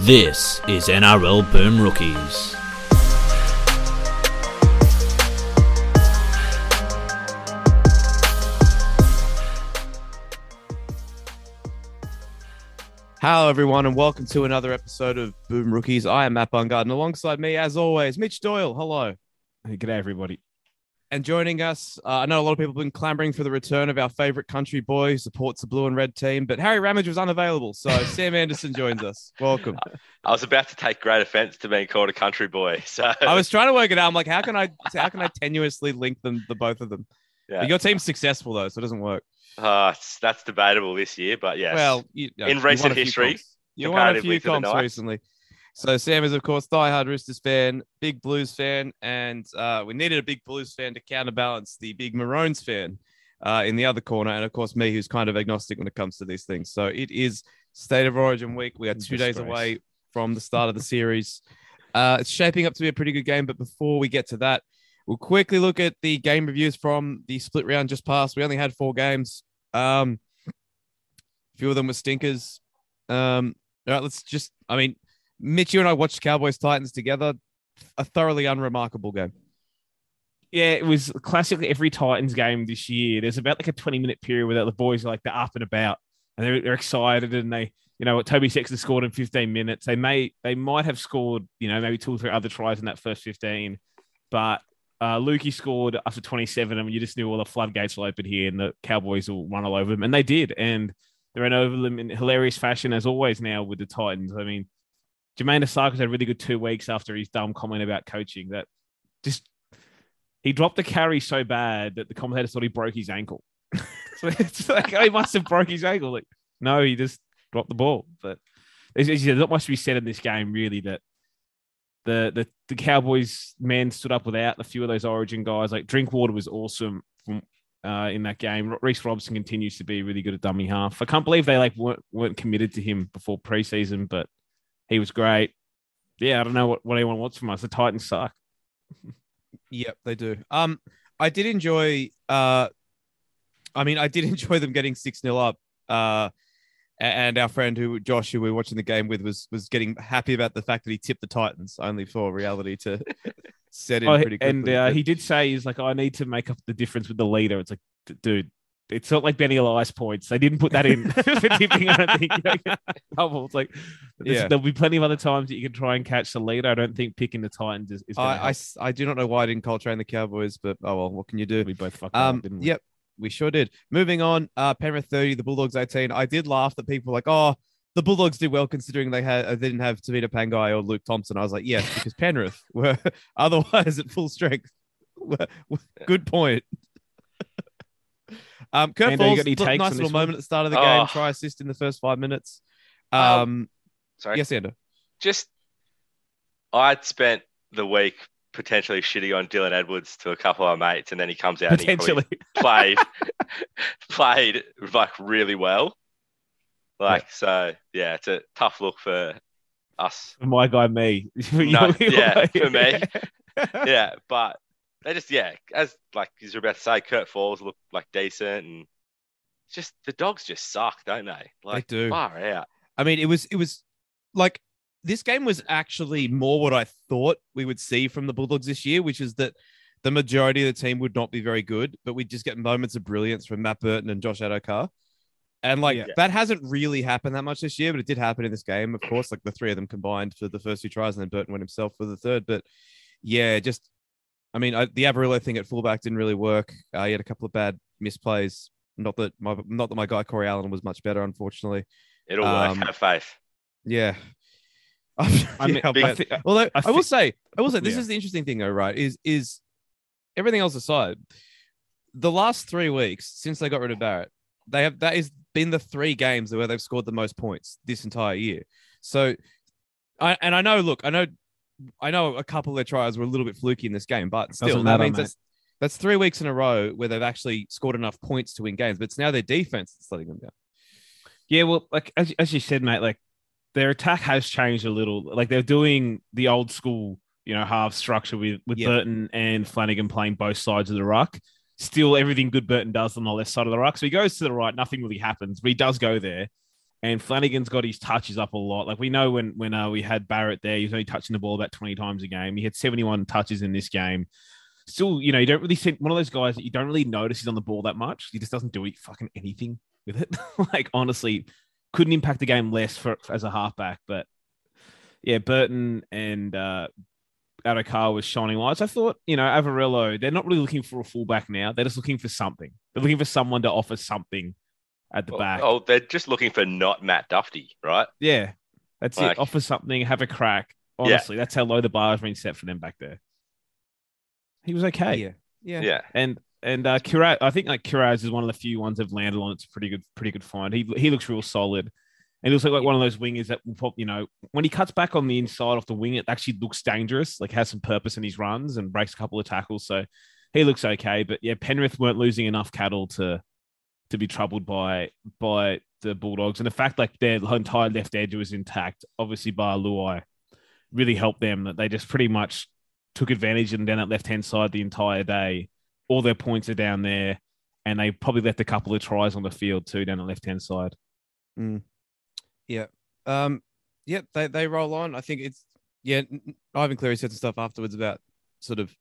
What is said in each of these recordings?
This is NRL Boom Rookies. Hello, everyone, and welcome to another episode of Boom Rookies. I am Matt Bungard, and alongside me, as always, Mitch Doyle. Hello. Hey, G'day, everybody. And joining us, uh, I know a lot of people have been clamoring for the return of our favorite country boy who supports the blue and red team, but Harry Ramage was unavailable. So Sam Anderson joins us. Welcome. I was about to take great offense to being called a country boy. So I was trying to work it out. I'm like, how can I how can I tenuously link them the both of them? yeah. But your team's successful though, so it doesn't work. Uh, that's debatable this year, but yes. Well, you, know, In recent history, you won a few comps Knights. recently. So Sam is, of course, diehard Roosters fan, big Blues fan, and uh, we needed a big Blues fan to counterbalance the big Maroons fan uh, in the other corner, and of course me, who's kind of agnostic when it comes to these things. So it is State of Origin week. We are two days away from the start of the series. Uh, it's shaping up to be a pretty good game, but before we get to that, we'll quickly look at the game reviews from the split round just passed. We only had four games. Um, a few of them were stinkers. Um, all right, let's just, I mean, Mitch, you and I watched Cowboys Titans together. A thoroughly unremarkable game. Yeah, it was classically every Titans game this year. There's about like a 20 minute period where the boys are like they're up and about and they're, they're excited and they, you know, Toby Sexton scored in 15 minutes. They may, they might have scored, you know, maybe two or three other tries in that first 15, but uh, Lukey scored after 27 and you just knew all the floodgates will open here and the Cowboys will run all over them. And they did. And they ran over them in hilarious fashion as always now with the Titans. I mean, Jamayne Isaako's had a really good two weeks after his dumb comment about coaching that just he dropped the carry so bad that the commentator thought he broke his ankle. so it's like oh, he must have broke his ankle. Like, no, he just dropped the ball. But there's, there's not much to be said in this game, really. That the the the Cowboys men stood up without a few of those Origin guys. Like Drinkwater was awesome from uh, in that game. Reece Robson continues to be really good at dummy half. I can't believe they like weren't weren't committed to him before preseason, but he was great. Yeah, I don't know what, what anyone wants from us. The Titans suck. Yep, they do. Um, I did enjoy. Uh, I mean, I did enjoy them getting six 0 up. Uh, and our friend who Josh, who we were watching the game with, was was getting happy about the fact that he tipped the Titans, only for reality to set in Oh, pretty quickly. and uh, he did say he's like, I need to make up the difference with the leader. It's like, dude, it's not like Benny Elias points. They didn't put that in for tipping. I don't think. Double. It's like Yeah. there'll be plenty of other times that you can try and catch the leader. I don't think picking the Titans is. is I, I I do not know why I didn't call train the Cowboys, but oh well, what can you do? we both fucked Um, up, didn't we? yep, we sure did. Moving on, uh, Penrith 30, the Bulldogs 18. I did laugh that people were like, oh, the Bulldogs did well considering they had they didn't have Tevita Pangai or Luke Thompson. I was like, yes, because Penrith were otherwise at full strength. Good point. Um, Kurt Mando, you Falls, got any look, takes nice on little this one? moment at the start of the game. Oh. Try assist in the first five minutes. Oh, Um, sorry. yes, Ander. Just I'd spent the week potentially shitting on Dylan Edwards to a couple of our mates, and then he comes out and he probably potentially. played played like really well. Like so, yeah, it's a tough look for us. For my guy, me. No, yeah, for me. yeah. yeah, but they just yeah, as like you're about to say, Kurt Falls look like decent, and just the dogs just suck, don't they? Like do. far out. I mean, it was it was like this game was actually more what I thought we would see from the Bulldogs this year, which is that the majority of the team would not be very good, but we'd just get moments of brilliance from Matt Burton and Josh Addo-Carr. And like Yeah. that hasn't really happened that much this year, but it did happen in this game, of course. Like the three of them combined for the first two tries, and then Burton went himself for the third. But yeah, just I mean, I, the Averillo thing at fullback didn't really work. Uh, he had a couple of bad misplays. Not that my not that my guy Corey Allen was much better, unfortunately. It'll Um, work. Have faith. Yeah. I mean, Yeah, big- but- thi- although I, I will thi- say, I will say, this Yeah. is the interesting thing, though, right? Is is everything else aside, the last three weeks since they got rid of Barrett, they have that has been the three games where they've scored the most points this entire year. So, I and I know, look, I know, I know a couple of their tries were a little bit fluky in this game, but still, Doesn't that matter, means mate. that's that's three weeks in a row where they've actually scored enough points to win games. But it's now their defense that's letting them down. Yeah, well, like as, as you said, mate, like their attack has changed a little. Like they're doing the old school, you know, half structure with with Yeah. Burton and Flanagan playing both sides of the ruck. Still, everything good Burton does on the left side of the ruck. So he goes to the right, nothing really happens, but he does go there. And Flanagan's got his touches up a lot. Like we know when when uh, we had Barrett there, he was only touching the ball about 20 times a game. He had 71 touches in this game. Still, you know, you don't really see one of those guys that you don't really notice he's on the ball that much. He just doesn't do fucking anything with it. like honestly, couldn't impact the game less for as a halfback. But yeah, Burton and uh, Addo-Carr was shining lights. I thought, you know, Averillo, they're not really looking for a fullback now. They're just looking for something. They're looking for someone to offer something at the Oh, back. oh, they're just looking for not Matt Dufty, right? Yeah, that's Like- it. Offer something, have a crack. Yeah. Honestly, that's how low the bar has been set for them back there. He was okay. Yeah. Yeah. Yeah. And and uh Kiraz, I think like Kiraz is one of the few ones they've landed on. It's a pretty good, pretty good find. He he looks real solid. And he looks like, like one of those wingers that will pop, you know, when he cuts back on the inside off the wing, it actually looks dangerous, like has some purpose in his runs and breaks a couple of tackles. So he looks okay. But yeah, Penrith weren't losing enough cattle to to be troubled by by the Bulldogs. And the fact like their entire left edge was intact, obviously by Luai, really helped them that they just pretty much took advantage them down that left hand side the entire day. All their points are down there, and they probably left a couple of tries on the field too down the left hand side. Yeah. Um. Yeah. They they roll on. I think it's yeah. Ivan Cleary said some stuff afterwards about sort of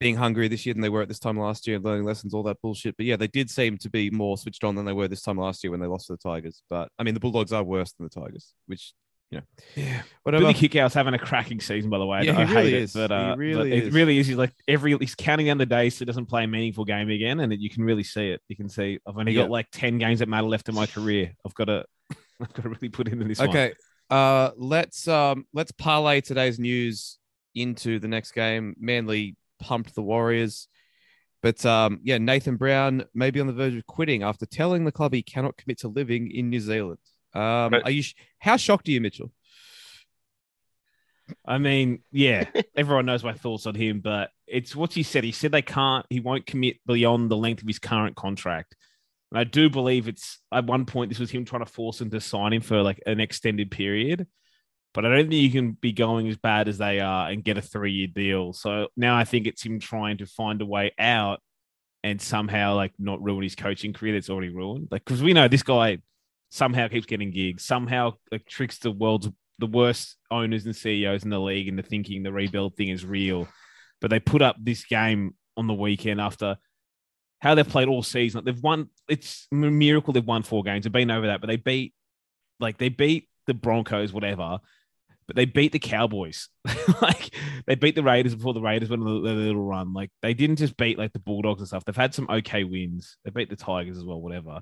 being hungry this year than they were at this time last year, learning lessons, all that bullshit. But yeah, they did seem to be more switched on than they were this time last year when they lost to the Tigers. But I mean, the Bulldogs are worse than the Tigers, which you know, Yeah. whatever. Billy Kickhouse having a cracking season, by the way. Yeah, I he hate really it, is. but He uh, really but it is. really is. He's like every he's counting down the days so he doesn't play a meaningful game again, and you can really see it. You can see I've only Yeah. got like ten games that matter left in my career. I've got to, I've got to really put into this. one. Okay. Uh let's um let's parlay today's news into the next game. Manly pumped the Warriors. But um yeah, Nathan Brown may be on the verge of quitting after telling the club he cannot commit to living in New Zealand. Um are you how shocked are you, Mitchell? I mean, yeah, everyone knows my thoughts on him, but it's what he said. He said they can't, he won't commit beyond the length of his current contract. And I do believe it's at one point, this was him trying to force him to sign him for like an extended period. But I don't think you can be going as bad as they are and get a three year deal. So now I think it's him trying to find a way out and somehow like not ruin his coaching career that's already ruined. Like, because we know this guy somehow keeps getting gigs, somehow like tricks the world's the worst owners and CEOs in the league into thinking the rebuild thing is real. But they put up this game on the weekend after how they've played all season. Like, they've won. It's a miracle they've won four games. They've been over that, but they beat like they beat the Broncos, whatever. But they beat the Cowboys. like they beat the Raiders before the Raiders went on little, little run. Like they didn't just beat like the Bulldogs and stuff. They've had some okay wins. They beat the Tigers as well, whatever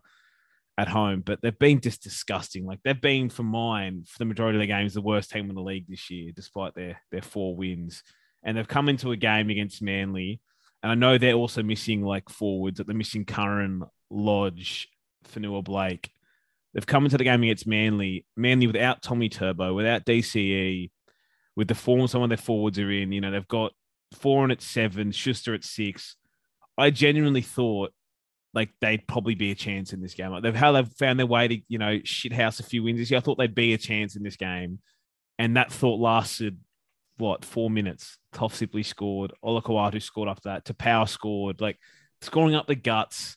at home, but they've been just disgusting. Like they've been, for mine, for the majority of the games, the worst team in the league this year, despite their their four wins. And they've come into a game against Manly, and I know they're also missing like forwards. That they're missing Curran, Lodge, Fonua-Blake. They've come into the game against Manly, Manly without Tommy Turbo, without DCE, with the form some of their forwards are in. You know, they've got Foran at seven, Schuster at six. I genuinely thought like they'd probably be a chance in this game. Like they've how they've found their way to you know shithouse a few wins this year. I thought they'd be a chance in this game, and that thought lasted what four minutes. Toff Sipley scored. Ola Olakau'atu scored after that. Tapau scored. Like scoring up the guts.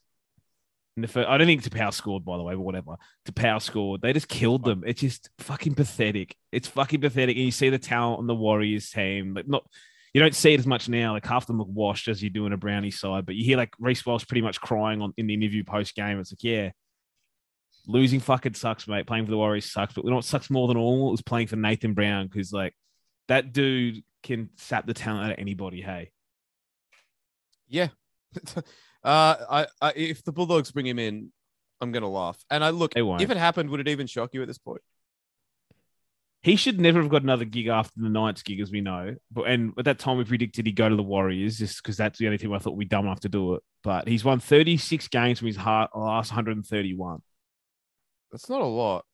In the first, I don't think Tapau scored by the way, but whatever. Tapau scored. They just killed them. It's just fucking pathetic. It's fucking pathetic. And you see the talent on the Warriors team, but not you don't see it as much now. Like half of them look washed as you do in a brownie side, but you hear like Reece Walsh pretty much crying on in the interview post game. It's like, yeah, losing fucking sucks, mate. Playing for the Warriors sucks, but you know what sucks more than all was playing for Nathan Brown because like that dude can sap the talent out of anybody. Hey, Yeah. uh I, I if the Bulldogs bring him in, I'm gonna laugh. And I look if it happened, would it even shock you at this point? he should never have got another gig after the Knights gig, as we know. But and at that time, we predicted he'd go to the Warriors just because that's the only team I thought we'd dumb enough to do it. But he's won 36 games from his heart, last 131. That's not a lot.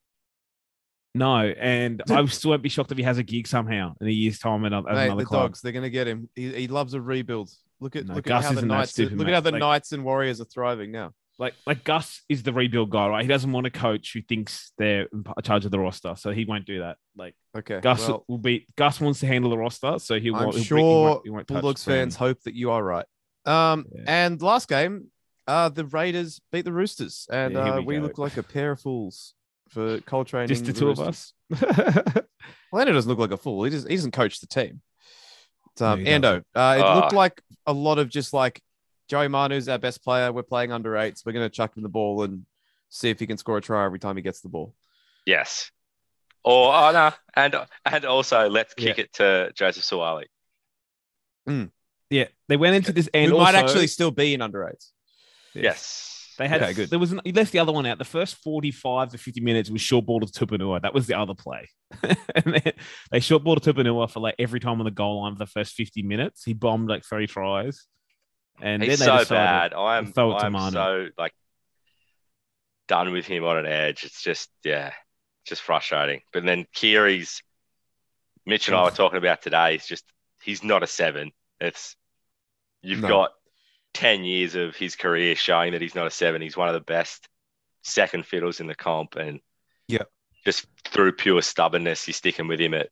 No, and I still won't be shocked if he has a gig somehow in a year's time at Mate, another the club. dogs, they're gonna get him. He, he loves a rebuild. Look at No, look Gus at how the Knights stupid, look mate. at how the Like- Knights and Warriors are thriving now. Like, like Gus is the rebuild guy, right? He doesn't want a coach who thinks they're in charge of the roster, so he won't do that. Like Okay. Gus well, will be. Gus wants to handle the roster, so he I'm won't. he'll bring- he sure won't- he won't Bulldogs fans hope that you are right. Um, Yeah. and last game, uh, the Raiders beat the Roosters, and Yeah, uh, we we look like a pair of fools. for Coltrane. Just the two of us. Lando doesn't look like a fool. He just he doesn't coach the team. But, um, Ando, uh, it Ah. looked like a lot of just like Joey Manu's our best player. We're playing under eights. We're going to chuck him the ball and see if he can score a try every time he gets the ball. Yes. Or oh no, and and also let's kick it to Joseph Suaalii. yeah, they went into this and we might also- actually still be in under eights. Yes. They had Okay, good. There was an, he left the other one out. The first forty-five to fifty minutes was short ball to Tupouniua. That was the other play, and they, they short ball to Tupouniua for like every time on the goal line for the first fifty minutes. He bombed like three tries, and He's then they so decided, bad. I'm throw it to I'm so like done with him on an edge. It's just yeah, just frustrating. But then Keary's Mitch and I were talking about today. He's just he's not a seven. It's you've No. got ten years of his career showing that he's not a seven. He's one of the best second fiddles in the comp, and Yeah. just through pure stubbornness, you're sticking with him at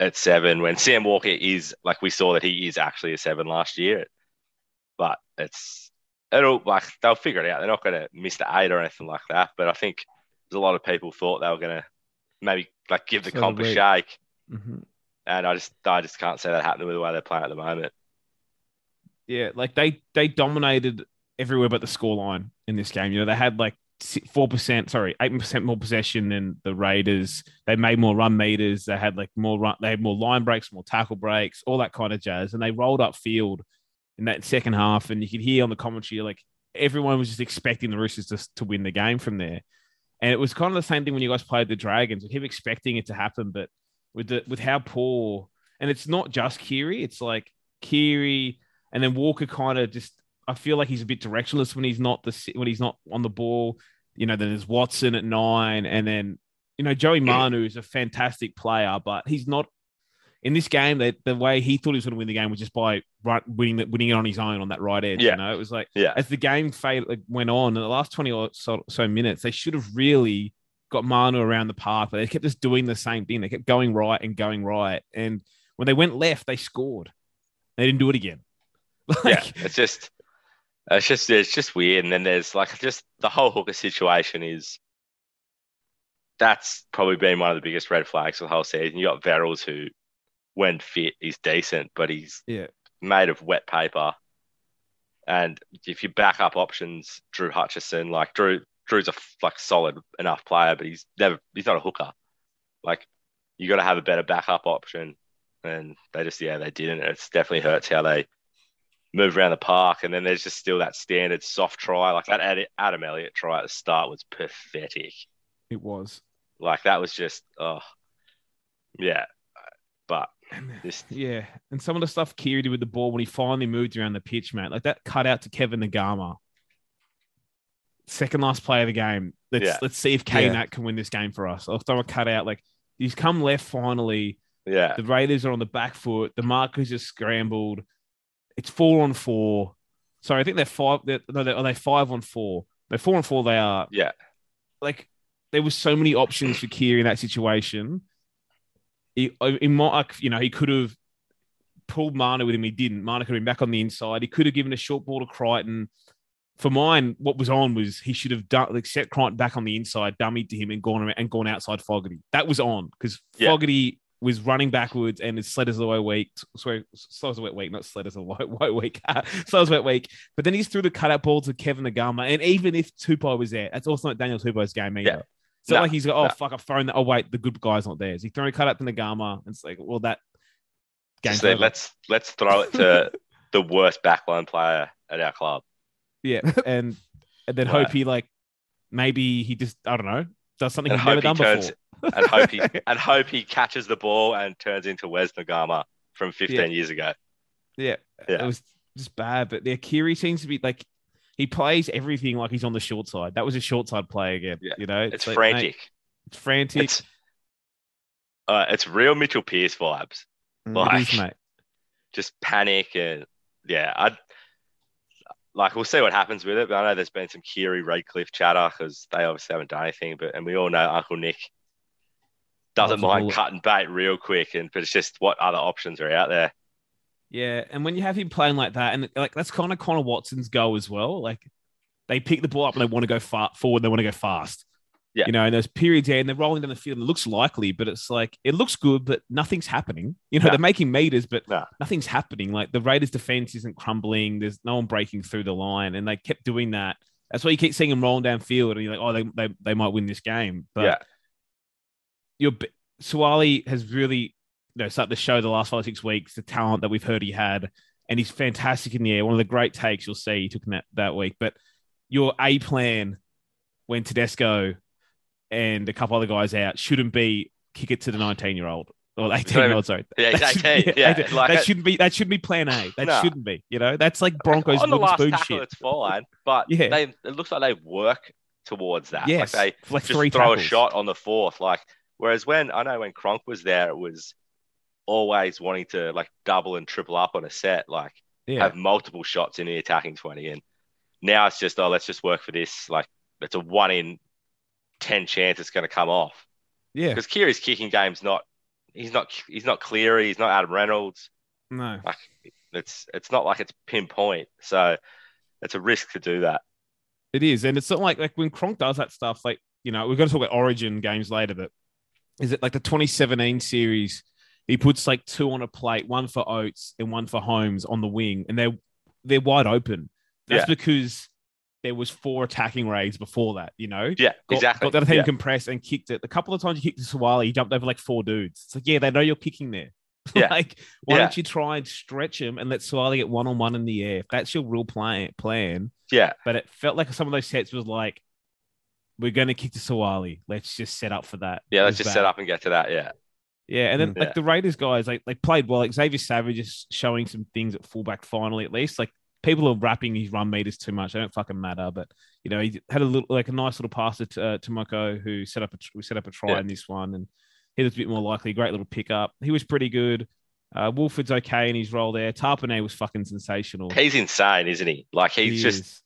at seven. When Sam Walker is like we saw that he is actually a seven last year, but it's it'll like they'll figure it out. They're not going to miss the eight or anything like that. But I think there's a lot of people thought they were going to maybe like give the So comp a shake, Mhm. and I just I just can't see that happening with the way they're playing at the moment. Yeah, like they they dominated everywhere but the scoreline in this game. You know, they had like four percent, sorry, eight percent more possession than the Raiders. They made more run meters. They had like more run. They had more line breaks, more tackle breaks, all that kind of jazz. And they rolled up field in that second half, and you could hear on the commentary like everyone was just expecting the Roosters to, to win the game from there. And it was kind of the same thing when you guys played the Dragons. We keep expecting it to happen, but with the with how poor, and it's not just Keary. It's like Keary, and then Walker kind of just. I feel like he's a bit directionless when he's not the when he's not on the ball. You know, then there's Watson at nine, and then you know Joey Manu is a fantastic player, but he's not in this game. That the way he thought he was going to win the game was just by right, winning it, winning it on his own on that right edge. Yeah. You know, it was like Yeah, as the game fade, went on in the last 20 or so, so minutes, they should have really got Manu around the park, but they kept just doing the same thing. They kept going right and going right. And when they went left, they scored. They didn't do it again. yeah. It's just it's just it's just weird. And then there's like just the whole hooker situation is that's probably been one of the biggest red flags of the whole season. You got Verrills who, when fit, is decent, but he's Yeah. made of wet paper. And if you back up options, Drew Hutchison, like Drew, Drew's a like solid enough player, but he's never he's not a hooker. Like you got to have a better backup option, and they just yeah they didn't. It's definitely hurts how they move around the park, and then there's just still that standard soft try, like that Adam Elliott try at the start was pathetic. it was. Like that was just oh yeah, but just Yeah. And some of the stuff Keary did with the ball when he finally moved around the pitch, man, like that cut out to Kevin Naiqama. Second last play of the game. Let's Yeah. let's see if K Yeah. Nat can win this game for us. I'll throw a cut out. Like he's come left finally. yeah The Raiders are on the back foot. The markers just scrambled. It's four on four. Sorry, I think they're five. They're, no, they're, are they five on four? They're four on four. They are. yeah Like there was so many options for Keary in that situation. He, in my, you know, he could have pulled Manu with him. He didn't. Manu could have been back on the inside. He could have given a short ball to Crichton. For mine, what was on was he should have done like set Crichton back on the inside, dummied to him, and gone and gone outside Fogarty. That was on because Yeah. Fogarty was running backwards and his sled is away weak. Sorry, slow as a wet week, not sled as a white, white week. slow as a wet week. But then he's threw the cutout ball to Kevin Naiqama. And even if Tupou was there, that's also not Daniel Tupou's game either. Yeah. Not No, like he's like, oh no. fuck, I've thrown that. Oh wait, the good guy's not there. Is he throwing a cutout to Naiqama? And it's like, well, that say, over. let's let's throw it to the worst backline player at our club. yeah, and and then Right. hope he like maybe he just I don't know does something And he's never he done turns- before. And hope he and hope he catches the ball and turns into Wes Naiqama from 15 Yeah. years ago. Yeah, Yeah. it was just bad. But the Keary seems to be like he plays everything like he's on the short side. That was a short side play again. Yeah. You know, It's, like, mate, frantic. it's frantic. It's uh, it's real Mitchell Pearce vibes. Mm. Like- is, mate. Just panic and yeah, I like we'll see what happens with it. But I know there's been some Keary Redcliffe chatter because they obviously haven't done anything. But and we all know Uncle Nick doesn't mind bullet. cutting bait real quick. And but it's just what other options are out there. Yeah, and when you have him playing like that, and like that's kind of Connor Watson's go as well. Like they pick the ball up and they want to go far forward, they want to go fast. Yeah. You know, and there's periods there and they're rolling down the field and it looks likely, but it's like it looks good, but nothing's happening. You know, No. they're making meters, but No. nothing's happening. Like the Raiders defense isn't crumbling. There's no one breaking through the line. And they kept doing that. That's why you keep seeing them rolling downfield and you're like, oh, they, they, they might win this game. But Yeah. Your Suaalii has really you know started to show the last five six weeks the talent that we've heard he had, and he's fantastic in the air. One of the great takes you'll see he took in that that week. But your A plan when Tedesco and a couple other guys out shouldn't be kick it to the nineteen year old or eighteen year old. Sorry, Yeah, That should- 18, yeah, 18. like that it- shouldn't be that shouldn't be plan A. That shouldn't be. You know, that's like Broncos on the last spoon tackle, shit. it's fine, but Yeah. they it looks like they work towards that. Yes, Like they like just three throw a shot on the fourth. Like whereas when I know when Cronk was there, it was always wanting to like double and triple up on a set, like Yeah, have multiple shots in the attacking twenty. And now it's just oh, let's just work for this. Like it's a one in ten chance it's going to come off yeah, because Keary's kicking game's not. He's not. He's not Cleary. He's not Adam Reynolds. no, Like It's. It's not like it's pinpoint. So it's a risk to do that. It is, and it's not like like when Cronk does that stuff. Like you know, we're going to talk about Origin games later, but is it like the 2017 series? He puts like two on a plate, one for Oates and one for Holmes on the wing, and they're they're wide open. That's Yeah. because there was four attacking raids before that. You know, Yeah, got, exactly. got that thing Yeah. compressed and kicked it. A couple of times you kicked to Suaalii, he jumped over like four dudes. It's like, yeah, they know you're kicking there. Yeah. like, why Yeah. don't you try and stretch him and let Suaalii get one on one in the air? If that's your real plan, plan, Yeah, but it felt like some of those sets was like, we're going to kick to Suaalii. Let's just set up for that. yeah. Let's just bad. set up and get to that. Yeah, Yeah, and then Mm. like the Raiders guys, like they played well. Like Xavier Savage is showing some things at fullback finally, at least. Like people are wrapping his run meters too much. They don't fucking matter. But you know, he had a little like a nice little pass to uh, to Moko, who set up a who set up a try Yeah. in this one, and he was a bit more likely. Great little pickup. He was pretty good. Uh, Wolford's okay in his role there. Tapine was fucking sensational. he's insane, isn't he? Like he's He just is.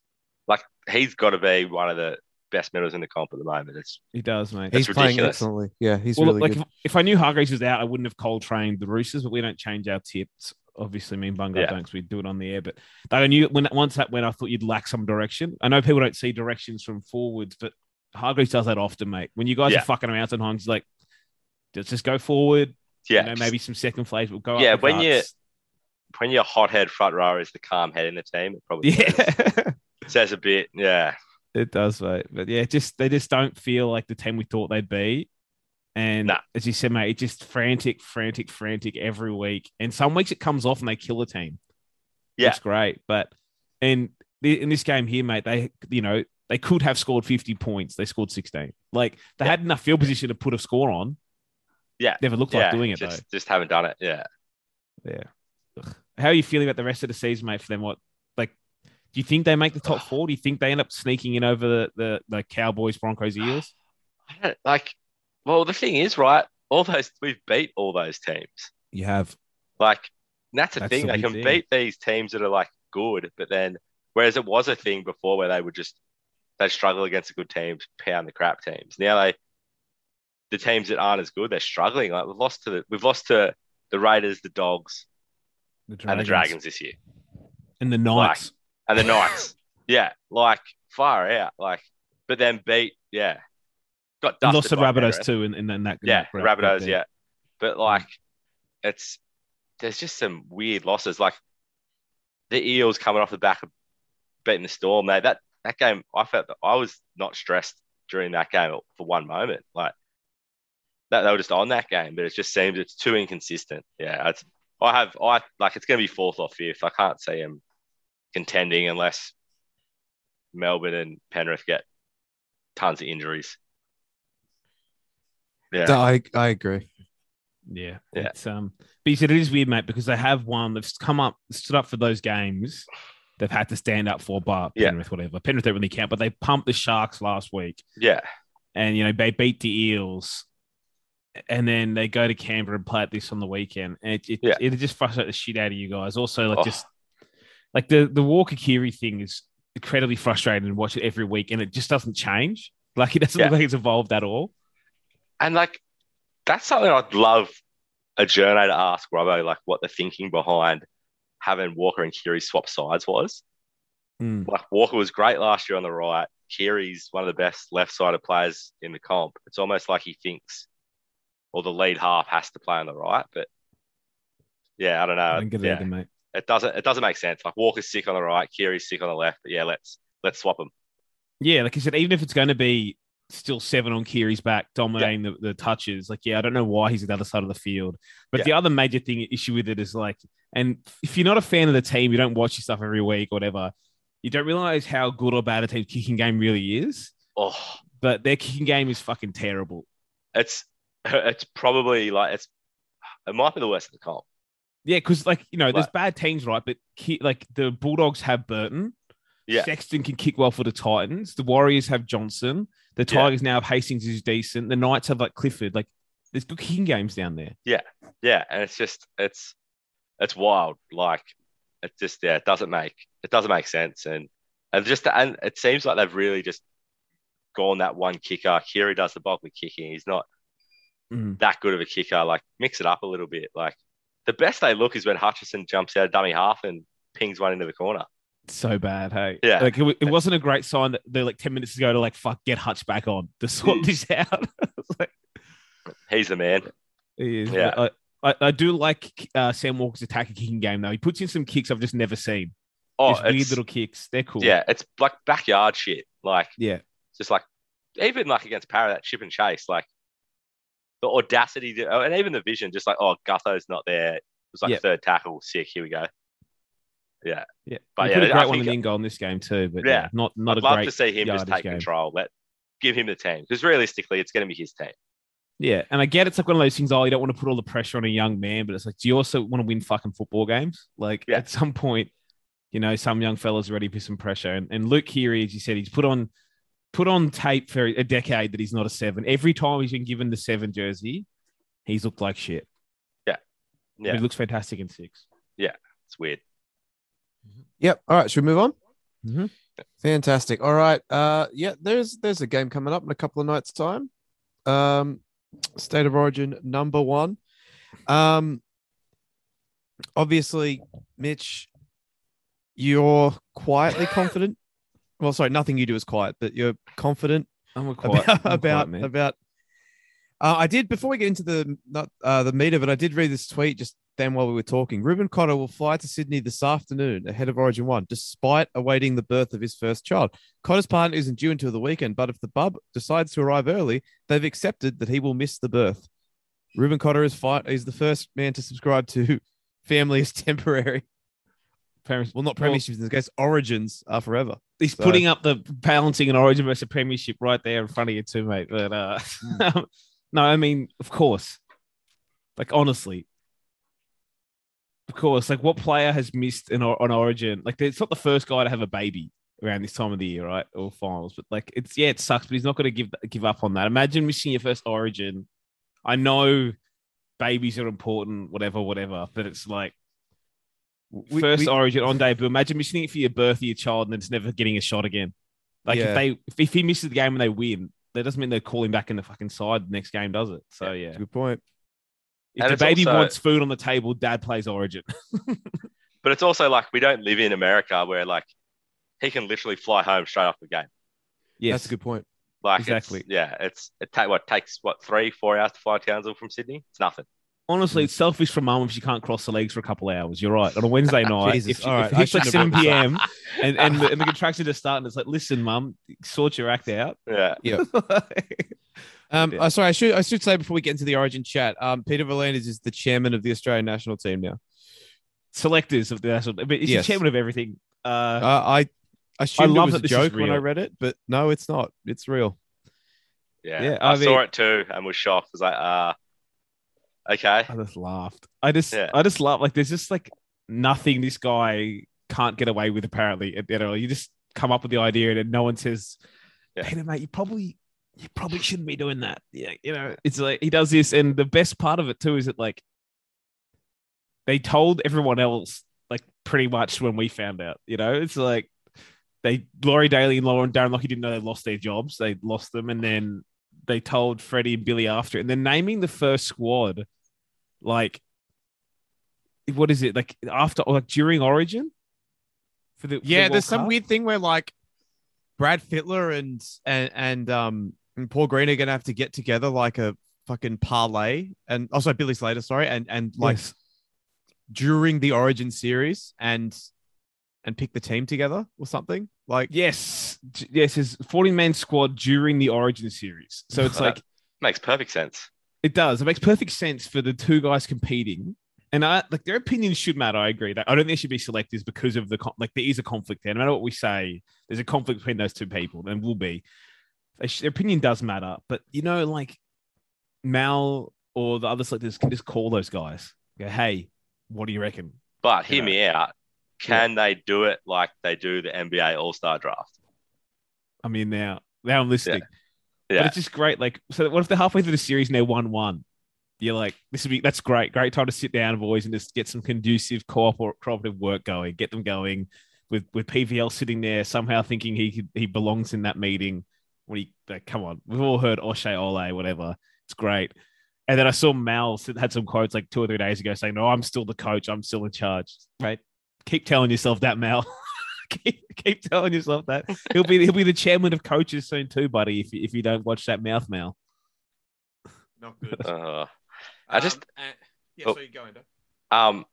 like he's got to be one of the best middles in the comp at the moment. It's he does, mate. That's He's playing excellently. Yeah, he's well, really like good. if, if I knew Hargreaves was out, I wouldn't have cold trained the Roosters, but we don't change our tips. Obviously, me and Bungo Yeah. don't 'cause we do it on the air. But I knew when once that went, I thought you'd lack some direction. I know people don't see directions from forwards, but Hargreaves does that often, mate. When you guys Yeah. are fucking around sometimes, like let's just go forward. yeah, You know, maybe some second phase will go. Yeah, the when you- guts. when your hothead front row is the calm head in the team, it probably says, yeah, says a bit. Yeah, it does, mate. But yeah, just they just don't feel like the team we thought they'd be. And Nah. as you said, mate, it's just frantic, frantic, frantic every week. And some weeks it comes off and they kill a team. Yeah. It's great. But in in this game here, mate, they you know they could have scored 50 points. They scored 16. Like they Yeah. had enough field position to put a score on. Yeah. Never looked yeah. like doing it just, just haven't done it. Yeah. Yeah. Ugh. How are you feeling about the rest of the season, mate? For them, what do you think they make the top four? Do you think they end up sneaking in over the the, the Cowboys, Broncos, Eels? I don't, like, well, the thing is, right? All those we've beat all those teams. You have. Like that's a That's thing. the They can thing. beat these teams that are like good, but then whereas it was a thing before where they would just they struggle against the good teams, pound the crap teams. Now they the teams that aren't as good, they're struggling. Like we've lost to the we've lost to the Raiders, the Dogs, The and the Dragons this year. and the Knights. And the Knights. yeah, like far out. Like but then beat, yeah. Got dusted lost to Rabbitohs Penrith. too, in, in, in that Yeah, that Rabbitohs, yeah. But like, it's there's just some weird losses. Like the Eels coming off the back of beating the Storm. mate. that that game, I felt that I was not stressed during that game for one moment. Like that they were just on that game, but it just seems it's too inconsistent. Yeah, it's, I have I like it's going to be fourth or fifth. I can't see them contending unless Melbourne and Penrith get tons of injuries. Yeah. I I agree. Yeah, Yeah. It's, um, but you said it is weird, mate, because they have won. They've come up, stood up for those games. They've had to stand up for bar Yeah. Penrith, whatever. Penrith don't really count, but they pumped the Sharks last week, Yeah. and you know they beat the Eels, and then they go to Canberra and play at this on the weekend, and it it, Yeah. it just frustrates the shit out of you guys. Also, like Oh. just like the the Walker Keary thing is incredibly frustrating to watch it every week, and it just doesn't change. Like it doesn't Yeah. look like it's evolved at all. And like, that's something I'd love a journo to ask Robbo, like what the thinking behind having Walker and Keary swap sides was. Mm. Like Walker was great last year on the right. Keary's one of the best left-sided players in the comp. It's almost like he thinks, or the lead half has to play on the right. But yeah, I don't know. I don't get it yeah, either, mate. It doesn't. It doesn't make sense. Like Walker's sick on the right, Keary's sick on the left. But yeah, let's let's swap them. Yeah, like I said, even if it's going to be still seven on Keary's back, dominating the, the touches, like, yeah, I don't know why he's at the other side of the field. But Yeah. the other major thing issue with it is like, and if you're not a fan of the team, you don't watch your stuff every week or whatever, you don't realize how good or bad a team's kicking game really is. Oh, But their kicking game is fucking terrible. it's it's probably like it's it might be the worst of the comp. Yeah, because like you know, there's bad teams, right? But ki- like the Bulldogs have Burton. Yeah. Sexton can kick well for the Titans. The Warriors have Johnson. The Yeah. Tigers now have Hastings, who's decent. The Knights have like Clifford. Like there's good kicking games down there. Yeah, yeah, and it's just it's it's wild. Like it just yeah, it doesn't make it doesn't make sense. And and just and it seems like they've really just gone that one kicker. Keary does the bulk of kicking. He's not Mm. that good of a kicker. Like mix it up a little bit. Like the best they look is when Hutchison jumps out of dummy half and pings one into the corner. So bad, hey. Yeah. Like it, it wasn't a great sign that they're like 10 minutes ago to like fuck get Hutch back on to sort Mm. this out. Like, He's the man. he is. Yeah. I, I, I do like uh, Sam Walker's attacking kicking game though. He puts in some kicks I've just never seen. Oh, Just weird little kicks. They're cool. yeah, it's like backyard shit. Like Yeah. just like even like against Para that chip and chase, like the audacity to, oh, and even the vision, just like oh Gutho's not there. It was like Yeah. third tackle, sick. Here we go. Yeah. Yeah. But he yeah, a I great one think- in the in goal in this game too. But Yeah. yeah, not not I'd a love great to see him just take game. control. Let give him the team because realistically, it's going to be his team. Yeah, and I get it's like one of those things. Oh, you don't want to put all the pressure on a young man, but it's like, do you also want to win fucking football games? Like Yeah. at some point, you know, some young fellas are ready for some pressure. And, and Luke Keary, as you said, he's put on put on tape for a decade that he's not a seven. Every time he's been given the seven jersey, he's looked like shit. But Yeah, he looks fantastic in six. Yeah. it's weird. Yep. All right. Should we move on? Mhm. Fantastic. All right. Uh, yeah. There's there's a game coming up in a couple of nights' time. Um, State of Origin number one. Um, obviously, Mitch, you're quietly confident. Well, sorry, nothing you do is quiet, but you're confident I'm quiet, about I'm about quiet about. Uh, I did before we get into the not uh, the meat of it. I did read this tweet just then while we were talking. Reuben Cotter will fly to Sydney this afternoon ahead of Origin One, despite awaiting the birth of his first child. Cotter's partner isn't due until the weekend, but if the bub decides to arrive early, they've accepted that he will miss the birth. Reuben Cotter is fight is the first man to subscribe to family is temporary. Parents- Well, not Well- premierships in this case. Origins are forever. He's So- putting up the balancing an origin versus premiership right there in front of you too, mate. But uh Hmm. no, I mean, of course. Like honestly. Of course, like what player has missed an, an origin? Like it's not the first guy to have a baby around this time of the year, right? Or finals. But like it's yeah, it sucks, but he's not gonna give give up on that. Imagine missing your first origin. I know babies are important, whatever, whatever, but it's like We- first we- origin on debut. Imagine missing it for your birth of your child and then it's never getting a shot again. Like Yeah. if they if, if he misses the game and they win, that doesn't mean they're calling back in the fucking side the next game, does it? So yeah. That's a good point. If And the baby also- wants food on the table, dad plays origin. But it's also like we don't live in America where like he can literally fly home straight off the game. Yeah, That's a good point. Like Exactly. it's, yeah, it's it take what takes what three four hours to fly to Townsville from Sydney. It's nothing. Honestly, it's selfish for mum if she can't cross the legs for a couple of hours. You're right. On a Wednesday night, Jesus. if, she, All if right. it I hits like 7 have brought this p.m. and, and, the, and the contraction is starting, it's like, listen, mum, sort your act out. Yeah, Um, Yeah. uh, sorry, I should I should say before we get into the Origin chat, um, Peter V'landys is the chairman of the Australian national team now. Selectors of the national, but he's Yes. the chairman of everything. Uh, Uh, I I assumed love it was that a joke when I read it, but no, it's not. It's real. yeah. Yeah, I, I saw it too and was shocked. I was like, uh okay. I just laughed. I just, Yeah. I just laugh. Like, there's just like nothing this guy can't get away with. Apparently, at you know, you just come up with the idea, and no one says, Yeah. "Peter, mate, you probably, you probably shouldn't be doing that." Yeah, you know, it's like he does this, and the best part of it too is that like they told everyone else, like pretty much when we found out. You know, it's like they Laurie Daley and Lauren Darren Lockyer didn't know they lost their jobs. They lost them, and then they told Freddie and Billy after. And then naming the first squad, like, what is it like after or like during Origin? for the for the Yeah, World there's some weird thing where like Brad Fittler and and and um and Paul Green are gonna have to get together like a fucking parlay, and also Billy Slater, sorry, and and like Yes. during the Origin series and and pick the team together or something. Like Yes, yes, his 40 man squad during the Origin series. So it's like Makes perfect sense. It does. It makes perfect sense for the two guys competing. And I like their opinions should matter. I agree. That I don't think they should be selectors because of the con- like there is a conflict there. No matter what we say, there's a conflict between those two people. and will be. Their opinion does matter, but you know, like Mal or the other selectors can just call those guys. Go, hey, what do you reckon? But hear know. me out. Can they do it like they do the NBA All Star Draft? I mean, now now I'm listening. But Yeah, it's just great. Like, so what if they're halfway through the series and they're one one? You're like, this would be that's great. Great time to sit down, boys, and just get some conducive cooperative work going. Get them going with with PVL sitting there somehow thinking he he belongs in that meeting. When he like, come on, we've all heard Oshay Ole, whatever. It's great. And then I saw Mal had some quotes like two or three days ago saying, "No, I'm still the coach. I'm still in charge." Right? Keep telling yourself that, Mal. keep, keep telling yourself that. He'll be he'll be the chairman of coaches soon too, buddy. If you- if you don't watch that mouth, Mal. not good. uh, I just yeah, Oh. so you go into. um,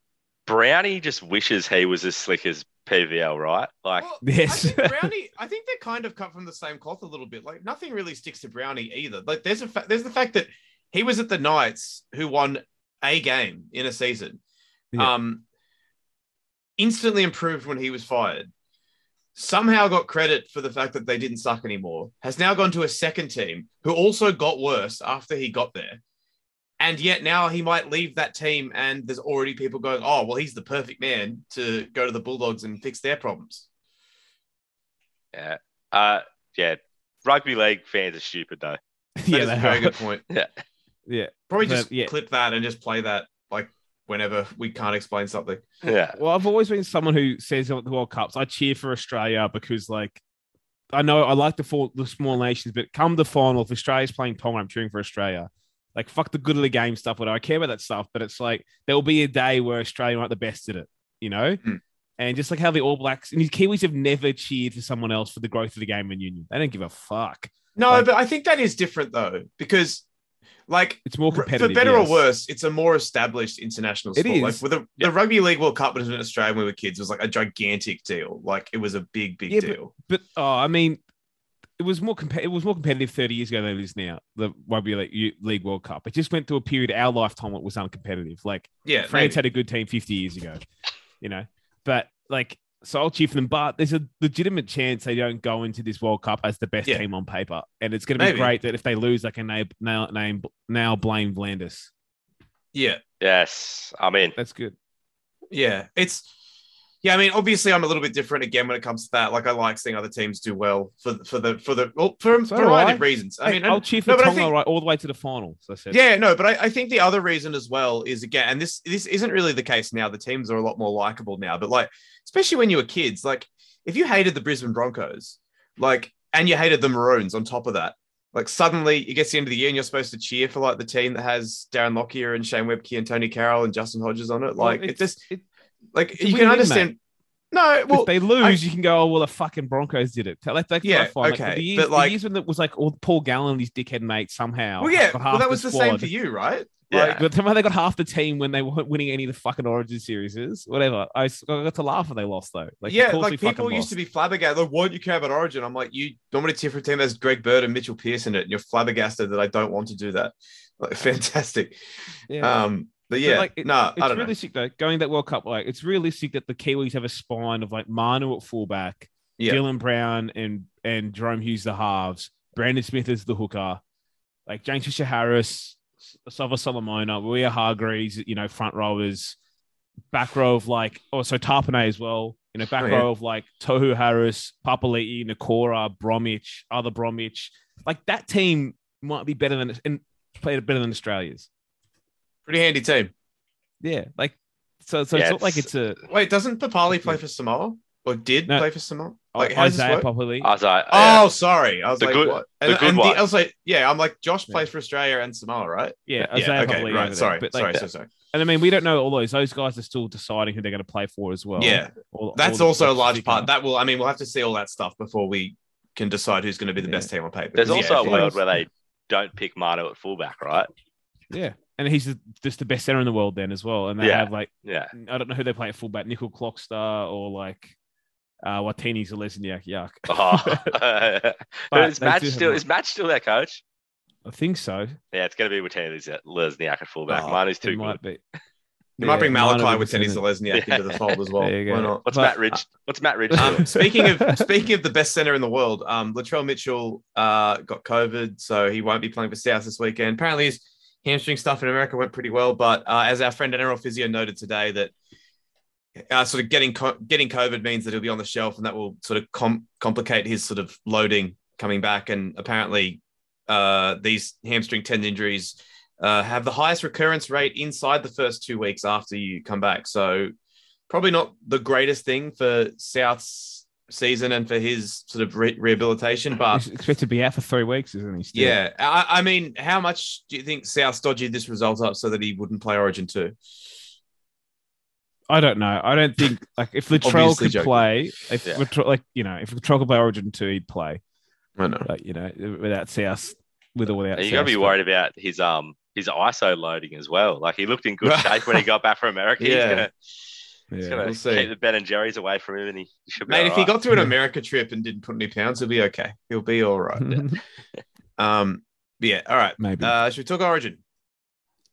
Brownie just wishes he was as slick as PVL, right? Like, Well, Yes. I think Brownie. I think they're kind of cut from the same cloth a little bit. Like nothing really sticks to Brownie either. Like there's a fa- there's the fact that he was at the Knights who won a game in a season. Yeah. Um, instantly improved when he was fired. Somehow got credit for the fact that they didn't suck anymore. Has now gone to a second team who also got worse after he got there. And yet now he might leave that team, and there's already people going, "Oh, well, he's the perfect man to go to the Bulldogs and fix their problems." yeah, uh, yeah. Rugby league fans are stupid though. That yeah, is they a very good point. Yeah. Yeah. Probably But, just yeah. clip that and just play that like whenever we can't explain something. Yeah, Well, I've always been someone who says at the World Cups, I cheer for Australia because, like, I know I like the four, the small nations, but come the final, if Australia's playing Tonga, I'm cheering for Australia. Like, fuck the good of the game stuff. Whatever. I care about that stuff, but it's like there will be a day where Australia aren't the best at it, you know. Hmm. And just like how the All Blacks and the Kiwis have never cheered for someone else for the growth of the game in union. They don't give a fuck. No, Like- but I think that is different though, because like It's more for better yes. or worse, it's a more established international It sport. Like with the, the Rugby League World Cup was in Australia when we were kids, was like a gigantic deal. Like it was a big, big Yeah, deal. But oh, I mean, it was more comp- it was more competitive 30 years ago than it is now. The Rugby League, World Cup. It just went through a period our lifetime it was uncompetitive. Like yeah, France maybe. had a good team 50 years ago, you know. But like, I'll cheer for them. But there's a legitimate chance they don't go into this World Cup as the best Yeah. team on paper, and it's going to be Maybe. great that if they lose, they can name now name now blame V'landys. yeah, yes. I mean, That's good. yeah. It's yeah. I mean, obviously, I'm a little bit different again when it comes to that. Like, I like seeing other teams do well for for the for the well for So a variety of reasons. I Hey, mean, I'll cheer for no, Tonga think- right all the way to the final. So I said, Yeah, no, but I, I think the other reason as well is again, and this this isn't really the case now. The teams are a lot more likable now, but like, especially when you were kids, like if you hated the Brisbane Broncos, like, and you hated the Maroons on top of that, like suddenly it gets the end of the year and you're supposed to cheer for like the team that has Darren Lockyer and Shane Webke and Tonie Carroll and Justin Hodges on it. Well, Like it it's- just it- like it's you can understand. No, well, if they lose, I- you can go, oh, well, the fucking Broncos did it. Like, that's Yeah, fine. Like, okay, the years, but, like- the years when it was like all Paul Gallen and his dickhead mates somehow. well, yeah, well, that was the, same for you, right? Yeah. Like, But somehow they got half the team when they weren't winning any of the fucking Origin series. Whatever. I got to laugh when they lost though. Like, yeah, like people used lost. to be flabbergasted. Like, why do you care about Origin? I'm like, you normally cheer for a team that's Greg Bird and Mitchell Pearce in it, and you're flabbergasted that I don't want to do that. Like, fantastic. Yeah. Um, but yeah, like, it- no, it's realistic though. Going that World Cup, like it's realistic that the Kiwis have a spine of like Manu at fullback, Yeah. Dylan Brown and and Jahrome Hughes the halves, Brandon Smith is the hooker, like James Fisher Harris, Sava Solomona, Waerea-Hargreaves, you know, front rowers, back row of like oh, also Tapine as well. You know, back Oh, yeah. row of like Tohu Harris, Papali'i, Nikora, Bromwich, other Bromwich. Like that team might be better than and played better than Australia's. Pretty handy team. Yeah, like so. So Yeah, it's not like it's- it's a Wait, doesn't Papali play for Samoa or did No. play for Samoa? Like, how does this Isaiah work? Papali. Isaiah, Oh, sorry. I was The like, good- what? the good and one. I was like, yeah, I'm like, Josh Yeah. plays for Australia and Samoa, right? yeah, Yeah, Isaiah okay, Papali right. Sorry, there. But sorry, like, so sorry. And I mean, we don't know all those. Those guys are still deciding who they're going to play for as well. Yeah, All- that's all also a large part. That will, I mean, we'll have to see all that stuff before we can decide who's going to be the Yeah. best team on paper. There's also a world where they don't pick Manu at fullback, right? Yeah, and he's just the best center in the world then as well. And they Yeah. have like Yeah. I don't know who they play at fullback, Nickel Clockstar or like uh Watini Zelezniak. Yuck. Oh. But is Matt still is Matt still their coach? I think so. Yeah, it's going to be with Tanny Lesniak at fullback. Oh, Manu's It too might good. be. They might bring Yeah, Malachi might with have Tenny Yeah. into the fold as well. There you Why go. not? What's But- Matt Ridge? What's Matt Ridge? Um, speaking of speaking of the best center in the world, um, Latrell Mitchell uh, got COVID, so he won't be playing for South this weekend. Apparently, his hamstring stuff in America went pretty well, but uh, as our friend NRL Physio noted today, that uh, sort of getting co- getting COVID means that he'll be on the shelf, and that will sort of com- complicate his sort of loading coming back. And apparently, uh, these hamstring tendon injuries uh, have the highest recurrence rate inside the first two weeks after you come back. So probably not the greatest thing for South's season and for his sort of re- rehabilitation, but He's expected to be out for three weeks, isn't he? Still? yeah, I, I mean, how much do you think South dodged this result up so that he wouldn't play Origin two? I don't know. I don't think like if Latrell Obviously could joking. play, if Yeah. Latrell, like you know, if Latrell could play Origin two, he'd play. I know. Like you know, without South, with or without. you got to be South, worried about his um his ISO loading as well. Like he looked in good shape when he got back from America. Yeah. He's gonna, but- he's Yeah. gonna we'll see. keep the Ben and Jerry's away from him, and he, he should be. Mate, if he got through an America trip and didn't put any pounds, he'll be okay. He'll be all right. Um, but yeah, all right. Maybe. Uh, should we talk Origin?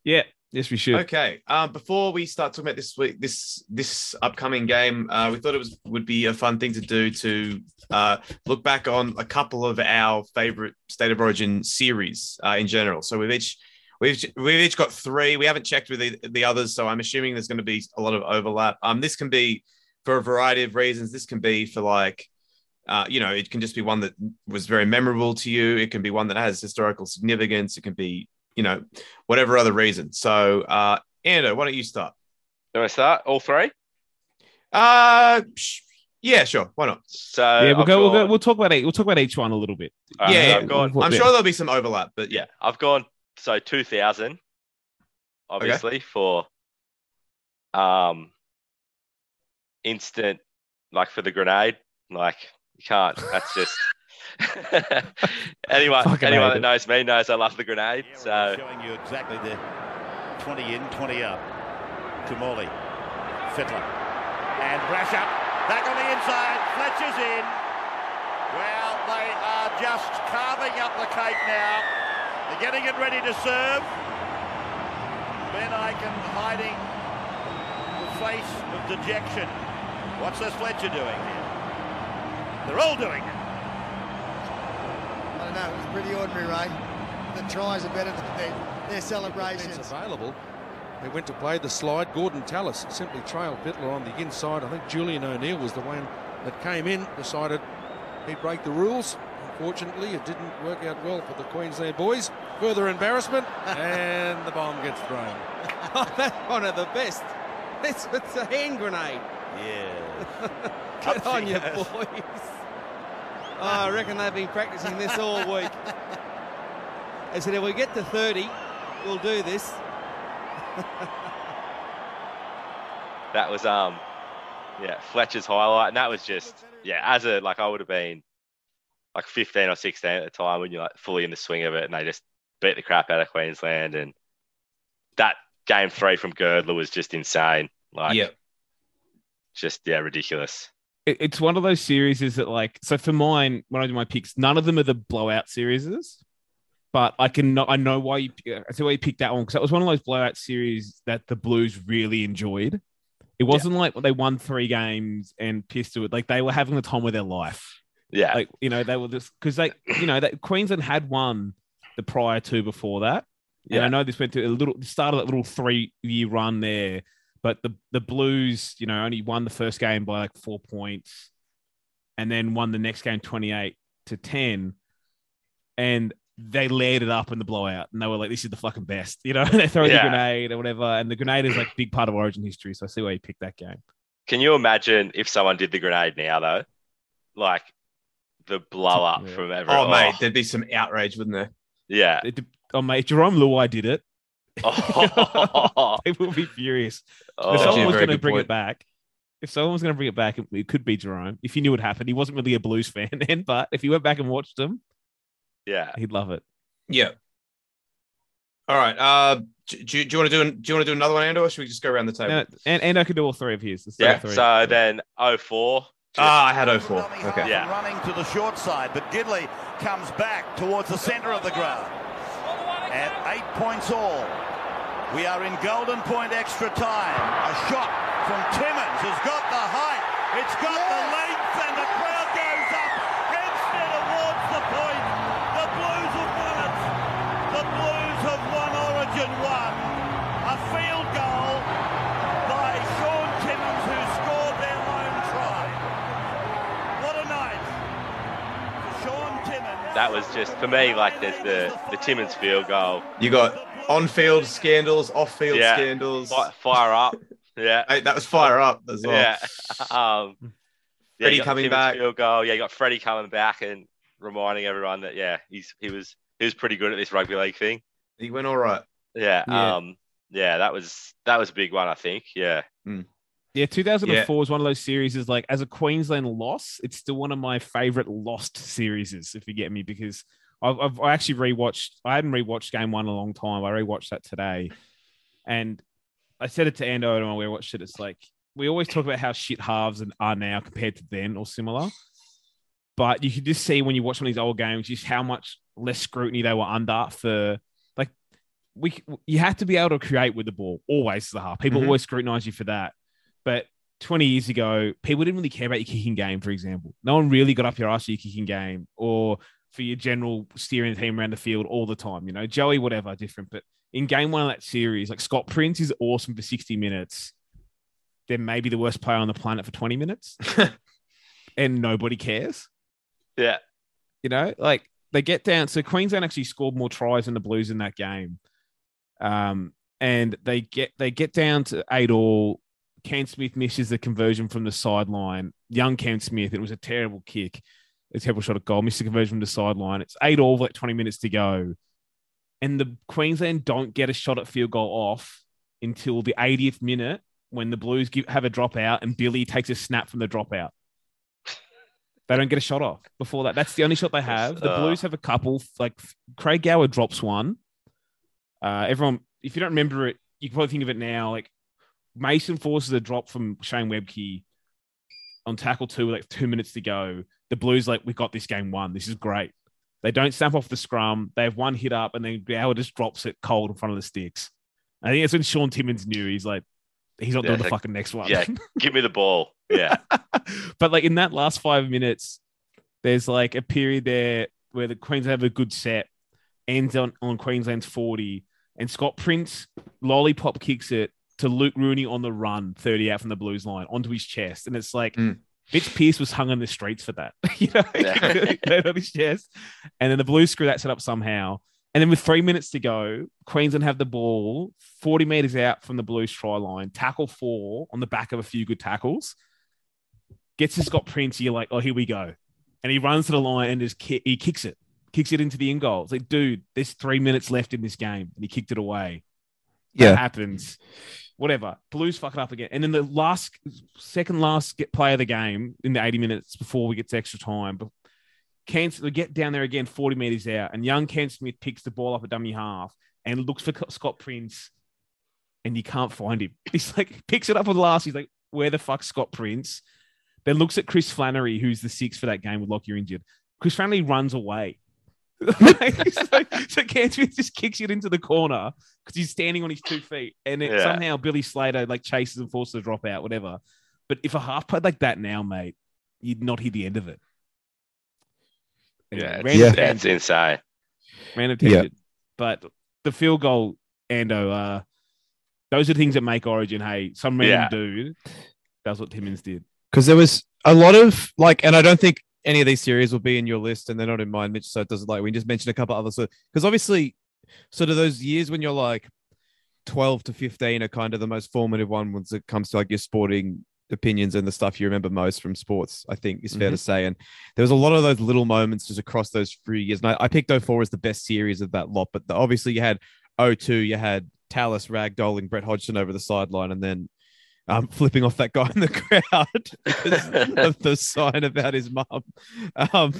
yeah. Yes, we should. Okay. Um, before we start talking about this week, this this upcoming game, uh, we thought it was would be a fun thing to do to uh, look back on a couple of our favorite state of origin series uh, in general. So we've each we've we've each got three. We haven't checked with the, the others, so I'm assuming there's going to be a lot of overlap. Um, this can be for a variety of reasons. This can be for like. Uh, you know, it can just be one that was very memorable to you. It can be one that has historical significance. It can be, you know, whatever other reason. So, uh, Ando, why don't you start? You want to start all three? Uh, sh- yeah, sure. Why not? So yeah, we'll I've go, we'll go. We'll talk about it. We'll talk about each one a little bit. all right, yeah, so yeah. I've gone. What I'm sure there'll be some overlap, but Yeah, I've gone. So 2000, obviously for um instant like for the grenade. Like you can't. That's just. anyone, Fucking anyone that knows me knows I love the grenade. Yeah, So showing you exactly the 20 in, 20 up. To Morley. Fittler. And Brash up. Back on the inside. Fletcher's in. Well, they are just carving up the cake now. They're getting it ready to serve. Ben Ikin hiding the face of dejection. What's this Fletcher doing here? They're all doing it. I don't know, it was pretty ordinary, Ray. The tries are better than their, their celebrations. Defence available. They went to play the slide. Gordon Tallis simply trailed Fittler on the inside. I think Julian O'Neill was the one that came in, decided he'd break the rules. Unfortunately, it didn't work out well for the Queensland boys. Further embarrassment, and the bomb gets thrown. Oh, that's one of the best. It's, it's a hand grenade. Yeah. Get on you, fingers. boys. Oh, I reckon they've been practicing this all week. I said, if we get to 30, we'll do this. that was um, yeah, Fletcher's highlight, and that was just yeah. As a like, I would have been like 15 or 16 at the time when you're like fully in the swing of it, and they just beat the crap out of Queensland, and that game three from Girdler was just insane. Like, yeah. just yeah, ridiculous. It's one of those series is that like so for mine when I do my picks, none of them are the blowout series. But I can I know why you I see why you picked that one because that was one of those blowout series that the Blues really enjoyed. It wasn't like they won three games and pissed it. Like they were having the time of their life. Yeah, Like you know they were just because they you know that Queensland had won the prior two before that. And Yeah. I know this went to a little the start of that little three year run there, but the the Blues, you know, only won the first game by like four points, and then won the next game twenty eight to ten, and they layered it up in the blowout, and they were like, "This is the fucking best," you know. they throw Yeah. the grenade or whatever, and the grenade is like a big part of Origin history. So I see why you picked that game. Can you imagine if someone did the grenade now though? Like the blow up Yeah. from everyone. Oh, mate, there'd be some outrage, wouldn't there? yeah, It, oh mate, Jarome Luai did it. Oh, People will be furious. oh. if someone was going to bring point. it back, if someone was going to bring it back, it, it could be Jarome. If he knew what happened, he wasn't really a Blues fan then, but if he went back and watched them, yeah. he'd love it. Yeah. All right. Uh, do, do, do you want to do do you want to do another one, Ando, or should we just go around the table? And, and and I could do all three of his. Yeah. three. So then 04. Ah, I had 04. Okay. Yeah. Running to the short side, but Gidley comes back towards the centre of the ground. At eight points all, we are in golden point extra time. A shot from Timmins has got the height, it's got the length, That was just for me. Like there's the the Timmins field goal. You got on-field scandals, off-field Yeah. scandals. Fi- Fire up. Yeah. Hey, that was fire up as well. Yeah. Um, yeah, Freddie you got coming Timmins back. Field goal. Yeah, you got Freddie coming back and reminding everyone that yeah, he's he was he was pretty good at this rugby league thing. He went all right. Yeah. Yeah. Um. Yeah, that was that was a big one. I think. Yeah. Yeah, 2004 is one of those series. Is like as a Queensland loss, it's still one of my favorite lost series. If you get me, because I've, I've I actually rewatched. I hadn't rewatched Game One in a long time. I rewatched that today, and I said it to Ando and we watched it. It's like we always talk about how shit halves and are now compared to then or similar, but you can just see when you watch one of these old games just how much less scrutiny they were under for like we you have to be able to create with the ball always the half. People Mhm. always scrutinize you for that. But 20 years ago, people didn't really care about your kicking game, for example. No one really got up your ass for your kicking game or for your general steering the team around the field all the time. You know, Joey, whatever, different. But in game one of that series, like Scott Prince is awesome for 60 minutes. Then maybe the worst player on the planet for 20 minutes. and nobody cares. Yeah. You know, like they get down. So Queensland actually scored more tries than the Blues in that game. Um, and they get they get down to eight all. Cam Smith misses the conversion from the sideline. Young Cam Smith, it was a terrible kick, a terrible shot at goal, missed the conversion from the sideline. It's eight all, like 20 minutes to go. And the Queensland don't get a shot at field goal off until the 80th minute when the Blues give, have a dropout and Billy takes a snap from the dropout. They don't get a shot off before that. That's the only shot they have. The Uh. Blues have a couple. Like Craig Gower drops one. Uh, everyone, if you don't remember it, you can probably think of it now. Like Mason forces a drop from Shane Webke on tackle two, with like two minutes to go. The Blues like we got this game won. This is great. They don't stamp off the scrum. They have one hit up, and then Gower just drops it cold in front of the sticks. I think that's when Shaun Timmins knew he's like, he's not Yeah, doing the like- fucking next one. Yeah. Give me the ball. Yeah. but like in that last five minutes, there's like a period there where the Queensland have a good set, ends on, on Queensland's 40, and Scott Prince lollipop kicks it to Luke Rooney on the run, 30 out from the Blues line onto his chest. And it's like Mm. Fitz Pierce was hung on the streets for that. you know, Yeah. on his chest. And then the Blues screw that set up somehow. And then with three minutes to go, Queensland have the ball 40 meters out from the Blues try line, tackle four on the back of a few good tackles. Gets to Scott Prince, you're like, oh, here we go. And he runs to the line and just ki- he kicks it, kicks it into the in goal. It's like, dude, there's three minutes left in this game. And he kicked it away. That Yeah. happens. Whatever. Blues fuck it up again. And then the last, second last get- play of the game in the 80 minutes before we get to extra time, but Ken, we get down there again, 40 meters out, and young Cam Smith picks the ball up at dummy half and looks for Scott Prince, and you can't find him. He's like, picks it up the last. He's like, where the fuck Scott Prince? Then looks at Chris Flannery, who's the six for that game with Lockyer injured. Chris Flannery runs away. so, so Cam just kicks it into the corner because he's standing on his two feet, and it, Yeah. somehow Billy Slater like chases and forces a drop out, whatever. But if a half played like that now, mate, you'd not hear the end of it. Anyway, Yeah. random It's, Yeah. tangent, it's insane. random Yeah. But the field goal, Ando, uh, those are the things that make Origin. Hey, some random Yeah. dude does what Timmins did. because there was a lot of like, and I don't think any of these series will be in your list, and they're not in mine, Mitch. So it doesn't like we just mentioned a couple others because obviously, sort of those years when you're like twelve to fifteen are kind of the most formative one once it comes to like your sporting opinions and the stuff you remember most from sports. I think is fair to mm-hmm. say, and there was a lot of those little moments just across those three years. And I, I picked 04 as the best series of that lot, but the, obviously you had 02, you had Tallis ragdolling Brett Hodgson over the sideline and then um, flipping off that guy in the crowd because of the sign about his mum. Um,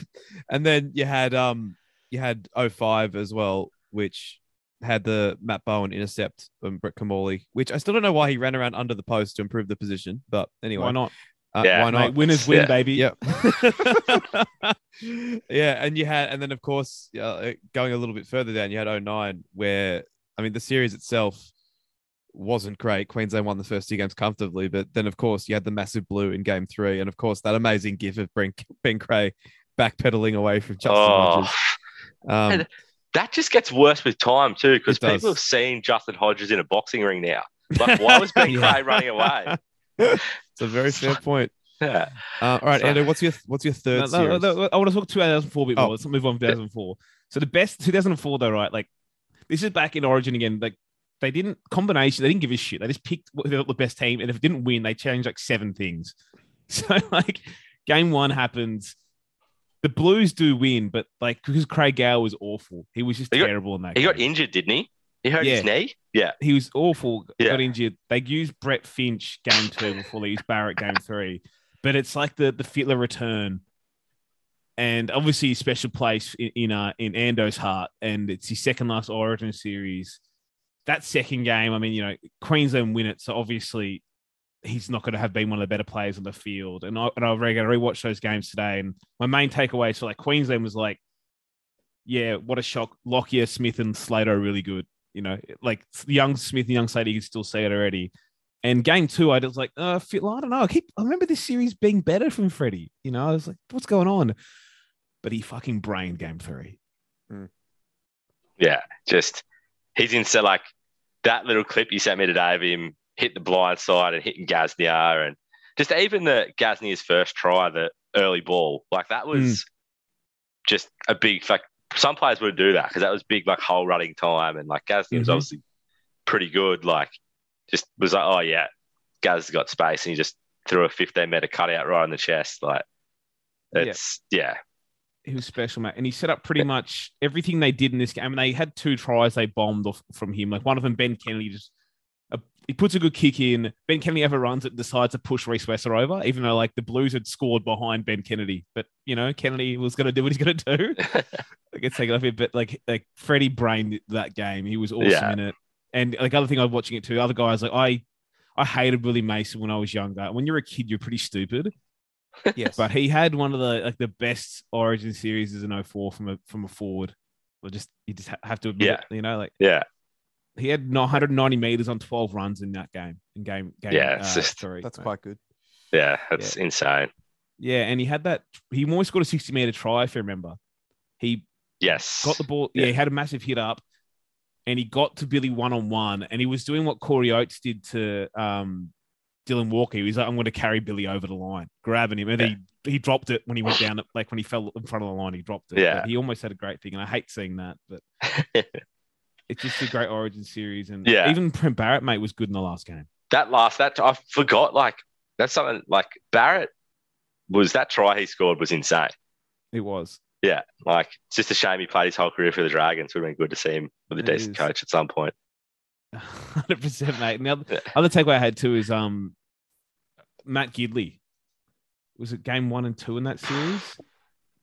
and then you had um, you had 05 as well, which had the Matt Bowen intercept from Brett Kimmorley, which I still don't know why he ran around under the post to improve the position. But anyway, Why not? Uh, Yeah. why not? Mate, winners win, Yeah. baby. Yeah. yeah. And you had, and then of course, uh, going a little bit further down, you had 09, where, I mean, the series itself wasn't great. Queensland won the first two games comfortably, but then of course you had the massive blue in game three. And of course, that amazing gif of Ben, ben Creagh backpedaling away from Justin Oh, Hodges. Um, And- that just gets worse with time too, because It does. people have seen Justin Hodges in a boxing ring now. Like, why was Ben Yeah. Creagh running away? it's a very fair point. Yeah. Uh, all right, So- Andrew, what's your what's your third No, no, no, no, I want to talk 2004 a bit more. Oh. Let's move on to 2004. So the best 2004 though, right? Like this is back in Origin again. Like they didn't combination. They didn't give a shit. They just picked the best team, and if it didn't win, they changed like seven things. So like game one happens. The Blues do win, but like because Craig Gower was awful. He was just He got- terrible in that. He got injured, didn't he? He hurt Yeah. his knee. Yeah. He was awful. Yeah. Got injured. They used Brett Finch game two before they used Barrett game three. But it's like the the Fittler return, and obviously his special place in in, uh, in Ando's heart, and it's his second last Origin series. That second game, I mean, you know, Queensland win it, so obviously he's not going to have been one of the better players on the field. And I and I've going to rewatch those games today, and my main takeaway so like Queensland was like, yeah, what a shock. Lockyer, Smith, and Slater are really good. You know, like young Smith and young Slater, you can still see it already. And game two, I was like, uh, I don't know. I keep I remember this series being better from Freddie. You know, I was like, what's going on? But he fucking brained game three. Yeah. Just he's in so like that little clip you sent me today of him hit the blind side and hitting Gasnier and just even the Gasnier's first try, the early ball, like that was just a big like some players would do that because that was big like whole running time and like Gasnier was Mhm. obviously pretty good. Like just was like, oh yeah, Gaz got space and he just threw a 15 meter cutout right in the chest. Like Yeah. it's yeah. He was special, mate. And he set up pretty much everything they did in this game. I mean, they had two tries they bombed off from him. Like one of them, Ben Kennedy just uh, he puts a good kick in. Ben Kennedy overruns it, decides to push Rhys Wesser over, even though like the Blues had scored behind Ben Kennedy. But you know, Kennedy was going to do what he's going to do. I get taken off it, but like like Freddie brained that game. He was awesome Yeah. in it. And like other thing, I was watching it too. Other guys like I, I hated Willie Mason when I was younger. When you're a kid, you're pretty stupid. Yes. But he had one of the like the best Origin series in 04 from a from a forward. Or just you just have to admit, Yeah. it, you know, like Yeah. he had 190 meters on 12 runs in that game. In game, game Yeah, it's uh, just- three. That's mate. quite good. Yeah. That's insane. Yeah, and he had that. He almost got a 60 meter try, if you remember. He Yes. got the ball. Yeah, Yeah. he had a massive hit up, and he got to Billy one on one, and he was doing what Corey Oates did to um, Dylan Walker. He was like, "I'm going to carry Billy over the line, grabbing him," and he he dropped it when he went down. Like when he fell in front of the line, he dropped it. Yeah. But he almost had a great thing, and I hate seeing that, but it's just a great Origin series, and Yeah. even Trent Barrett, mate, was good in the last game. that last that I forgot like that's something like Barrett was that try he scored was insane. It was. Yeah, like it's just a shame he played his whole career for the Dragons. It Would have been good to see him with a It decent is. coach at some point. Hundred percent, mate. And the other, other takeaway I had too is um Matt Gidley. Was it game one and two in that series?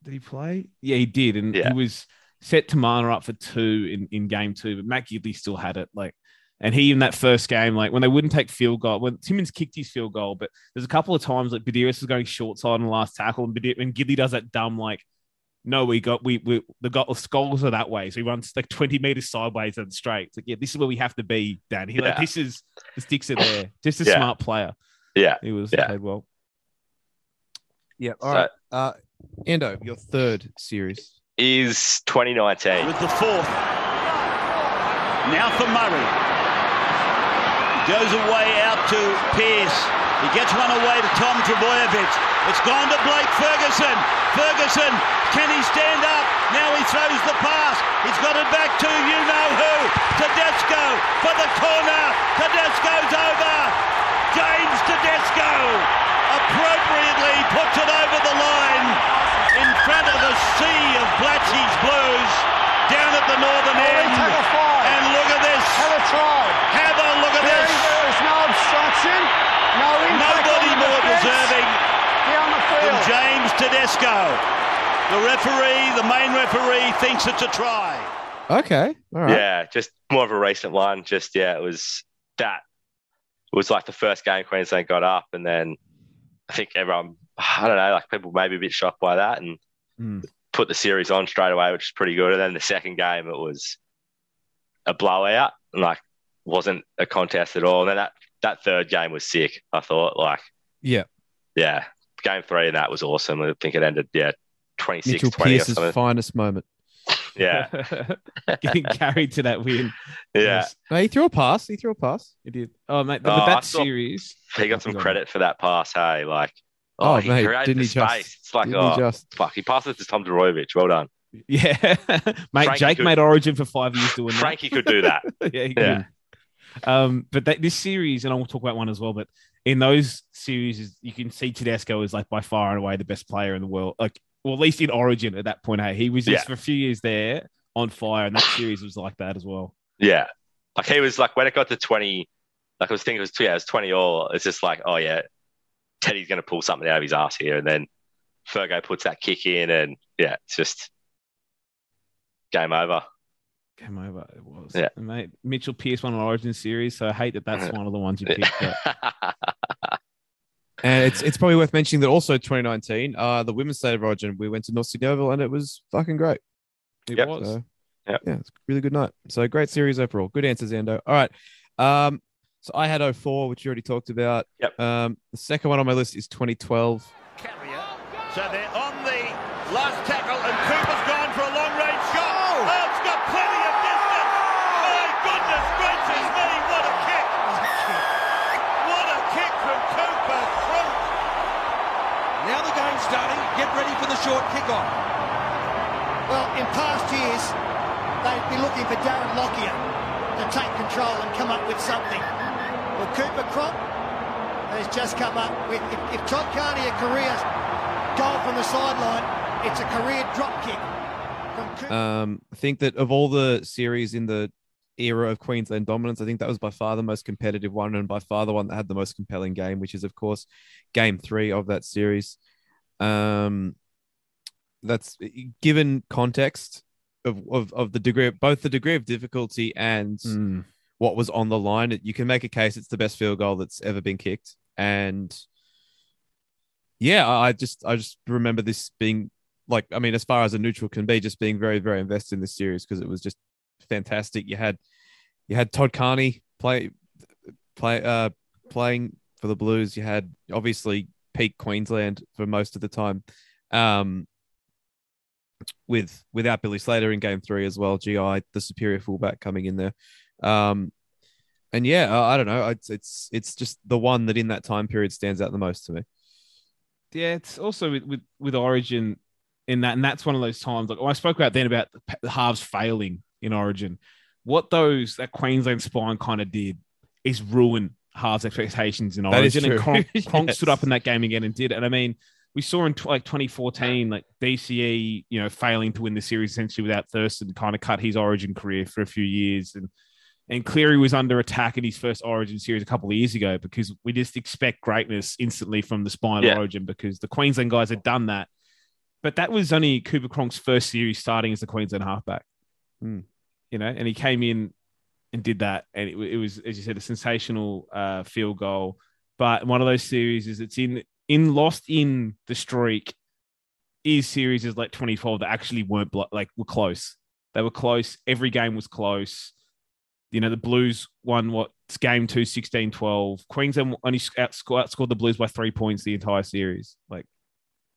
Did he play? Yeah, he did, and Yeah. he was set Timana up for two in, in game two, but Matt Gidley still had it. Like, and he in that first game, like when they wouldn't take field goal, when Timmins kicked his field goal, but there's a couple of times like Buderus was going short side on the last tackle, and Badir- and Gidley does that dumb like. No, we got we we the got the skulls are that way. So he runs like 20 meters sideways and straight. It's like, yeah, this is where we have to be, Dan. He like this is the sticks are there. Just a Yeah. smart player. Yeah, He was Yeah. played well. Yeah. All So- right. Uh, Ando, your third series. is 2019. with the fourth. Now for Murray. Goes away out to Pearce. He gets one away to Tom Trbojevic. It's gone to Blake Ferguson. Ferguson, can he stand up? Now he throws the pass. He's got it back to you know who. Tedesco for the corner. Tedesco's over. James Tedesco appropriately puts it over the line in front of a sea of Blatchy's Blues down at the northern end. And look at this. No Nobody more deserving than James Tedesco. The referee, the main referee, thinks it's a try. Okay. All right. Yeah, just more of a recent one. Just yeah, it was that. It was like the first game Queensland got up, and then I think everyone, I don't know, like people maybe a bit shocked by that, and mm. put the series on straight away, which is pretty good. And then the second game, it was a blowout, and like wasn't a contest at all. And then that that third game was sick. I thought, like, Yeah. yeah, game three and that was awesome. I think it ended, yeah, 26 Mitchell 20 or Pearce's something. finest moment. Yeah, Getting carried to that win. yeah. Yes, No, he threw a pass. He threw a pass. He did. Oh, mate, Oh, but I that saw- series. He got some credit for that pass. Hey, like, Oh, oh, he mate, created didn't the he just- space. It's like, Didn't he oh, just fuck, he passed it to Tom Dorovic. Well done. Yeah. mate, Frankie Jake could- made Origin for five years doing that. Frankie could do that. yeah, he Yeah. Um, but that, this series, and I'll talk about one as well, but in those series, you can see Tedesco is like by far and away the best player in the world. Like, well, at least in Origin at that point, hey, he was just Yeah. for a few years there on fire, and that series was like that as well. Yeah. Like he was like when it got to 20, like I was thinking it was, yeah, it was 20 all. It's just like, oh yeah, Teddy's going to pull something out of his ass here. And then Fergo puts that kick in and yeah, it's just game over. Came over, it was. Yeah. And mate, Mitchell Pearce won an Origin series, so I hate that that's one of the ones you picked. But And it's it's probably worth mentioning that also 2019, uh, the women's state of origin, we went to North Sydney Oval and it was fucking great. it Yep. was. So, Yep. yeah, it's really good night. So great series overall. Good answers, Ando. All right. Um, so I had 04, which you already talked about. Yep. Um, the second one on my list is 2012. Carrier. So they're on the last tackle, and Cooper's gone starting. Get ready for the short kickoff. Well, in past years, they'd be looking for Darren Lockyer to take control and come up with something. Well, Cooper Cronk has just come up with, if, if Todd Carney a career goal from the sideline, it's a career drop kick Cooper. Um, I think that of all the series in the era of Queensland dominance, I think that was by far the most competitive one and by far the one that had the most compelling game, which is, of course, game three of that series. Um, that's given context of, of, of the degree, of, both the degree of difficulty and Mm. what was on the line. You can make a case it's the best field goal that's ever been kicked. And yeah, I I just I just remember this being like I mean, as far as a neutral can be, just being very, very invested in this series because it was just fantastic. You had you had Todd Carney play play uh playing for the Blues. You had obviously peak Queensland for most of the time. Um with without Billy Slater in game three as well, GI, the superior fullback coming in there. Um and yeah, I, I don't know. It's it's it's just the one that in that time period stands out the most to me. Yeah, it's also with, with with Origin in that, and that's one of those times. Like I spoke about then about the the halves failing in Origin. What those that Queensland spine kind of did is ruin halves expectations in That is Origin. And. Cronk, Cronk stood up in that game again and did it. And I mean, we saw in tw- like 2014, like DCE, you know, failing to win the series essentially without Thurston, kind of cut his Origin career for a few years, and and Cleary was under attack in his first Origin series a couple of years ago because we just expect greatness instantly from the spine Yeah. Origin because the Queensland guys had done that. But that was only Cooper Cronk's first series starting as the Queensland halfback. Hmm. You know, and he came in and did that. And it, it was, as you said, a sensational uh, field goal. But one of those series is it's in in lost in the streak is series is like 2012 that actually weren't blo- like were close. They were close. Every game was close. You know, the Blues won what game two, 16 12. Queensland only outscored, outscored the Blues by three points the entire series. Like,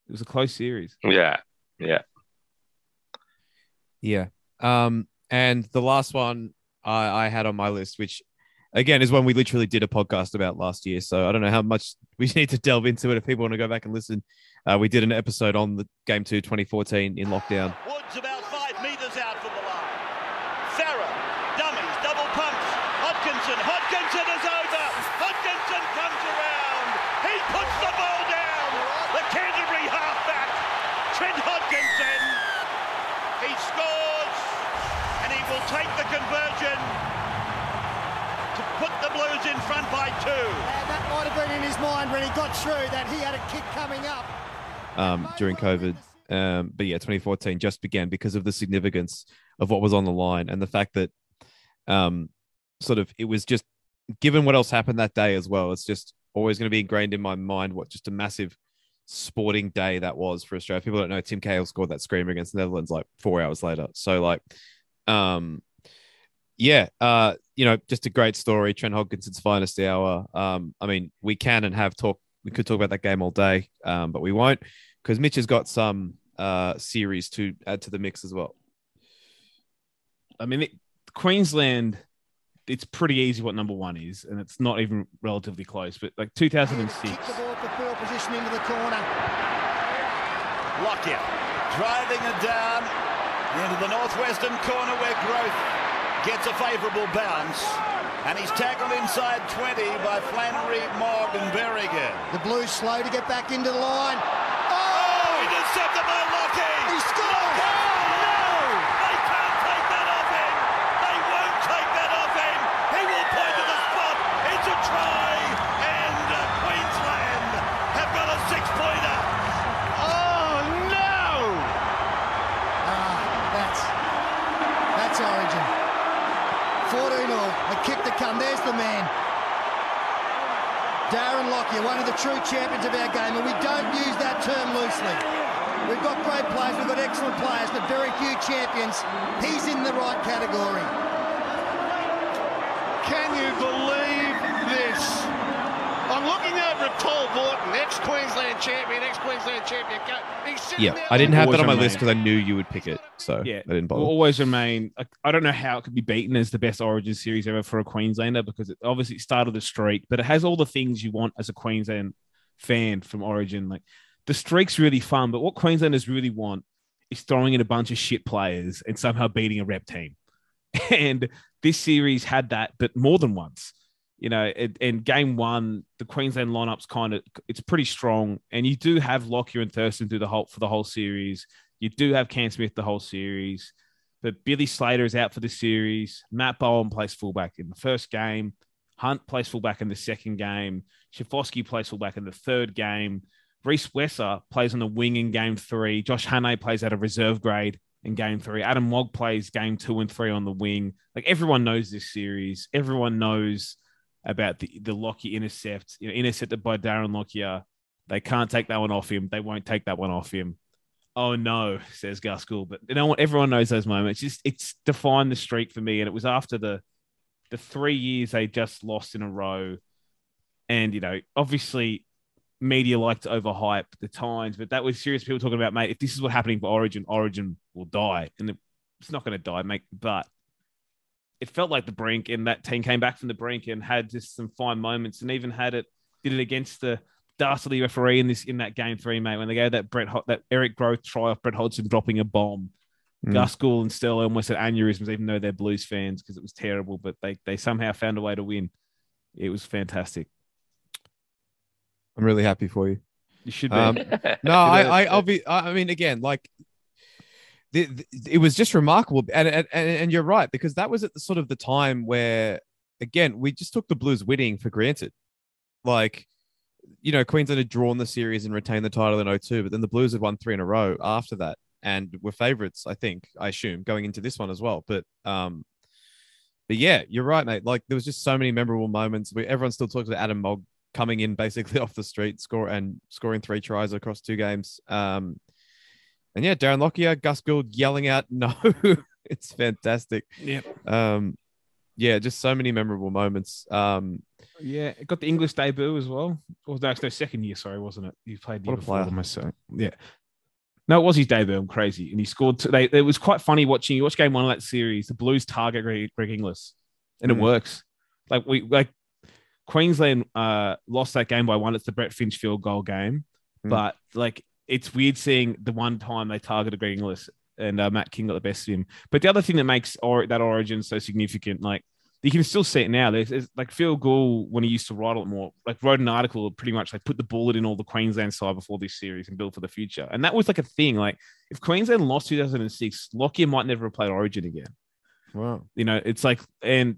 it was a close series. Yeah. Yeah. Yeah. Um, and the last one I, I had on my list, which again is one we literally did a podcast about last year. So I don't know how much we need to delve into it if people want to go back and listen. Uh, we did an episode on the game two 2014 in lockdown. Woods about five metres out from the line. Farah, dummies, double pumps. Hodkinson, Hodkinson is over. Hodkinson comes around. He puts the ball down. The Canterbury halfback, Trent Hodkinson. He scores, and he will take the conversion to put the Blues in front by two. And that might have been in his mind when he got through that he had a kick coming up. um, during COVID. Um, but yeah, 2014 just began because of the significance of what was on the line and the fact that um, sort of it was just given what else happened that day as well. It's just always going to be ingrained in my mind what just a massive sporting day that was for Australia. People don't know Tim Cahill scored that screamer against the Netherlands like four hours later. So like, um, yeah, uh, you know, just a great story. Trent Hodkinson's finest hour. Um, I mean, we can and have talked. We could talk about that game all day, um, but we won't because Mitch has got some uh series to add to the mix as well. I mean, it, Queensland, it's pretty easy what number one is, and it's not even relatively close. But like 2006, Kick the ball for field position into the corner. Lockyer driving it down into the northwestern corner where Grothe gets a favourable bounce. And he's tackled inside 20 by Flannery, Mogg and Berrigan. The Blues slow to get back into the line. Oh, intercepted by Lockie! He scored! They can't take that off him! They won't take that off him! He will point to the spot! It's a try! And uh, Queensland have got a six-pointer! Oh, no! Ah, that's that's Origin. 14 all. A kick to come. There's the man. Darren Lockyer, one of the true champions of our game, and we don't use that term loosely. We've got great players, we've got excellent players, but very few champions. He's in the right category. Can you believe this? I'm looking over at Paul Morton, ex-Queensland champion, ex-Queensland champion. Go- He's Yeah, there I didn't have that on my Always list because I knew you would pick it, so Yeah, I didn't will bother. always remain. I, I don't know how it could be beaten as the best Origin series ever for a Queenslander because it obviously started the streak, but it has all the things you want as a Queensland fan from Origin. Like the streak's really fun, but what Queenslanders really want is throwing in a bunch of shit players and somehow beating a rep team. And this series had that, but more than once. You know, it, in game one, the Queensland lineup's kind of it's pretty strong, and you do have Lockyer and Thurston through the whole for the whole series. You do have Cam Smith the whole series, but Billy Slater is out for the series. Matt Bowen plays fullback in the first game. Hunt plays fullback in the second game. Schifcofske plays fullback in the third game. Rhys Wesser plays on the wing in game three. Josh Hannay plays at a reserve grade in game three. Adam Mogg plays game two and three on the wing. Like everyone knows this series. Everyone knows about the, the Lockyer intercept, you know, intercepted by Darren Lockyer. Uh, they can't take that one off him. They won't take that one off him. Oh no, says Gus Gould. But you know what? Everyone knows those moments. Just it's defined the streak for me. And it was after the the three years they just lost in a row. And you know, obviously media like to overhype the times, but that was serious people talking about, mate, if this is what happening for Origin, Origin will die. And it's not going to die, mate. But it felt like the brink, and that team came back from the brink and had just some fine moments, and even had it did it against the dastardly referee in this in that game three, mate, when they gave that Brett that Eric Grothe try off Brett Hodgson dropping a bomb. Mm. Gus Gould and Stella almost had aneurysms, even though they're Blues fans, because it was terrible. But they they somehow found a way to win. It was fantastic. I'm really happy for you. You should be. Um, No, I, I, I'll be. I I mean, again, like, the, the- it was just remarkable, and, and and you're right because that was at the sort of the time where, again, we just took the Blues winning for granted. Like, you know, Queensland had drawn the series and retained the title in 02, but then the Blues had won three in a row after that, and were favourites. I think, I assume, going into this one as well. But um, but yeah, you're right, mate. Like, there was just so many memorable moments. We everyone still talks about Adam Mogg coming in basically off the street, score and scoring three tries across two games. Um, and yeah, Darren Lockyer, Gus Gould yelling out no. it's fantastic. Yep. Um, yeah, just so many memorable moments. Um, Yeah, it got the Inglis debut as well. Or no, it's no second year, sorry, wasn't it? You played the year before so yeah. No, it was his debut. I'm crazy, and he scored. T- they, it was quite funny watching. You watch game one of that series. The Blues target Greg, Greg Inglis, and Mm. it works. Like we like Queensland uh, lost that game by one. It's the Brett Finch field goal game, Mm. but like it's weird seeing the one time they targeted Greg Inglis and uh, Matt King got the best of him. But the other thing that makes or- that origin so significant, like you can still see it now. There's, there's like Phil Gould when he used to write a lot more, like wrote an article pretty much like put the bullet in all the Queensland side before this series and build for the future. And that was like a thing. Like if Queensland lost 2006, Lockyer might never have played Origin again. wow. You know, it's like, and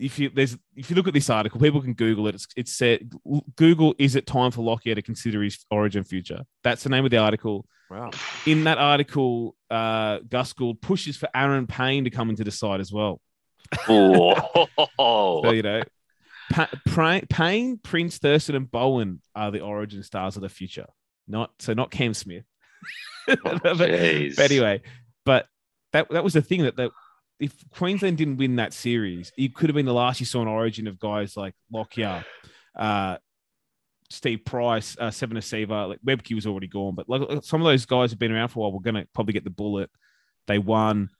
if you there's if you look at this article, people can Google it. It's, it's said Google is it time for Lockyer to consider his Origin future? That's the name of the article. Wow. In that article, uh, Gus Gould pushes for Aaron Payne to come into the side as well. Oh, So you know, pa- Pra- Payne, Prince, Thurston, and Bowen are the Origin stars of the future. Not so not Cam Smith. but, but anyway, but that that was the thing that that if Queensland didn't win that series, it could have been the last you saw an Origin of guys like Lockyer, uh, Steve Price, uh, Civoniceva, like Webke was already gone, but like some of those guys have been around for a while. We're gonna probably get the bullet. They won.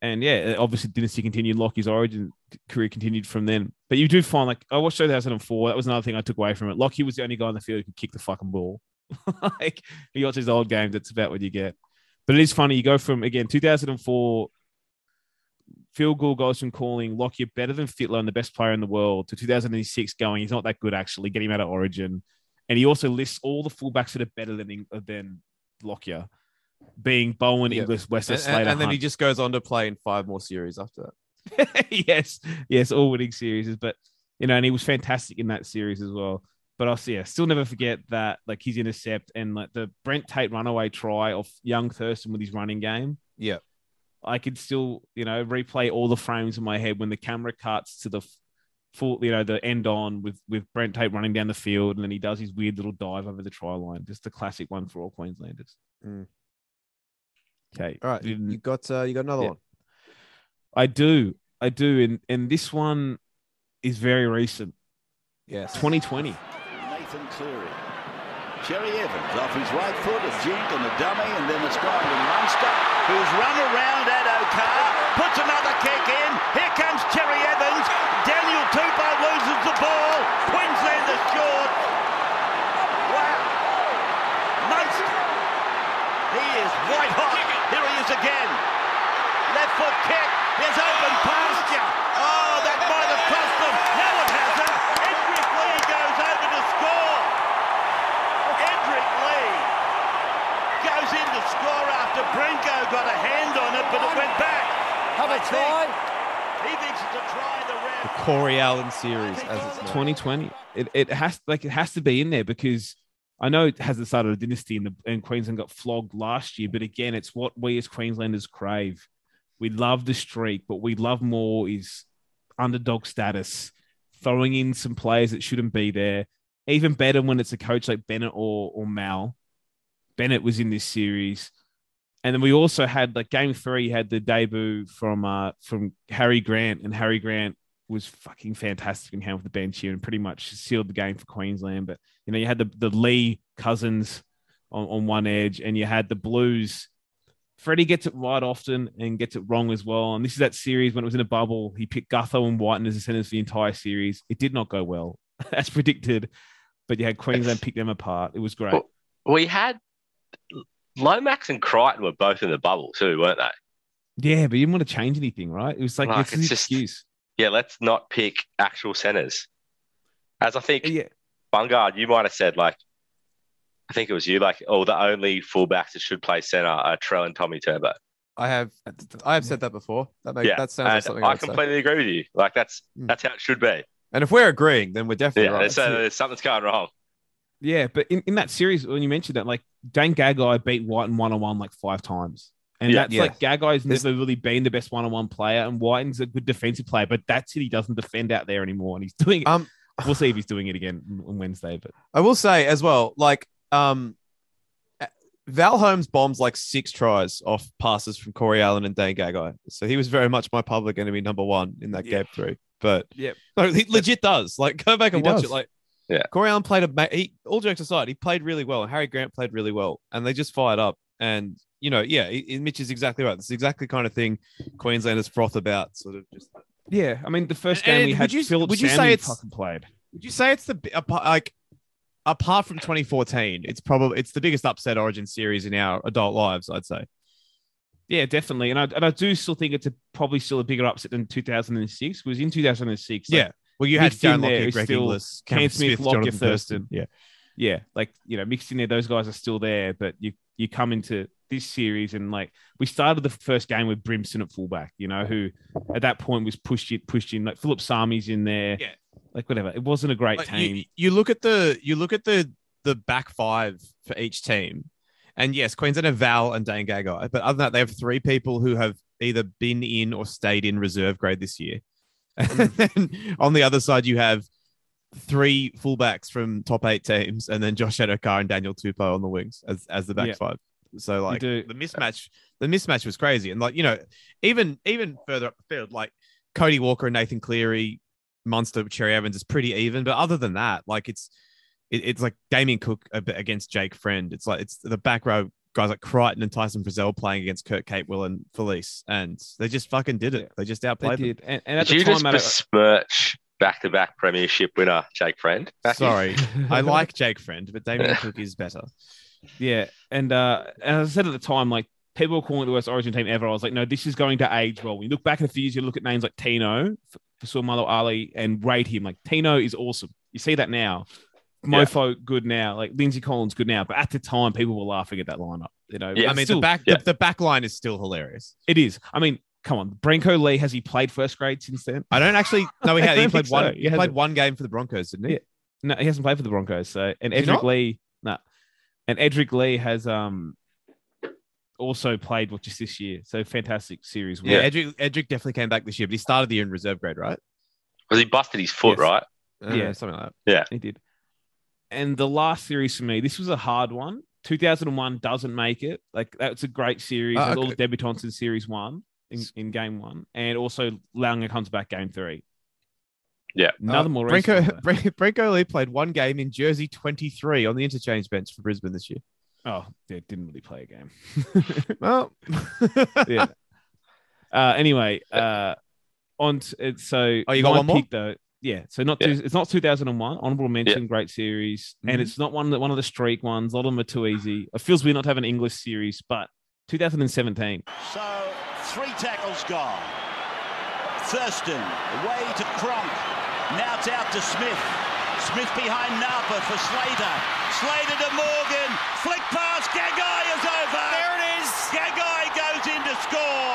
And yeah, obviously dynasty continued. Lockie's origin career continued from then. But you do find like I watched 2004. That was another thing I took away from it. Lockie was the only guy on the field who could kick the fucking ball. like you watch his old games, that's about what you get. But it is funny. You go from again 2004 field goal goes from calling Lockyer better than Fittler and the best player in the world to 2006 going he's not that good actually. Get him out of Origin, and he also lists all the fullbacks that are better than than Lockyer, being Bowen, Yeah. Inglis, Wesser, Slater, and, and then he just goes on to play in five more series after that. yes, yes, all winning series. But you know, and he was fantastic in that series as well. But I'll yeah, still never forget that like his intercept and like the Brent Tate runaway try of young Thurston with his running game. Yeah. I could still, you know, replay all the frames in my head when the camera cuts to the full, you know, the end on with with Brent Tate running down the field, and then he does his weird little dive over the try line. Just the classic one for all Queenslanders. Mm. Okay, All right, you, you got uh, you got another Yeah. one. I do, I do, and and this one is very recent, Yes. 2020. Nathan Cleary. Cherry Evans off his right foot, a jink and a dummy, and then it's gone to Munster, who's run around Addo-Carr, puts another kick in. Here comes Cherry Evans. Daniel Tupou loses the ball. Queensland is short. Wow. Munster. He is white hot. Here he is again. Left foot kick. There's open pasture. Oh, that might have cost them. No, it hasn't. Edrick Lee goes over to score. Edrick Lee goes in to score after Brinko got a hand on it, but it went back. Have a I think try. He thinks it's a try the The. Corey Allen series, as it's 2020. It, it has like it has to be in there because I know it has the start of a dynasty and, the, and Queensland got flogged last year, but again, it's what we as Queenslanders crave. We love the streak, but we love more is underdog status, throwing in some players that shouldn't be there. Even better when it's a coach like Bennett or or Mal. Bennett was in this series. And then we also had like game three had the debut from uh from Harry Grant, and Harry Grant was fucking fantastic and came off the bench here and pretty much sealed the game for Queensland. But you know, you had the the Lee cousins on, on one edge, and you had the Blues. Freddie gets it right often and gets it wrong as well. And this is that series when it was in a bubble. He picked Gutho and Wighton as the centers for the entire series. It did not go well, as predicted. But you had Queensland pick them apart. It was great. Well- We had Lomax and Crichton were both in the bubble too, weren't they? Yeah, but you didn't want to change anything, right? It was like, Like, it's, it's an just- excuse. Yeah, let's not pick actual centers. As I think Yeah, Bungard, you might have said like, I think it was you, like, oh, the only fullbacks that should play center are Trell and Tommy Turbo. I have I have said that before. That makes yeah, that sounds like something I I would say. completely agree with you. Like that's Mm. that's how it should be. And if we're agreeing, then we're definitely Yeah, right. there's, there's something's going wrong. Yeah, but in, in that series, when you mentioned that, like Dane Gagai beat Wighton one on one like five times. And Yeah. that's Yeah. like Gagai's There's- never really been the best one on one player, and Wighton's a good defensive player, but that's it. He doesn't defend out there anymore, and he's doing it. Um, we'll see if he's doing it again on Wednesday. But I will say as well, like um, Val Holmes bombs like six tries off passes from Corey Allen and Dan Gagai, so he was very much my public enemy number one in that Yeah. game three. But yeah, no, he legit does. Like go back and He watch does. it. Like Yeah. Corey Allen played a ma- he all jokes aside, he played really well, Harry Grant played really well, and they just fired up. And you know, yeah, he- he- Mitch is exactly right. This is exactly the kind of thing Queenslanders froth about. Sort of just. yeah, I mean, the first game and we would had you- Philip would you say it's- fucking played. Would you say it's the like apart from 2014, it's probably it's the biggest upset Origin series in our adult lives, I'd say. Yeah, definitely, and I and I do still think it's a, probably still a bigger upset than 2006. was in 2006, like, Yeah. Well, you had in Darren Lockyer, Greg still Inglis, Cam Smith, Smith, Lockyer, Thurston. Yeah. yeah, like you know, mixed in there, those guys are still there, but you you come into this series, and like we started the first game with Brimson at fullback, you know, who at that point was pushed it, pushed in. Like Phillip Sami's in there, Yeah. like whatever. It wasn't a great Like, team. You, you look at the you look at the the back five for each team, and yes, Queensland have Val and Dane Gagai, but other than that, they have three people who have either been in or stayed in reserve grade this year. And then on the other side, you have three fullbacks from top eight teams, and then Josh Addo-Carr and Daniel Tupou on the wings as as the back Yeah. five. So like the mismatch, the mismatch was crazy, and like you know, even even further up the field, like Cody Walker and Nathan Cleary, Munster, Cherry Evans is pretty even. But other than that, like it's it, it's like Damien Cook against Jake Friend. It's like it's the back row guys like Crichton and Tyson Frizell playing against Kurt Capewell and Felise, and they just fucking did it. They just they outplayed them. did, and, and at Did the you time, just I don't- besmirch back-to-back premiership winner Jake Friend? Matthew? Sorry, I like Jake Friend, but Damien Cook is better. Yeah, and uh, and as I said at the time, like people were calling it the worst Origin team ever. I was like, no, this is going to age well. When you look back in a few years, you look at names like Tino, Fa'asuamaleaui, and rate him. Like Tino is awesome. You see that now. Yeah. Mofo good now. Like Lindsay Collins good now. But at the time, people were laughing at that lineup. You know, Yeah. I mean, still- the back yeah. the, the back line is still hilarious. it is. I mean, come on, Brenko Lee has he played first grade since then? I don't actually. No, he I had. He played think one. He He played one game for the Broncos, didn't he? Yeah. No, he hasn't played for the Broncos. So and Edrick? Lee, no, and Edrick Lee has um also played what just this year. So fantastic series. win. Yeah, Edrick, Edrick definitely came back this year, but he started the year in reserve grade, right? Because he busted his foot, Yes. right? Uh, Yeah. something like that. Yeah, he did. And the last series for me, this was a hard one. 2001 doesn't make it. Like that's a great series. Uh, Has all okay. the debutants in series one in, in game one, and also Langer comes back game three. Yeah. another Uh, more recent Brenko, Brenko Lee played one game in Jersey 23 on the interchange bench for Brisbane this year. Oh, yeah, didn't really play a game. Well, yeah. Uh, anyway, uh, on t- so Oh, you got one more? pick, though. Yeah, so not Yeah. two, it's not 2001. Honorable mention, great series, and Mhm. it's not one that one of the streak ones. A lot of them are too easy. It feels weird not to have an English series, but 2017. So three tackles gone. Thurston away to Cronk. Now it's out to Smith. Smith behind Napa for Slater. Slater to Morgan. Flick pass. Gagai is over. There it is. Gagai goes in to score.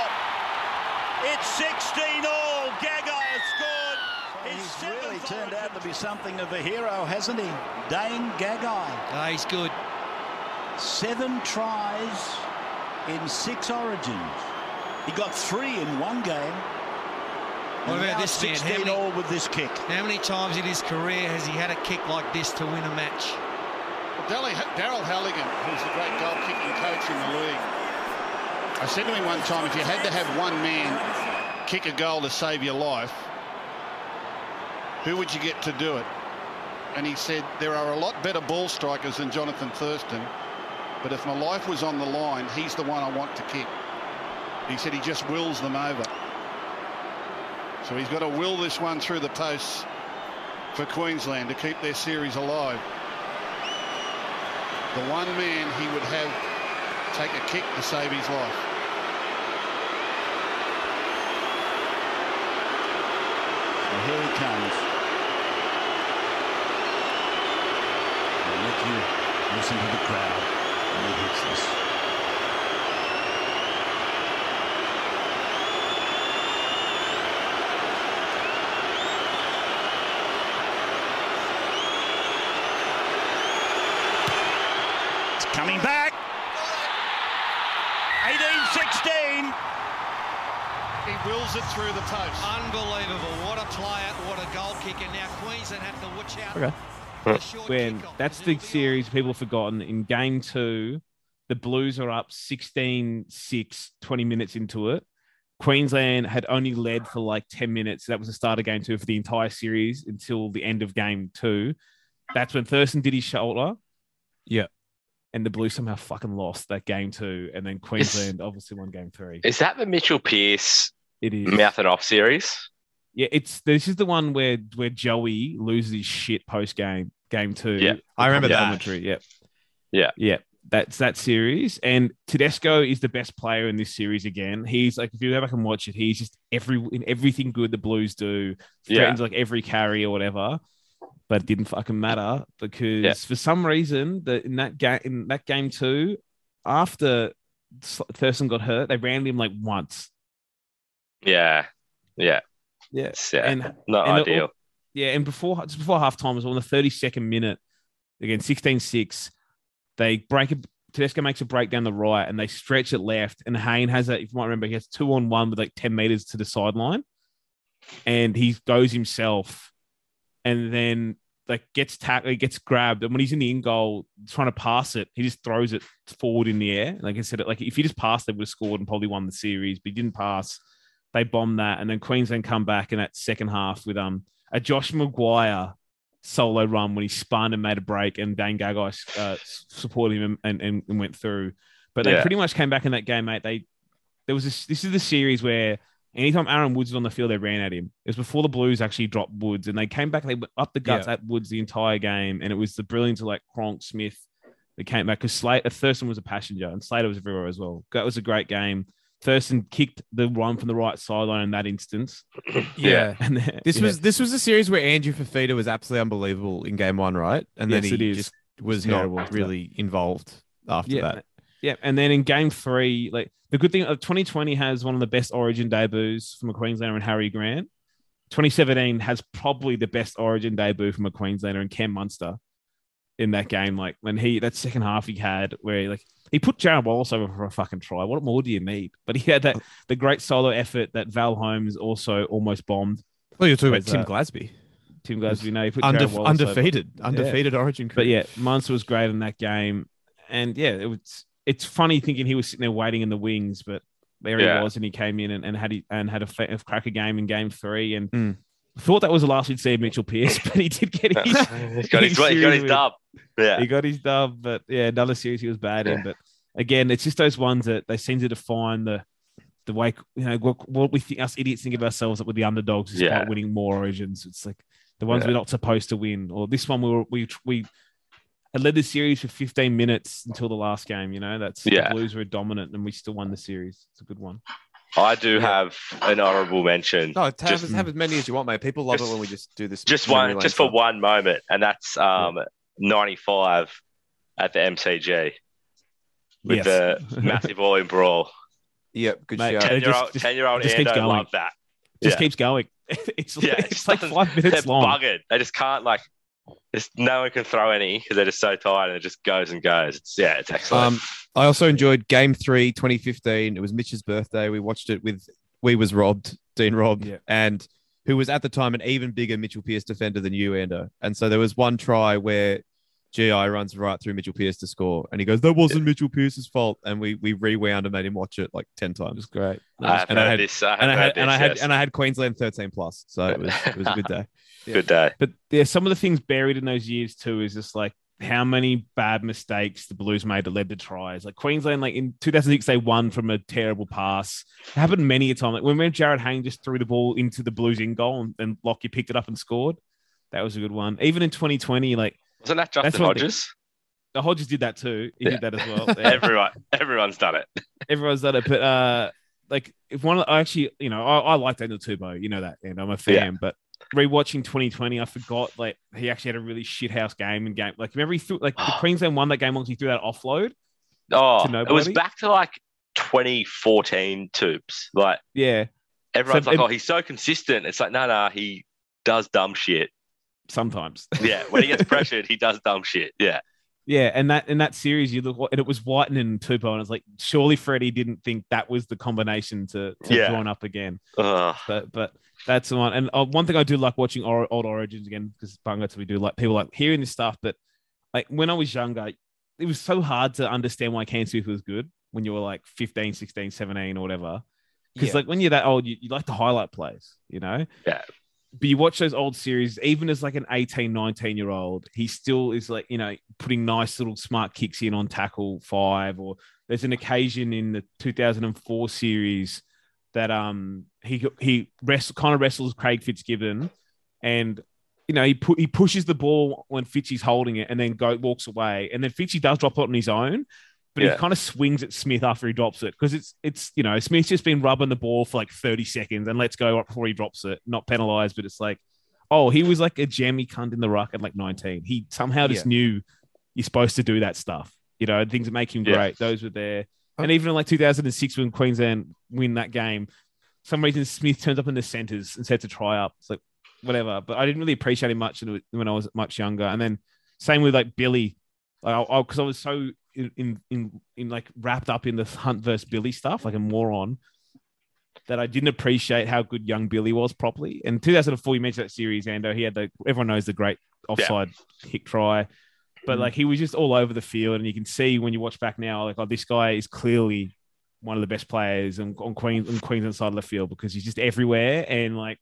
It's 16 all. Gagai has scored. He's really turned out to be something of a hero, hasn't he? Dane Gagai. Ah, he's good. Seven tries in six origins. He got three in one game. What And about this man? How 16 many- all with this kick. How many times in his career has he had a kick like this to win a match? Daryl Daryl Halligan, who's the great goal kicking coach in the league, I said to him one time, if you had to have one man kick a goal to save your life, who would you get to do it? And he said, there are a lot better ball strikers than Jonathan Thurston, but if my life was on the line, he's the one I want to kick. He said he just wills them over. So he's got to will this one through the posts for Queensland to keep their series alive. The one man he would have take a kick to save his life. Here he comes. I'll let you listen to the crowd when he hits this. It's coming back. 18-16. He wills it through the post. Unbelievable. What a player, what a goal kicker. Now Queensland have to watch out. Okay. For the short When that's the series people have forgotten. In game two, the Blues are up 16 6, 20 minutes into it. Queensland had only led for like 10 minutes. That was the start of game two for the entire series until the end of game two. That's when Thurston did his shoulder. Yeah. And the Blues somehow fucking lost that game two. And then Queensland obviously won game three. Is that the Mitchell Pearce It is. mouth and off series? Yeah, it's this is the one where where Joey loses his shit post game, game two. Yeah, I remember that. Commentary, Yep. Yeah. Yeah. That's that series. And Tedesco is the best player in this series again. He's like, if you ever can watch it, he's just every in everything good the Blues do, Yeah. like every carry or whatever. But it didn't fucking matter because Yeah. for some reason that in that game in that game two, after Thurston got hurt, they ran him like once. Yeah, yeah, Yeah, yeah. and not and it- yeah, and before just before halftime was on the 32nd minute, again 16-6, they break it. Tedesco makes a break down the right and they stretch it left. And Hayne has a, if you might remember, he has two on one with like 10 meters to the sideline. And he goes himself and then like gets tackled, he gets grabbed. And when he's in the in goal trying to pass it, he just throws it forward in the air. Like I said, like if he just passed, they would have scored and probably won the series, but he didn't pass. They bombed that. And then Queensland come back in that second half with um a Josh McGuire solo run when he spun and made a break, and Dane Gagai uh, supported him and, and, and went through. But they Yeah. pretty much came back in that game, mate. They there was this. This is the series where anytime Aaron Woods was on the field, they ran at him. It was before the Blues actually dropped Woods, and they came back. They went up the guts at Woods the entire game, and it was the brilliance of like Cronk Smith that came back because Slater Thurston was a passenger, and Slater was everywhere as well. That was a great game. Thurston kicked the run from the right sideline in that instance. Yeah. And then, This yeah. was this was a series where Andrew Fifita was absolutely unbelievable in game one, right? And then Yes, he it is. just was Terrible not after that. really involved after yeah, that. Yeah, and then in game three, like the good thing uh, of 2020 has one of the best Origin debuts from a Queenslander and Harry Grant. 2017 has probably the best Origin debut from a Queenslander and Cam Munster in that game. Like when he that second half he had where he, like he put Jarrod Wallace over for a fucking try. What more do you need? But he had that the great solo effort that Val Holmes also almost bombed. Well, you're talking about Tim uh, Glasby, Tim Glasby, no, he put Unde- Jarrod Wallace over. undefeated, undefeated Origin. But yeah, Munster was great in that game, and yeah, it was. It's funny thinking he was sitting there waiting in the wings, but there Yeah. he was, and he came in and, and had he, and had a, fa- a cracker game in game three, and Mm. Thought that was the last we'd see of Mitchell Pearce, but he did get his. He's got his, he got his dub. Yeah. He got his dub, but yeah, another series he was bad in. But again, it's just those ones that they seem to define the the way you know what, what we think us idiots think of ourselves that we're the underdogs despite Yeah. winning more origins. It's like the ones Yeah. we're not supposed to win, or this one we were we we had led the series for 15 minutes until the last game. You know, that's Yeah. the Blues were dominant and we still won the series. It's a good one. I do have an honourable mention. No, have, just, as, have as many as you want, mate. People love Just- it when we just do this. just one, lane just for one moment, and that's um, 95 at the MCG with Yes. the massive all in brawl. Yep, good Mate, shout. Ten year old, just- just- ten year old it just Ando loved that. Just Yeah. keeps going. it's Yeah, it it's just like doesn't- five minutes They're long. buggered. They just can't like. Just no one can throw any because they're just so tired and it just goes and goes. It's yeah, it's excellent. Um, I also enjoyed Game Three, 2015. It was Mitch's birthday. We watched it with We Was Robbed, Dean Robb, Yeah. and who was at the time an even bigger Mitchell Pearce defender than you, Ando. And so there was one try where GI runs right through Mitchell Pearce to score, and he goes, "That wasn't Mitchell Pearce's fault." And we we rewound and made him watch it like ten times. It times. was great. I and I had- this. I And I heard had and I had yes. and I had Queensland 13 plus, so it was it was a good day. good day. But yeah, some of the things buried in those years too is just like how many bad mistakes the Blues made that led to tries. Like Queensland, like in 2006, they won from a terrible pass. It happened many a time. Like when Jarryd Hayne just threw the ball into the Blues in goal and, and Lockie picked it up and scored. That was a good one. Even in 2020, like Wasn't that That's Justin one thing. Hodges? the Hodges did that too. He Yeah. did that as well. Yeah. Everyone, everyone's done it. everyone's done it. But uh, like if one, I actually, you know, I, I like Daniel Tupou, you know that, and I'm a fan. Yeah. But rewatching 2020, I forgot like he actually had a really shit house game in game. Like remember he threw like the ah. Queensland won that game once he threw that offload. Oh, it was back to like 2014 tubes. Like Yeah, everyone's So like, it- oh, he's so consistent. It's like, no, no, he does dumb shit. sometimes. Yeah, when he gets pressured, he does dumb shit. Yeah, yeah, and that in that series, you look and it was Wighton and Tupou, and it's like surely Freddie didn't think that was the combination to to Yeah. join up again. Ugh. But but that's the one. And uh, one thing I do like watching or- old Origins again because Bunga we do like people like hearing this stuff. But like when I was younger, it was so hard to understand why Cam Smith was good when you were like 15, 16, 17 or whatever. Because Yeah. like when you're that old, you, you like to highlight plays, you know? Yeah. But you watch those old series, even as like an 18, 19 year old, he still is like, you know, putting nice little smart kicks in on tackle five. Or there's an occasion in the 2004 series that um he he wrestle, kind of wrestles Craig Fitzgibbon and you know he put he pushes the ball when Fitchy's holding it and then go walks away and then Fitchy does drop it on his own but Yeah. he kind of swings at Smith after he drops it because it's it's you know Smith's just been rubbing the ball for like 30 seconds and let's go right before he drops it not penalized but it's like oh he was like a jammy cunt in the ruck at like 19 he somehow just Yeah. knew you're supposed to do that stuff you know things that make him Yeah. great those were there oh. And even in like 2006, when Queensland win that game, some reason Smith turns up in the centres and sets a try up. It's like whatever. But I didn't really appreciate him much when I was much younger. And then same with like Billy, like because I, I, was so in, in in in like wrapped up in the Hunt versus Billy stuff, like a moron, that I didn't appreciate how good young Billy was properly. And 2004, you mentioned that series, Ando. He had the everyone knows the great offside yeah. kick try, but mm. like he was just all over the field, and you can see when you watch back now, like oh, this guy is clearly one of the best players on, on Queens on Queensland side of the field because he's just everywhere, and like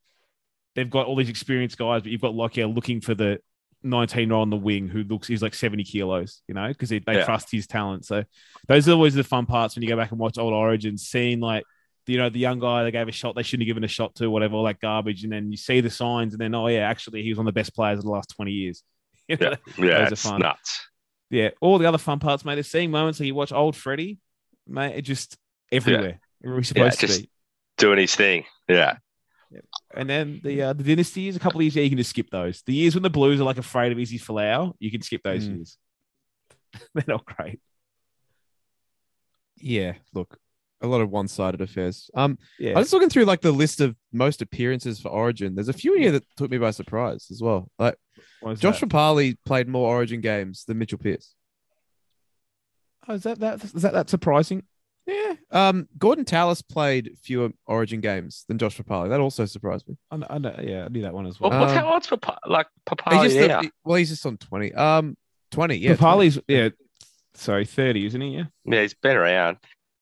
they've got all these experienced guys, but you've got Lockyer looking for the 19 on the wing who looks he's like 70 kilos, you know, because they, they yeah. trust his talent. So those are always the fun parts when you go back and watch old origins, seeing like you know, the young guy they gave a shot they shouldn't have given a shot to, whatever, all that garbage. And then you see the signs, and then, oh, yeah, actually, he was one of the best players of the last 20 years. You know, yeah, yeah it's fun. nuts. Yeah, all the other fun parts, mate, is seeing moments like you watch old Freddie, mate, it just everywhere. Yeah. Where he's supposed yeah, to be. Doing his thing. Yeah. And then the uh, the dynasty years, a couple of years, yeah, you can just skip those. The years when the Blues are like afraid of Izzy Folau, you can skip those mm. years. They're not great. Yeah, look, a lot of one-sided affairs. Um, yeah. I was looking through like the list of most appearances for Origin. There's a few here that took me by surprise as well. Like Josh Papalii played more Origin games than Mitchell Pearce. Oh, is that that is that that surprising? Yeah. Um, Gordon Tallis played fewer Origin games than Josh Papalii. That also surprised me. I know, I know, yeah, I knew that one as well. well what's um, how old's Papa, like Papalii? He's yeah. well, he's just on twenty. Um, twenty. Yeah. Papalii's yeah. Sorry, thirty, isn't he? Yeah. Yeah, he's been around.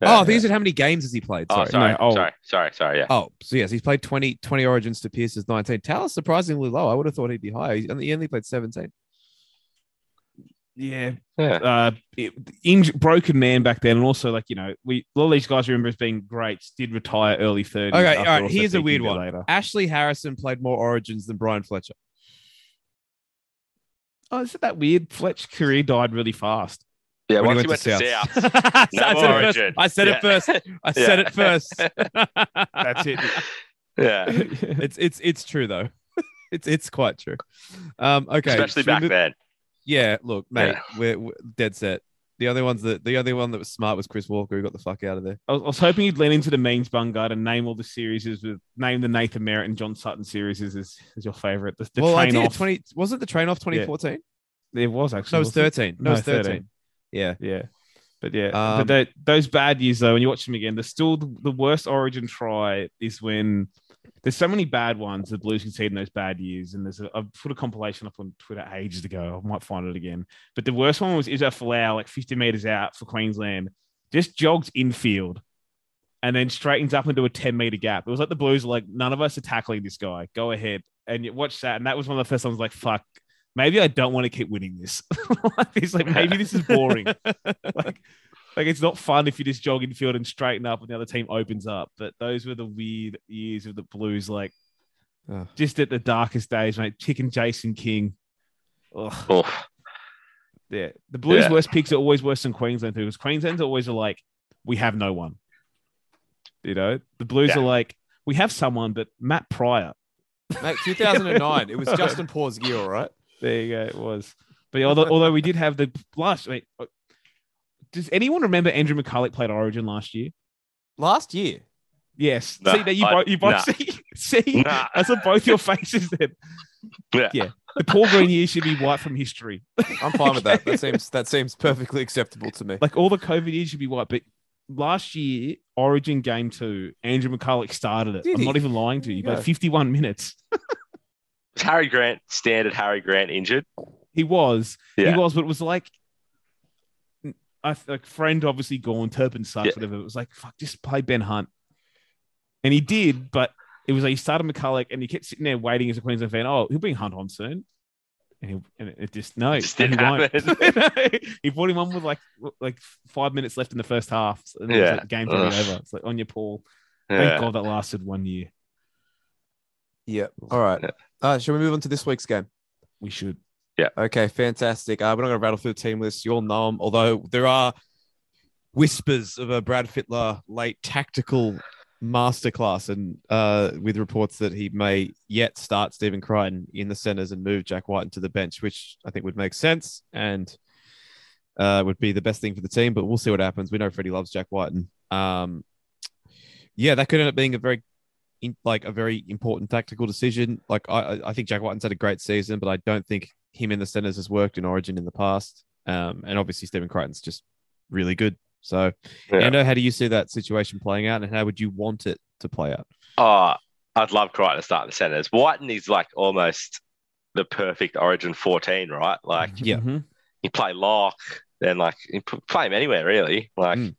Oh, I think said how many games has he played? Sorry. Oh, sorry, no, oh. sorry, sorry, sorry. Yeah. Oh, so yes, he's played 20, 20 Origins to Pearce's 19. Tallis surprisingly low. I would have thought he'd be higher. He only, he only played 17. Yeah, yeah. Uh, it, broken man back then, and also like you know, we a lot of these guys remember as being greats Did retire early 30s. Okay, all right. Here's a weird one. Later. Ashley Harrison played more Origins than Bryan Fletcher. Oh, is it that weird? Fletch's career died really fast. Yeah, when once he went, he went to, South. South. no I, said I, said it first. I said it first. That's it. Yeah, it's it's it's true though. it's it's quite true. Um, okay, especially back then. Yeah, look, mate, yeah. We're, we're, dead set. The only ones that the only one that was smart was Chris Walker, who got the fuck out of there. I was, I was hoping he'd lean into the means Bungard and name all the series with name the Nathan Merritt and John Sutton series as, as your favorite. The, the well, I did. Off. Twenty was it the train off 2014? Yeah. It was actually. No, it was 13. No, it was 13. 13. Yeah. Yeah. But yeah, um, but those bad years though, when you watch them again, the still the, the worst Origin try is when there's so many bad ones the Blues conceded in those bad years, and there's a, I've put a compilation up on Twitter ages ago. I might find it again. But the worst one was Isa Folau, like 50 meters out for Queensland, just jogs infield and then straightens up into a 10 meter gap. It was like the Blues like, none of us are tackling this guy. Go ahead. And you watch that, and that was one of the first times like, fuck, maybe I don't want to keep winning this. it's like maybe this is boring. like, like it's not fun if you just jog in field and straighten up and the other team opens up. But those were the weird years of the Blues, like oh. just at the darkest days, mate. Chicken Jason King. Oh. Yeah. The Blues' yeah. worst picks are always worse than Queensland because Queensland's always are like, we have no one. You know, the Blues yeah. are like, we have someone, but Matt Prior. Mate, 2009, it was Justin Porzigiel, right? There you go. It was. But although, although we did have the last, wait, uh, does anyone remember Andrew McCullough played Origin last year? Last year. Yes. Nah, see that you both you both nah. see see nah. I saw both your faces then. Yeah. yeah. The Paul Green year should be white from history. I'm fine with that. That seems that seems perfectly acceptable to me. Like all the COVID years should be white, but last year, Origin game two, Andrew McCullough started it. Did I'm he? not even lying to you, but 51 minutes. Was Harry Grant standard Harry Grant injured? He was. Yeah. He was, but it was like a, a friend obviously gone, Turpin sucks, yeah. whatever. It was like, fuck, just play Ben Hunt. And he did, but it was like he started McCullough and he kept sitting there waiting as a Queensland fan. Oh, he'll bring Hunt on soon. And, he, and it just no, it just didn't he happen. he brought him on with like like five minutes left in the first half, and yeah. like, game to be over. It's like on your Paul. Thank yeah. God that lasted one year. Yeah. All right. Yeah. Uh, shall we move on to this week's game? We should. Yeah. Okay, fantastic. Uh, we're not going to rattle through the team list. You all know them, although there are whispers of a Brad Fittler late tactical masterclass, and uh, with reports that he may yet start Stephen Crichton in the centres and move Jack Wighton into the bench, which I think would make sense. And uh, would be the best thing for the team. But we'll see what happens. We know Freddie loves Jack Wighton, and um, yeah, that could end up being a very in, like a very important tactical decision. Like I, I- think Jack Wighton's had a great season, but I don't think him in the centers has worked in Origin in the past. Um, and obviously Stephen Crichton's just really good. So, Yeah. Ando, how do you see that situation playing out, and how would you want it to play out? Oh, I'd love Crichton to start in the centers. Wighton is like almost the perfect Origin 14, right? Like Yeah. Mhm. you play lock, then like you play him anywhere really, like, Mm.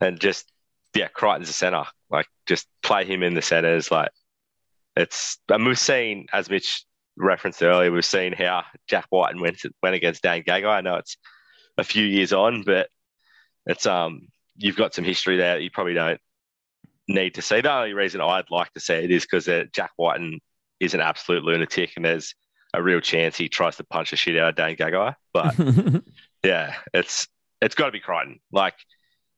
and just yeah, Crichton's a center. Like just play him in the centers. Like it's and we've seen as Mitch referenced earlier, we've seen how Jack Wighton went went against Dan Gagai. I know it's a few years on, but it's um you've got some history there you probably don't need to see. The only reason I'd like to see it is because Jack Wighton is an absolute lunatic, and there's a real chance he tries to punch the shit out of Dan Gagai. But yeah, it's it's got to be Crichton. Like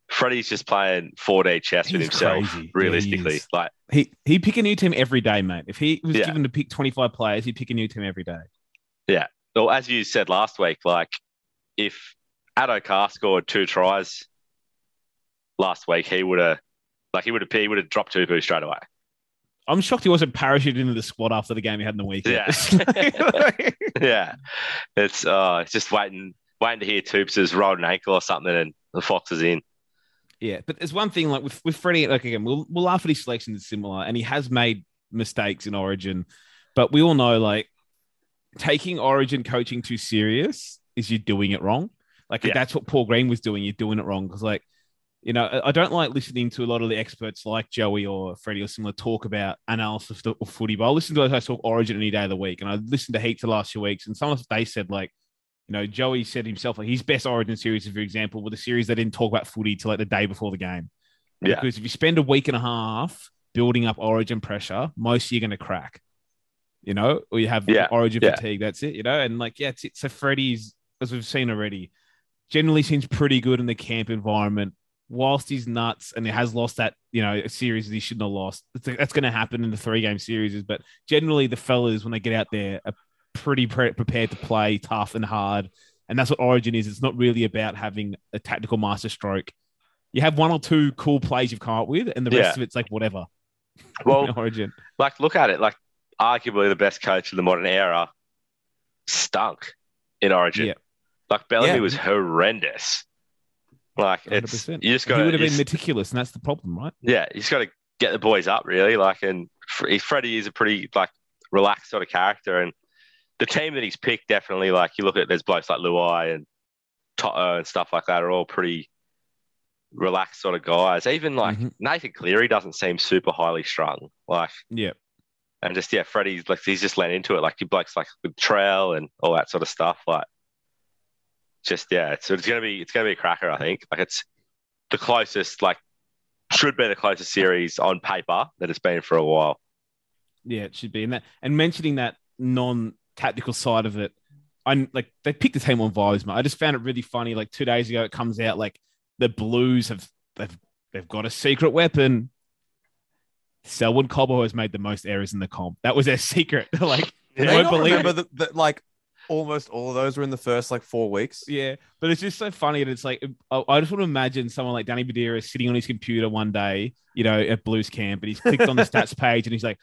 Freddie's just playing 4D chess with himself. crazy. Yeah, he Realistically, like he he'd pick a new team every day, mate. If he was Yeah. given to pick 25 players, he'd pick a new team every day. Yeah. Well, as you said last week, like if Addo-Carr scored two tries last week, he would have like he would have he would have dropped Tupou straight away. I'm shocked he wasn't parachuted into the squad after the game he had in the weekend. Yeah. yeah, it's uh, it's just waiting waiting to hear Toops has rolled an ankle or something, and the Fox is in. Yeah, but there's one thing like with with Freddie. Like again, we'll we'll laugh at his selection is similar, and he has made mistakes in Origin, but we all know like taking Origin coaching too serious is you're doing it wrong. Like Yeah. that's what Paul Green was doing. You're doing it wrong because like you know I- I don't like listening to a lot of the experts like Joey or Freddie or similar talk about analysis of footy. But I listen to those guys talk Origin any day of the week, and I listened to heaps the last few weeks, and some of they said like you know, Joey said himself like his best Origin series, for example, were the series that didn't talk about footy till like the day before the game. Yeah. Because if you spend a week and a half building up Origin pressure, most you're going to crack. You know, or you have Yeah, Origin yeah. fatigue. That's it. You know, and like yeah, it's it. So Freddie's, as we've seen already, generally seems pretty good in the camp environment. Whilst he's nuts and he has lost that, you know, a series that he shouldn't have lost. It's, that's going to happen in the three game series. But generally, the fellas when they get out there are pretty pre- prepared to play tough and hard. And that's what Origin is. It's not really about having a tactical master stroke. You have one or two cool plays you've come up with, and the rest Yeah. of it's like whatever. Well, Origin. like look at it, like arguably the best coach of the modern era stunk in Origin. Yeah. Like Bellamy Yeah. was horrendous. Like it's 100%. you just he got would have been meticulous, and that's the problem, right? yeah, you just got to get the boys up really. Like and Fre- Freddie is a pretty like relaxed sort of character, and the team that he's picked definitely like you look at there's blokes like Luai and Toto and stuff like that are all pretty relaxed sort of guys. Even like Mhm. Nathan Cleary doesn't seem super highly strung. Like Yeah. and just yeah, Freddie's like he's just led into it. Like you blokes like with Trail and all that sort of stuff. Like just yeah, it's, it's gonna be it's gonna be a cracker. I think like it's the closest like should be the closest series on paper that it's been for a while. Yeah, it should be. And that and mentioning that non-tactical side of it, I'm like they picked the team on vibes, man. I just found it really funny. Like two days ago, it comes out like the Blues have they've they've got a secret weapon. Selwyn Cobbo has made the most errors in the comp. That was their secret. like they won't believe that, that like almost all of those were in the first like four weeks? Yeah, but it's just so funny. And it's like I, I just want to imagine someone like Danny Buderus sitting on his computer one day, you know, at Blues camp, and he's clicked on the stats page, and he's like,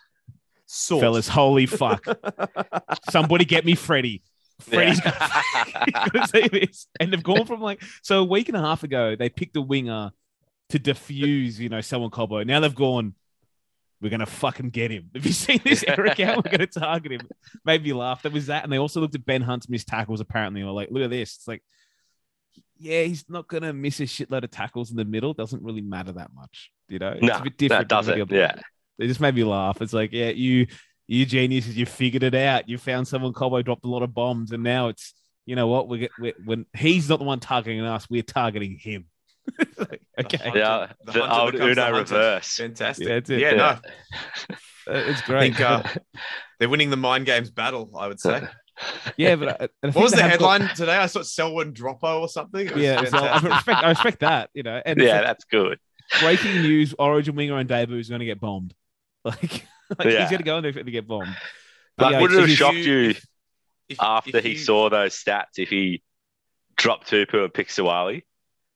Sort. "Fellas, holy fuck! Somebody get me Freddie." Freddie's Yeah. to see this. And they've gone from like so a week and a half ago, they picked a winger to defuse, you know, someone Cobbo. Now they've gone, we're gonna fucking get him. Have you seen this Eric out? We're gonna target him. Made me laugh. That was that. And they also looked at Ben Hunt's missed tackles, apparently. And were like, look at this. It's like, yeah, he's not gonna miss a shitload of tackles in the middle. Doesn't really matter that much, you know. It's No, a bit different. than doesn't. Yeah. They just made me laugh. It's like, yeah, you you geniuses, you figured it out. You found someone Cobbo dropped a lot of bombs, and now it's you know what? We get when he's not the one targeting us, we're targeting him. Like, okay, Yeah, The the hunter old becomes the Uno reverse. Fantastic. Yeah, that's it. Yeah, Yeah. no, Uh, it's I great. think uh, they're winning the mind games battle. I would say. yeah, but I, I What was the have got- headline today? I saw Selwyn Droppo or something. Yeah, so I respect I respect that. You know, and Yeah, that's good. breaking news: Origin winger and debut is going to get bombed. Like, like Yeah. he's going to go in there to get bombed. But Like, yeah, would it have shocked you- you If- after if he you- saw those stats if he dropped Tupou and pick Suaalii.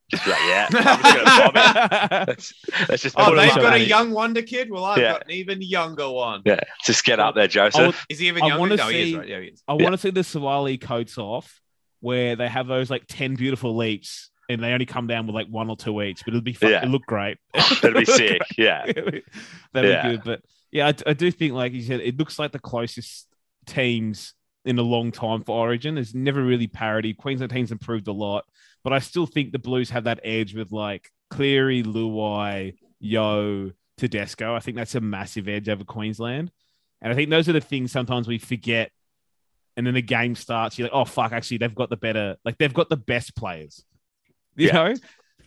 Just be like, yeah, I'm just gonna bomb it. Let's, let's just Oh, they've got a young wonder kid. Well, I've Yeah. got an even younger one. Yeah, just get up there, Joseph. Is he even I younger? wanna No, he is see- right. Yeah, he is. I Yeah. want to see the Suaalii coats off where they have those like 10 beautiful leaps and they only come down with like one or two each, but it'll be fun. Yeah. It'll look great. That'd be sick. Yeah, That'd Yeah. be good. But yeah, I, I do think, like you said, it looks like the closest teams in a long time for Origin. There's never really parity. Queensland teams improved a lot, but I still think the Blues have that edge with like Cleary, Luai, Yeo, Tedesco. I think that's a massive edge over Queensland. And I think those are the things sometimes we forget. And then the game starts, you're like, oh, fuck, actually, they've got the better, like, they've got the best players. You Yeah. know?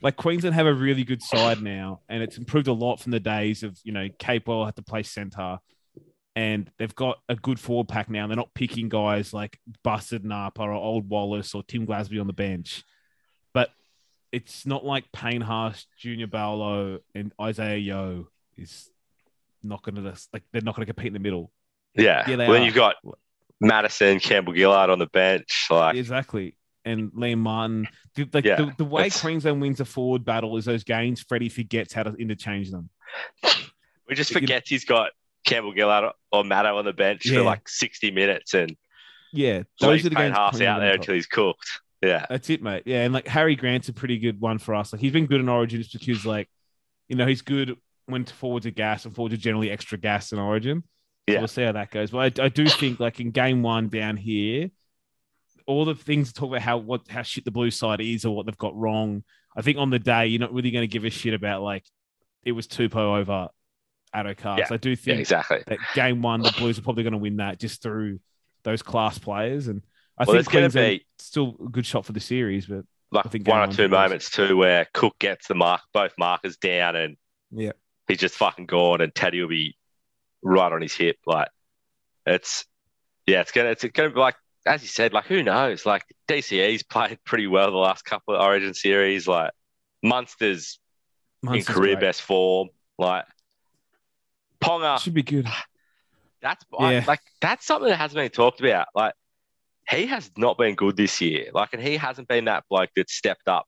Like, Queensland have a really good side now, and it's improved a lot from the days of, you know, Capewell had to play center, and they've got a good forward pack now. They're not picking guys like Busted Napa or Old Wallace or Tim Glasby on the bench. But it's not like Payne Haas, Junior Paulo, and Isaiah Yeo is not going to, like, they're not going to compete in the middle. yeah. Yeah, well, then you've got Madison, Campbell Gillard on the bench. Like, Exactly. And Liam Martin, the, like Yeah, the, the way it's- Queensland wins a forward battle is those games. Freddie forgets how to interchange them. we just forget he's got Campbell Gillard or Maddo on the bench Yeah. for like 60 minutes and Yeah, those are the games. Queensland out there until he's cooked. Yeah. That's it, mate. Yeah, and like Harry Grant's a pretty good one for us. Like he's been good in Origin just because, like, you know, he's good when forwards are gas and forwards are generally extra gas in Origin. So Yeah. we'll see how that goes. But I, I do think, like in game one down here, all the things to talk about how what how shit the blue side is or what they've got wrong. I think on the day you're not really going to give a shit about like it was Tupou over. Yeah. So I do Yeah, think exactly. that game one the Blues are probably going to win that just through those class players. And I Well, think Queensland be- still a good shot for the series, but Like I think one or two moments too where Cook gets the mark, both markers down and Yeah. he's just fucking gone and Teddy will be right on his hip. Like it's, yeah, it's gonna, it's gonna be like, as you said, like who knows? Like DCE's played pretty well the last couple of Origin series. Like Munster's Munster's in career great. best form. Like Ponga, should be good. that's I- like that's something that hasn't been talked about. Like he has not been good this year. Like, and he hasn't been that bloke that stepped up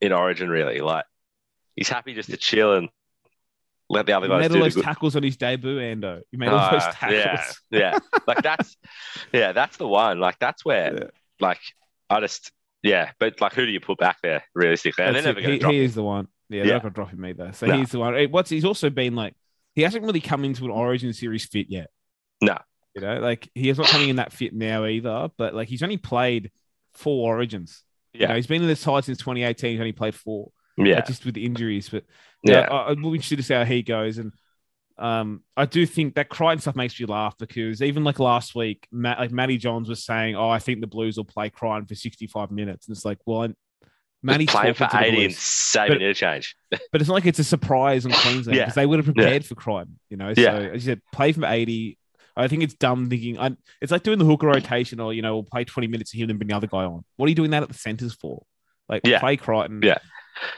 in Origin really. Like he's happy just to chill and let the other He guys made do all those good. tackles on his debut, Ando. You made all those Ah, tackles. yeah, yeah. Like that's yeah, that's the one. Like that's where Yeah. like I just yeah, but like who do you put back there realistically? And they're never it. going he, to drop he him. is the one. Yeah, they're Yeah. not going to drop him either. So No. he's the one. Hey, What's he's also been like? He hasn't really come into an Origin series fit yet. No. You know, like he is not coming in that fit now either. But like he's only played four Origins. You Yeah. know, he's been in the side since 2018. He's only played four. Yeah, like, just with the injuries. But yeah, yeah, I, I will be interested to see how he goes. And um, I do think that Crichton stuff makes you laugh because even like last week, Matt, like Matty Johns was saying, "Oh, I think the Blues will play Crichton for 65 minutes," and it's like, well, Matty's playing for talking to eighty and Blues. saving But- interchange. but it's not like it's a surprise on Queensland Yeah. because they would have prepared for Crichton, you know. So Yeah. as you said, play from 80. I think it's dumb thinking. I, it's like doing the hooker rotation, or you know, we'll play 20 minutes of him and bring the other guy on. What are you doing that at the centers for? Like Yeah. play Crichton. Yeah.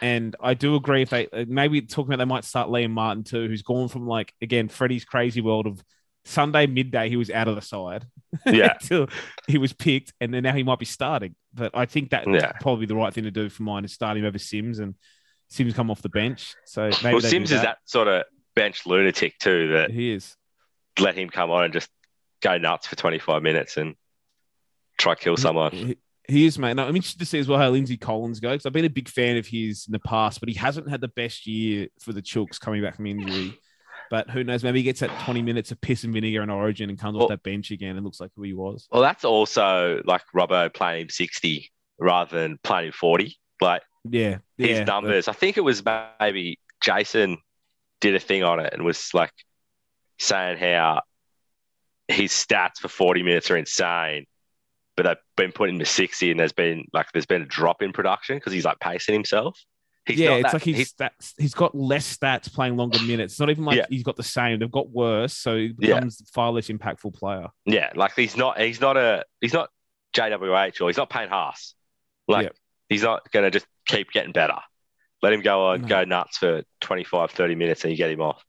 And I do agree if they uh, maybe talking about they might start Liam Martin too, who's gone from like again Freddie's crazy world of Sunday midday he was out of the side Yeah, until he was picked, and then now he might be starting. But I think that's Yeah. probably the right thing to do for mine is start him over Sims and Sims come off the bench. So maybe well, Sims is that sort of bench lunatic too that He is. let him come on and just go nuts for twenty five minutes and try kill someone. He, is, mate. No, I'm interested to see as well how Lindsay Collins goes. I've been a big fan of his in the past, but he hasn't had the best year for the Chooks coming back from injury. But who knows? Maybe he gets that 20 minutes of piss and vinegar and Origin and comes Well- off that bench again and looks like who he was. Well, that's also like Robbo playing him sixty rather than playing him forty. Like Yeah, his yeah. numbers. I think it was maybe Jason did a thing on it and was like saying how his stats for 40 minutes are insane, but they've been put him to 60 and there's been like there's been a drop in production because he's like pacing himself. He's yeah, not it's that- like his he's- stats. He's got less stats playing longer minutes. It's not even like Yeah. he's got the same. They've got worse, so he Yeah. becomes far less impactful player. yeah, like he's not he's not a he's not JWH or he's not Payne Haas. Like Yep. he's not gonna just keep getting better. Let him go on, No. go nuts for 25, 30 minutes and you get him off.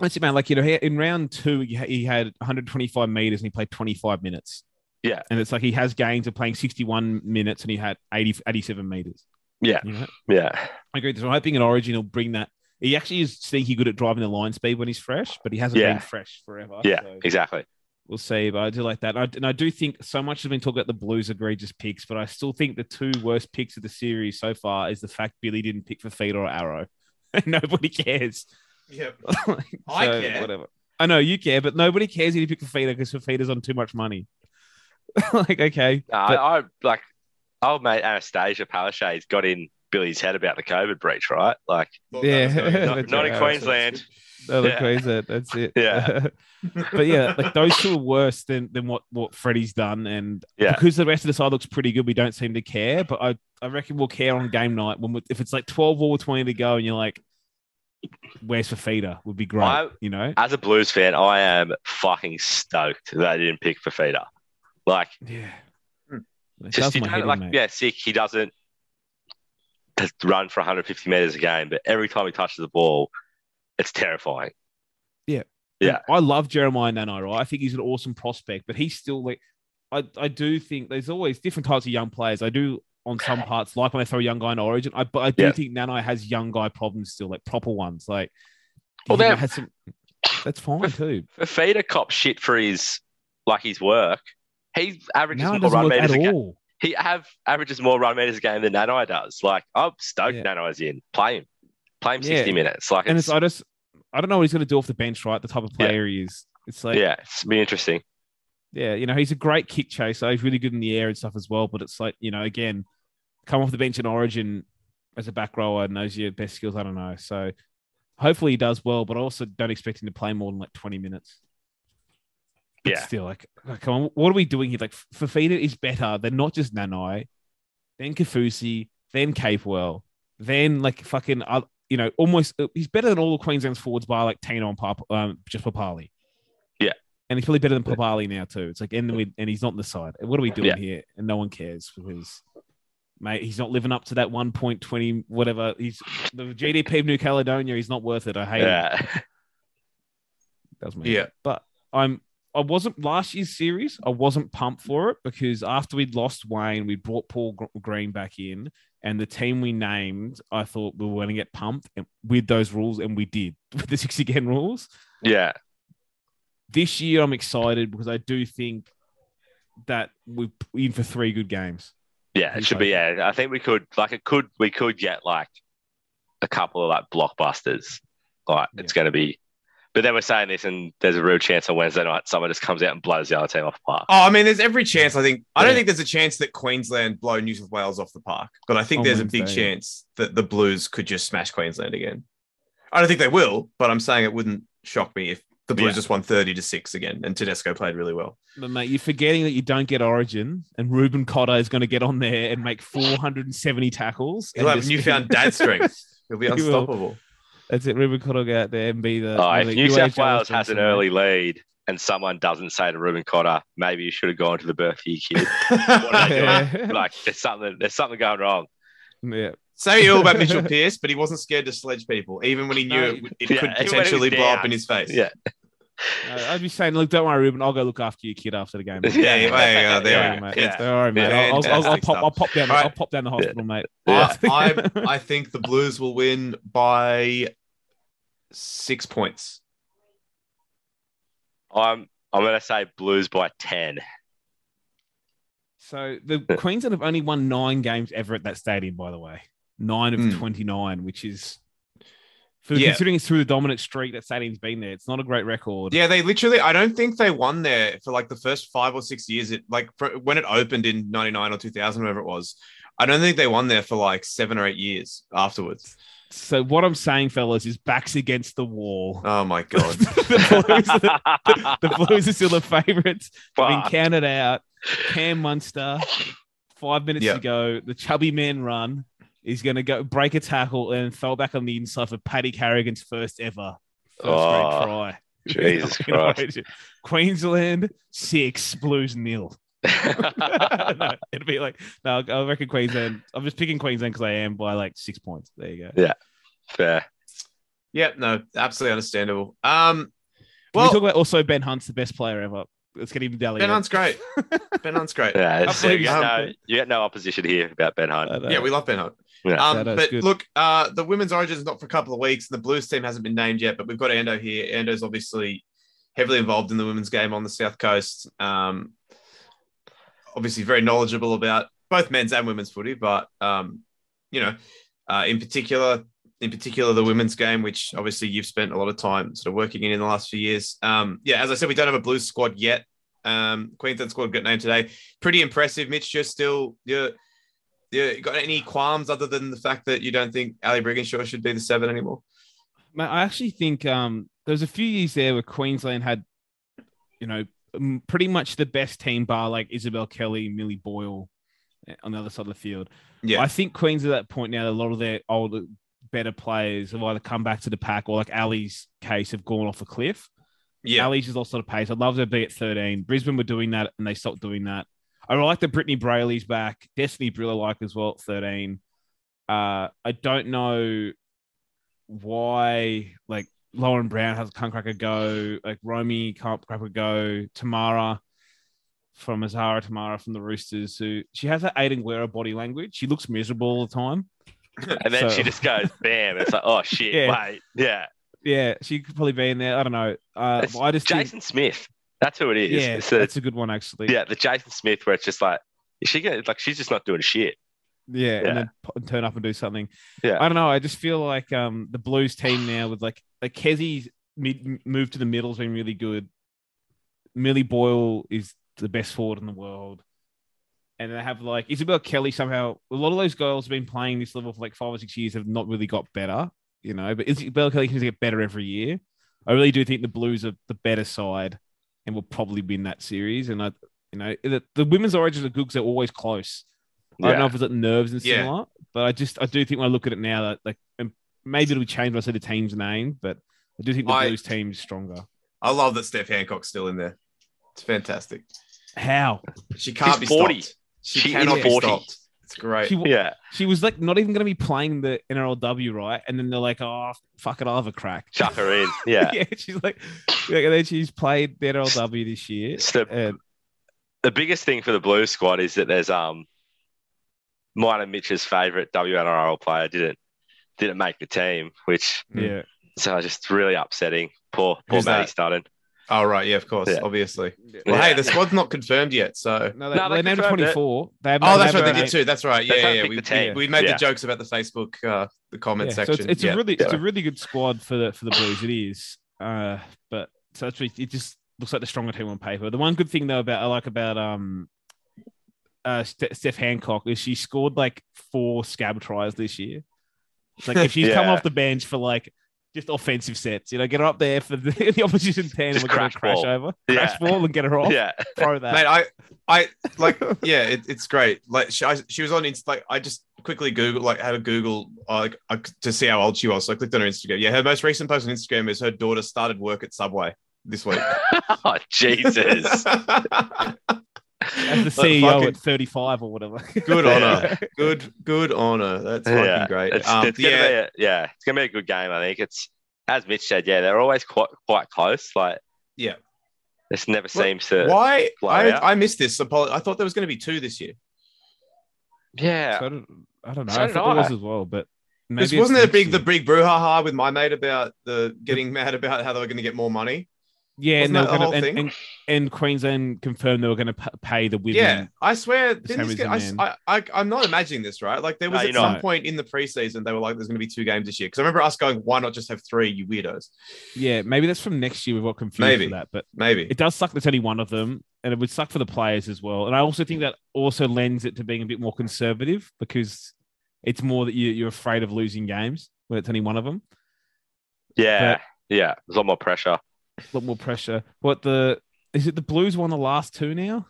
That's it, man. Like you know, he, in round two, he, he had 125 meters and he played 25 minutes. Yeah. And it's like he has gains of playing 61 minutes and he had 80, 87 meters. Yeah. You know? Yeah. I agree. So I'm hoping in Origin he'll bring that. He actually is sneaky good at driving the line speed when he's fresh, but he hasn't Yeah. been fresh forever. Yeah. so Exactly. we'll see. But I do like that. And I, and I do think so much has been talked about the Blues' egregious picks, but I still think the two worst picks of the series so far is the fact Billy didn't pick for feed or arrow. Nobody cares. Yep. Like, I so, care. Whatever. I know you care, but nobody cares if you pick Fifita because Fifita's on too much money. like, okay. No, but- I, I like old mate Annastacia Palaszczuk's got in Billy's head about the COVID breach, right? Like Yeah. not, That's not in Queensland. Oh, the Yeah. Queensland, That's it. Yeah. but yeah, like those two are worse than than what what Freddie's done, and Yeah. because the rest of the side looks pretty good, we don't seem to care. But I I reckon we'll care on game night when we, if it's like twelve or twenty to go, and you're like, "Where's Fifita?" Would be great, I- you know? As a Blues fan, I am fucking stoked that I didn't pick Fifita. Like, Yeah. Hmm. It just you my don't, head like, mate. yeah, sick. He doesn't run for 150 meters a game, but every time he touches the ball, it's terrifying. Yeah. yeah. I love Jeremiah Nanai, right? I think he's an awesome prospect, but he's still like, I, I do think there's always different types of young players. I do on some parts, like when I throw a young guy in Origin, I, but I do Yeah. think Nanai has young guy problems still, like proper ones. Like, Well, he they're- has some, that's fine too. Fifita cop shit for his like his work. He averages Now more run meters a game. He have averages more run meters a game than Nanai does. Like I'm stoked Yeah. Nanai's in. Play him. Play him Yeah. 60 minutes. Like And it's, it's, I just, I don't know what he's going to do off the bench, right? The type of Yeah. player he is. It's like, yeah, it's be interesting. yeah, you know, he's a great kick chaser. He's really good in the air and stuff as well. But it's like, you know, again, come off the bench in Origin as a back rower and knows your best skills. I don't know. So hopefully he does well, but I also don't expect him to play more than like 20 minutes. But Yeah. Still, like, like, come on, what are we doing here? Like, Fifita is better than not just Nanai, then Kaufusi, then Capewell, then like fucking, uh, you know, almost, he's better than all the Queensland's forwards by like Tino and Pap, um, just Papalii. Yeah. And he's probably better than Papalii now too. It's like, and we, and he's not on the side. What are we doing Yeah. here? And no one cares because, mate, he's not living up to that one point twenty whatever. He's the GDP of New Caledonia. He's not worth it. I hate it. Yeah. Does me. Yeah. But I'm I wasn't last year's series. I wasn't pumped for it because after we'd lost Wayne, we brought Paul Green back in, and the team we named, I thought we were going to get pumped with those rules, and we did with the six again rules. Yeah. This year, I'm excited because I do think that we're in for three good games. Yeah. It should be yeah. I think we could like it could we could get like a couple of like blockbusters. Like it's gonna be but then we're saying this and there's a real chance on Wednesday night someone just comes out and blows the other team off the park. Oh, I mean, there's every chance. I think I don't Yeah. think there's a chance that Queensland blow New South Wales off the park, but I think On there's a big Wednesday, chance that the Blues could just smash Queensland again. I don't think they will, but I'm saying it wouldn't shock me if the Blues Yeah. just won 30 to six again and Tedesco played really well. But mate, you're forgetting that you don't get Origin, and Reuben Cotter is going to get on there and make 470 tackles. He'll have just- newfound dad strength. He'll be He unstoppable. That's it. Reuben Cotter will go out there and be the. Oh, if the New South UHL Wales has an early lead and someone doesn't say to Reuben Cotter, maybe you should have gone to the birth of your kid. What are they doing? Yeah. like there's something there's something going wrong. yeah. Say all about Mitchell Pearce, but he wasn't scared to sledge people, even when he knew No, it, it yeah, could even when he was potentially blow up in his face. Yeah. No, I'd be saying, look, don't worry, Reuben. I'll go look after your kid after the game. mate. Yeah, yeah, yeah, there Don't we worry, go. mate. Yeah. Don't mate. Yeah, I'll, I'll, I'll, I'll pop. I'll pop down. All right. I'll pop down the hospital, mate. I, I, I think the Blues will win by six points. I'm I'm gonna say Blues by ten. So the Queensland have only won nine games ever at that stadium, by the way. Nine of Mm. 29, which is, for Yeah. considering it's through the dominant streak that stadium's been there, it's not a great record. Yeah, they literally. I don't think they won there for like the first five or six years. It like for, when it opened in '99 or 2000, whatever it was. I don't think they won there for like seven or eight years afterwards. So what I'm saying, fellas, is backs against the wall. Oh my god! the, Blues are the, the Blues are still the favourites. Been Fuck. counted out. Cam Munster, five minutes Yeah. to go. The chubby man run is going to go break a tackle and throw back on the inside for Paddy Carrigan's first ever first Oh, try. Jesus Christ. Queensland six, Blues nil. no, it'll be like no. I reckon Queensland. I'm just picking Queensland because I am by like six points. There you go. Yeah. Fair. yeah, no, absolutely understandable. Um, Well, we talk about also Ben Hunt's the best player ever. let's get him Dally. Ben Hunt's great. Ben Hunt's great. Yeah, it's- you, get he's- no, you get no opposition here about Ben Hunt. Yeah, we love Ben Hunt. Yeah. Um, Yeah, no, it's but good. look, uh, the women's origin is not for a couple of weeks. The Blues team hasn't been named yet, but we've got Ando here. Ando's obviously heavily involved in the women's game on the South Coast. Um, obviously, very knowledgeable about both men's and women's footy, but um, you know, uh, in particular, in particular, the women's game, which obviously you've spent a lot of time sort of working in in the last few years. Um, yeah, as I said, we don't have a Blues squad yet. Um, Queensland squad got named today. Pretty impressive, Mitch. You're still you're yeah, you got any qualms other than the fact that you don't think Ali Brigginshaw should be the seven anymore? Mate, I actually think um, there was a few years there where Queensland had, you know, pretty much the best team bar like Isabel Kelly, Millie Boyle eh, on the other side of the field. Yeah. I think Queens at that point now, a lot of their older, better players have either come back to the pack or, like Ali's case, have gone off a cliff. Yeah. Ali's just lost a lot of pace. I'd love to be at 13. Brisbane were doing that and they stopped doing that. I like that Brittany Breayley's back. Destiny Brill I like as well at 13. Uh, I don't know why like Lauren Brown has can't crack a go, like Romy can't crack a go, Tamara from Azara Tamara from the Roosters, who she has that Aidan Guerra body language. She looks miserable all the time. And then So- she just goes, bam. It's like, oh, shit, Yeah. wait. Yeah. Yeah, she could probably be in there. I don't know. Uh, I just think- Jason Smith. That's who it is. yeah, It's the- that's a good one actually. yeah, the Jason Smith where it's just like, is she gonna, like, she's just not doing shit. Yeah, Yeah. and then p- turn up and do something. Yeah. I don't know. I just feel like um the Blues team now with like like Kezie's mid, move to the middle has been really good. Millie Boyle is the best forward in the world. And they have like Isabel Kelly somehow. A lot of those girls have been playing this level for like five or six years have not really got better, you know. But Isabel Kelly seems to get better every year. I really do think the Blues are the better side and will probably win that series. And I, you know, the, the women's origins of good because they're always close. I don't know if it's like nerves and Yeah. similar, but I just I do think when I look at it now that like and maybe it'll change when I say the team's name, but I do think the I- Blues team is stronger. I love that Steph Hancock's still in there. It's fantastic. How She can't She's be 40. stopped. She, She is cannot be 40. stopped. It's great. she Yeah. she was like not even going to be playing the NRLW right, and then they're like, oh fuck it, I'll have a crack. Chuck her in. Yeah. yeah, she's like, like, and then she's played the NRLW this year. It's the- and the biggest thing for the Blues squad is that there's um mine and Mitch's favorite WNRL player didn't didn't make the team, which yeah, so just really upsetting. Poor poor Who's Maddie that? Studdon. Oh right, yeah, of course, Yeah. obviously. Well, hey, the squad's not confirmed yet, so. no, they, No, they they named twenty four. They have Oh, that's they right, they a- did too. That's right. Yeah, yeah, I We, the team. we made Yeah. the jokes about the Facebook, uh, the comment Yeah, so section. it's, it's yeah. a really it's a really good squad for the for the Blues. It is, uh, but so that's really, it just looks like the stronger team on paper. The one good thing though about I like about um uh Ste- Steph Hancock is she scored like four scab tries this year. It's like if she's come off the bench for like just offensive sets, you know, get her up there for the, the opposition ten Just and we're gonna crash crash ball. over, Yeah. crash ball and get her off. Yeah. Throw that. Mate, I, I like, yeah, it, it's great. Like, she, I, she was on Insta. Like, I just quickly Google, like, had a Google, uh, like, I, to see how old she was. So I clicked on her Instagram. Yeah, her most recent post on Instagram is her daughter started work at Subway this week. oh, Jesus. As the CEO fucking- at thirty five or whatever. Good honor. Good, good on her. That's fucking yeah. great. It's, Um, it's gonna yeah, be a, yeah, it's gonna be a good game. I think it's as Mitch said. Yeah, they're always quite quite close. Like yeah. this never Well, seems to. Why? I, out. I missed this. I thought there was going to be two this year. Yeah, So I don't, I don't know. So I did thought there was as well, but Because maybe wasn't there a next big the big brouhaha with my mate about the getting mad about how they were going to get more money? Yeah, and, Wasn't they were gonna, and, and, and Queensland confirmed they were going to pay the women. Yeah, I swear. this get, I, I, I, I'm not imagining this, right? Like there was No, at some not. point in the preseason they were like, "There's going to be two games this year." Because I remember us going, "Why not just have three, you weirdos?" yeah, maybe that's from next year. We've got confused Maybe. for that, but Maybe. it does suck. There's only one of them, and it would suck for the players as well. And I also think that also lends it to being a bit more conservative because it's more that you, you're afraid of losing games when it's only one of them. yeah, yeah. There's a lot more pressure. A lot more pressure. What the is it? The Blues won the last two now.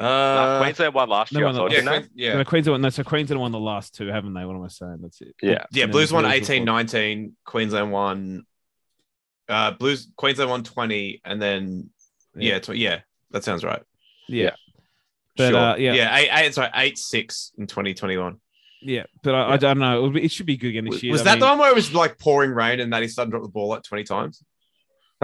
No, Uh, Queensland won last no, year. I no, thought, yeah, didn't they? Yeah, No, Queensland. No, so Queensland won the last two, haven't they? What am I saying? That's it. Yeah. yeah. Blues won Blues 18, won- 19. Queensland won. Uh, Blues Queensland won 20, and then yeah, tw- yeah, that sounds right. Yeah. But, sure. uh, yeah. yeah, eight, eight, sorry, eight six in 2021. Yeah, but I, I don't know. It, would be- it should be good again this Was, year. was I that mean, the one where it was like pouring rain and Maddie Studdon dropped the ball like 20 times?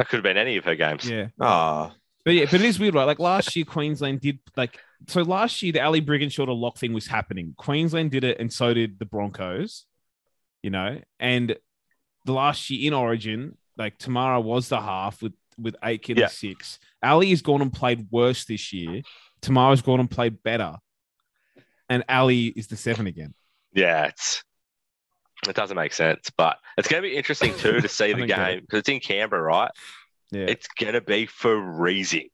That could have been any of her games. Yeah. Ah, But yeah, but it is weird, right? Like last year, Queensland did like so. Last year, the Ali Brigginshaw lock thing was happening. Queensland did it, and so did the Broncos. You know, and the last year in Origin, like Tamara was the half with with eight kid Yeah. and six. Ali has gone and played worse this year. Tamara's gone and played better, and Ali is the seven again. Yeah, it's it doesn't make sense, but it's going to be interesting too to see the game because it's in Canberra, right? Yeah, It's going to be freezing.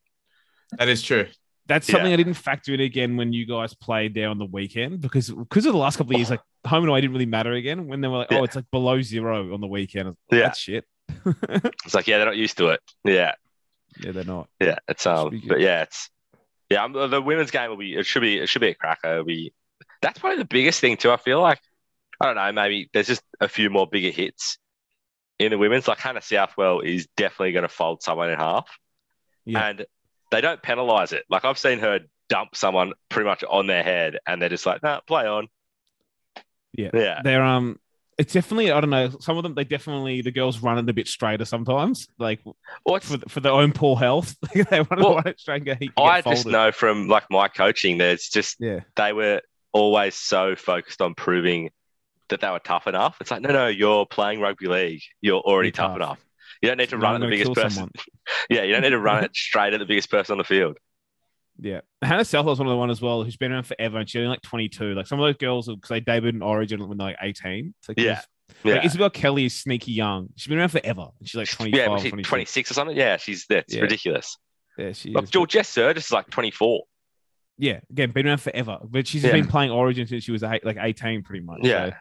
That is true. That's Yeah. something I didn't factor in again when you guys played there on the weekend because because of the last couple of years, like home and away didn't really matter again. When they were like, Yeah. oh, it's like below zero on the weekend. I was like, Yeah. That's shit. It's like yeah, they're not used to it. Yeah, yeah, they're not. yeah, it's um, but yeah, it's yeah. um, The women's game will be. It should be. It should be a cracker. It'll be. That's probably the biggest thing too. I feel like I don't know. Maybe there's just a few more bigger hits in the women's. Like Hannah Southwell is definitely going to fold someone in half, Yeah. and they don't penalize it. Like I've seen her dump someone pretty much on their head, and they're just like, "No, play on." Yeah. Yeah. They're um it's definitely I don't know, some of them they definitely the girls run it a bit straighter sometimes, like for for their own poor health. they run, Well, run it straight and get, get I folded. just know from like my coaching, there's just Yeah. they were always so focused on proving that they were tough enough. It's like, no, no, you're playing rugby league. You're already tough, tough. enough. You don't need to run at the biggest person. yeah, you don't need to run it straight at the biggest person on the field. Yeah. Hannah Southwell's one of the one as well who's been around forever and she's only like 22. Like some of those girls because they debuted in Origin when they're like 18. It's like Yeah. Yeah, Like Isabel Kelly is sneaky young. She's been around forever. And she's like 25, yeah, was she 26. 26 or something. Yeah, she's that's Yeah. ridiculous. Yeah, she Like is. Georgette Sergis is like 24. Yeah, again, been around forever. But she's Yeah. been playing Origin since she was eight, like 18 pretty much. Yeah. So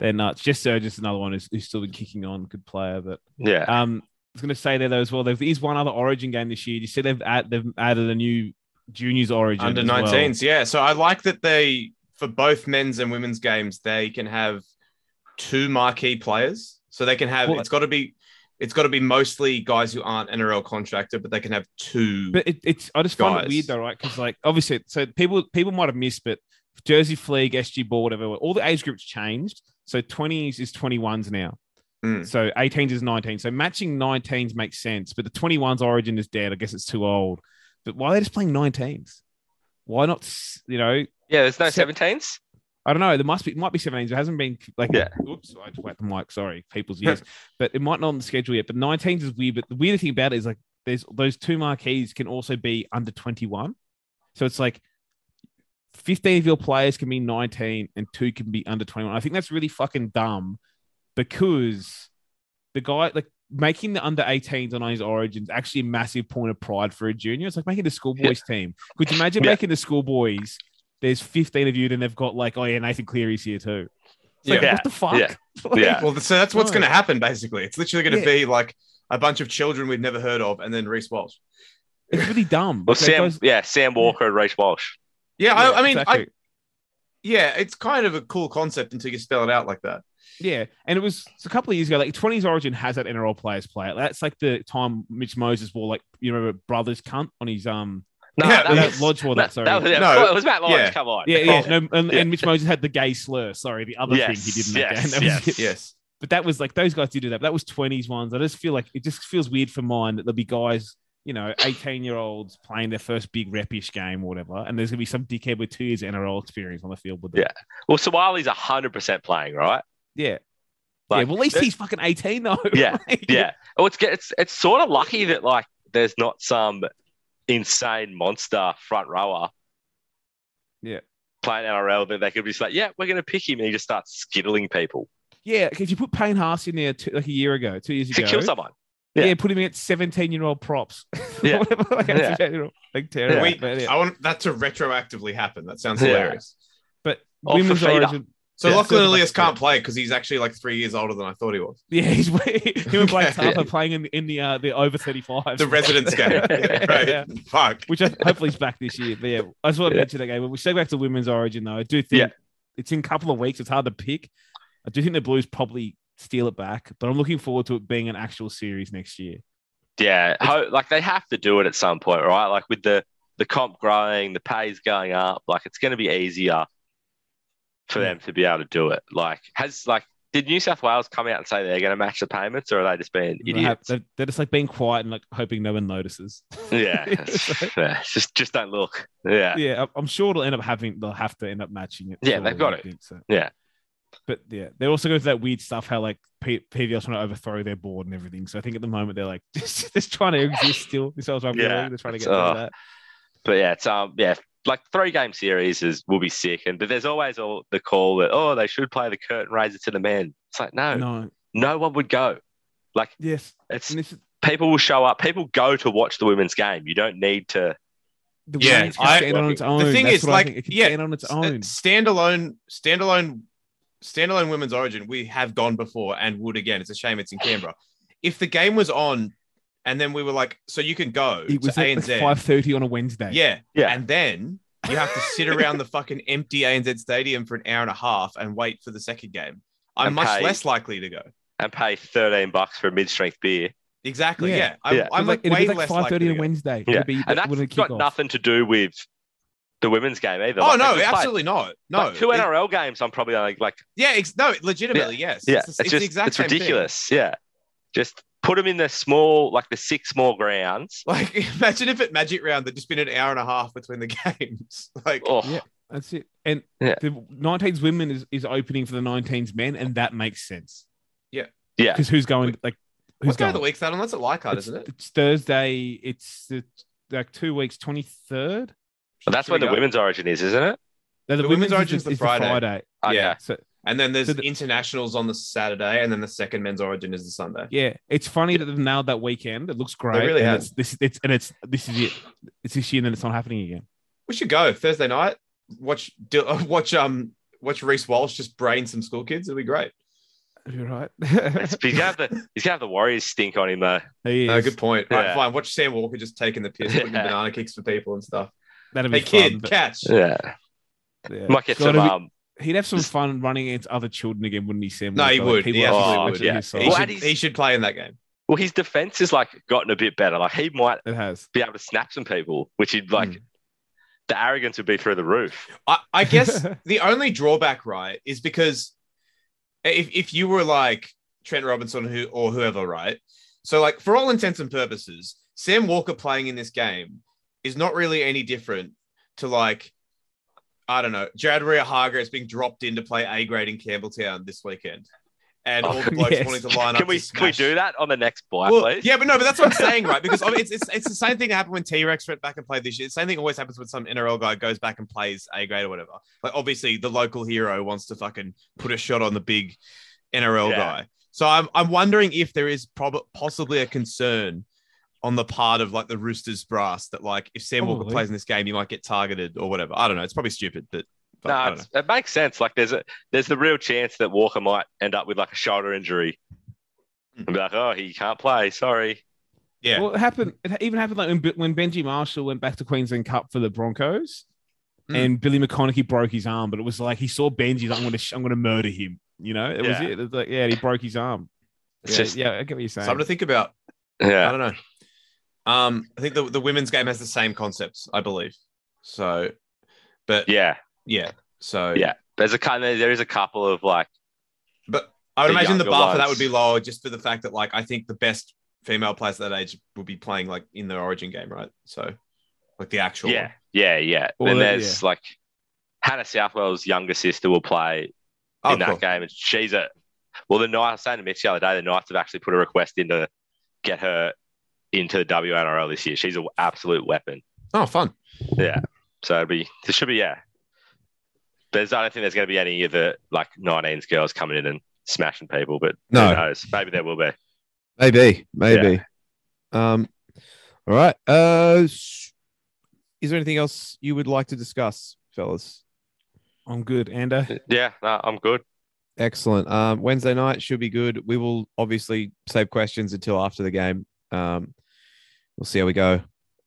they're nuts. Jess Surge is another one who's, who's still been kicking on. Good player. But Yeah, Um, I was going to say there though as well. There is one other Origin game this year. You see they've add, they've added a new juniors Origin Under as well. 19s, yeah. So I like that they, for both men's and women's games, they can have two marquee players. So they can have, Well- it's got to be, it's got to be mostly guys who aren't NRL contracted, but they can have two. But it, it's I just find it weird though, right? Because like obviously, so people people might have missed, but Jersey Flegg, SG Ball, whatever, all the age groups changed. So 20s is 21s now. Mm. So 18s is 19. So matching 19s makes sense, but the 21s Origin is dead. I guess it's too old. But why are they just playing 19s? Why not? You know, yeah. There's no Se- 17s. I don't know. There must be, it might be 17s. It hasn't been like, Yeah. oops, I just whacked the mic. Sorry, people's ears. but it might not on the schedule yet. But 19s is weird. But the weird thing about it is like, there's those two marquees can also be under 21. So it's like 15 of your players can be 19 and two can be under 21. I think that's really fucking dumb because the guy, like, making the under 18s on his origins actually a massive point of pride for a junior. It's like making the schoolboys team. Could you imagine Yeah. making the schoolboys? There's 15 of you, then they've got like, oh yeah, Nathan Cleary's here too. It's like, Yeah. what the fuck? Yeah. Like, Yeah. well, so that's what's No. going to happen, basically. It's literally going to Yeah. be like a bunch of children we've never heard of, and then Reece Walsh. It's really dumb. Well, Like, Sam, goes- yeah, Sam Walker and Reece Walsh. Yeah, Yeah, I, I mean, I, yeah, it's kind of a cool concept until you spell it out like that. Yeah, and it was a couple of years ago. Like 20s Origin has that NRL players play it. That's like the time Mitch Moses wore like you remember brothers cunt on his um. No, Yeah, that that was, Lodge wore no, that. Sorry. that was, No, it was Matt Lodge. yeah. Come on. yeah, yeah, no, and, Yeah. and Mitch Moses had the gay slur. Sorry, the other Yes, thing he did in that yes, game. That yes. was. Yes. But that was like those guys did do that. But that was 20s ones. I just feel like it just feels weird for mine that there'll be guys, you know, 18 year olds playing their first big repish game or whatever, and there's gonna be some dickhead with two years NRL experience on the field with them. Yeah. Well, Suaalii's 100% playing, right? yeah, Like, yeah. Well, at least he's fucking 18 though. Yeah, Like, Yeah. Oh, it's it's it's sort of lucky that like there's not some insane monster front rower. Yeah. Playing NRL that they could be just like, yeah, we're gonna pick him, and he just starts skittling people Yeah, if you put Payne Haas in there two, like a year ago, two years to ago, kill someone. Yeah. Yeah. put him at seventeen-year-old props, Yeah. Whatever, like, Yeah. like terrible. Yeah. We, But, yeah. I want that to retroactively happen. That sounds Yeah. hilarious. But women's origin, So Yeah. Lachlan Ilias can't play because he's actually like three years older than I thought he was. yeah, he's him and Blake Okay. Taaffe are playing in, in the uh, the over thirty-five, The residents game. Yeah, right. Yeah. Fuck. which I, hopefully is back this year. But yeah, I just want to Yeah. mention that game. But we should go back to women's origin though. I do think Yeah. it's in a couple of weeks. It's hard to pick. I do think the Blues probably steal it back, but I'm looking forward to it being an actual series next year. Yeah, ho- like they have to do it at some point, right? Like with the the comp growing, the pay's going up, like it's going to be easier for Yeah. them to be able to do it. Like has like did New South Wales come out and say they're going to match the payments, or are they just being They idiots? They're, they're just like being quiet and like hoping no one notices. Yeah, yeah, just just don't look. Yeah, yeah, I'm- sure it'll end up having. They'll have to end up matching it. Yeah, they've got it. think so. Yeah. But yeah, they also go through that weird stuff how like P- PVS want to overthrow their board and everything. So I think at the moment they're like just, just trying to exist still. This was rugby Yeah. league. They're trying to get rid that. but yeah, it's um yeah, like three game series is will be sick, and but there's always all the call that oh they should play the curtain raiser to the men. It's like no, no, No, one would go. Like yes, it's and this is people will show up. People go to watch the women's game. You don't need to. the Yeah, I- stand on its own. the thing That's is, like, it can yeah, stand on its uh, own. standalone, standalone, standalone women's origin. We have gone before and would again. It's a shame it's in Canberra. If the game was on, and then we were like, so you can go It was to at ANZ, five thirty on a Wednesday. yeah, Yeah. and then you have to sit around the fucking empty ANZ stadium for an hour and a half and wait for the second game. I'm And much pay- less likely to go. And pay thirteen bucks for a mid strength beer. Exactly. Yeah. Yeah, I'm, Yeah. I'm like, like, way be like less five thirty likely on to. Wednesday. Yeah, It'd be and that's when it got off. nothing to do with the women's game either. Oh Like, no, could play- absolutely not. No, like, two It- NRL games. I'm probably like like yeah, ex- no, legitimately, yes. yeah, it's, it's, the- it's just the exact it's same thing. ridiculous. Yeah, just put them in the small like the six small grounds. Like, imagine if at Magic Round there'd just been an hour and a half between the games. Like, Oh, Yeah. That's it. And Yeah. the 19s women is, is opening for the 19s men, and that makes sense. yeah. Yeah. Because who's going like who's what's day going? of the week's that on? That's at Leichhardt, it's, isn't it? it's Thursday. It's the, like two weeks, 23rd. But that's where the go? women's origin is, isn't it? No, The women's origin is origin's the is Friday. Okay. Yeah. So And then there's So the- internationals on the Saturday, and then the second men's origin is the Sunday. yeah, it's funny that they've nailed that weekend. It looks great. It really and have. It's, this it's and it's this is it. It's this year, and then it's not happening again. We should go Thursday night. Watch, do, watch, um, watch Reece Walsh just brain some school kids. It'll be great. You're right. It's- he's gonna have the he's gonna have the Warriors stink on him though. He No, good point. Right, Yeah. fine. Watch Sam Walker just taking the piss, putting Yeah. banana kicks for people and stuff. That'd be Hey, kid, fun, but- catch. Yeah, yeah. might get God, some. be- Um, He'd have some fun running against other children again, wouldn't he, Sam? No, he would. People He actually absolutely watch would. Yeah. He. Well, should, he should play in that game. well, his defense has like gotten a bit better. Like he might It has. be able to snap some people, which he'd like. Hmm. The arrogance would be through the roof. I, I guess the only drawback, right, is because if, if you were like Trent Robinson who or whoever, right? So, like, for all intents and purposes, Sam Walker playing in this game is not really any different to like, I don't know, Jared Waerea-Hargreaves being dropped in to play A grade in Campbelltown this weekend. And all the oh, blokes Yes. wanting to line up. Can we to can we do that on the next buy, well, please? yeah, but no, but that's what I'm saying, right? Because I mean, it's, it's it's the same thing that happened when T Rex went back and played this year. The same thing always happens when some NRL guy goes back and plays A grade or whatever. Like obviously, the local hero wants to fucking put a shot on the big NRL Yeah. guy. So I'm I'm wondering if there is prob- possibly a concern on the part of like the Roosters brass that like if Sam Walker Probably. plays in this game, he might get targeted or whatever. I don't know. It's probably stupid, but, but I No, don't it's- it makes sense. Like there's a there's the real chance that Walker might end up with like a shoulder injury Hmm. and be like, oh, he can't play. Sorry. Yeah. Well, it happened. It even happened like when, when Benji Marshall went back to Queensland Cup for the Broncos, Mm. and Billy McConaughey broke his arm. But it was like he saw Benji. Like, I'm going to sh- I'm going to murder him. You know, it was it. It was like yeah, he broke his arm. It's yeah, just yeah, I get what you're saying. Something to think about. Yeah, I don't know. Um, I think the, the women's game has the same concepts, I believe. So, but yeah, Yeah. So Yeah. There's a kind of there is a couple of like but I would The imagine the bar for that would be lower, just for the fact that like I think the best female players at that age would be playing like in the Origin game, right? So, like the actual. yeah yeah yeah. Well, then there's like Hannah Southwell's younger sister will play Oh, in that cool. game, and she's a well. The Knights, I was saying to Mitch the other day, the Knights have actually put a request in to get her into the WNRL this year. She's an absolute weapon. Oh, fun. Yeah. So it'd be there should be yeah. There's I don't think there's going to be any of the like 19s girls coming in and smashing people, but No. who knows? Maybe there will be. Maybe, maybe. Um, all right. Uh, s- is there anything else you would like to discuss, fellas? I'm good, Ando. Yeah, no, I'm good. Excellent. Um, Wednesday night should be good. We will obviously save questions until after the game. Um, we'll see how we go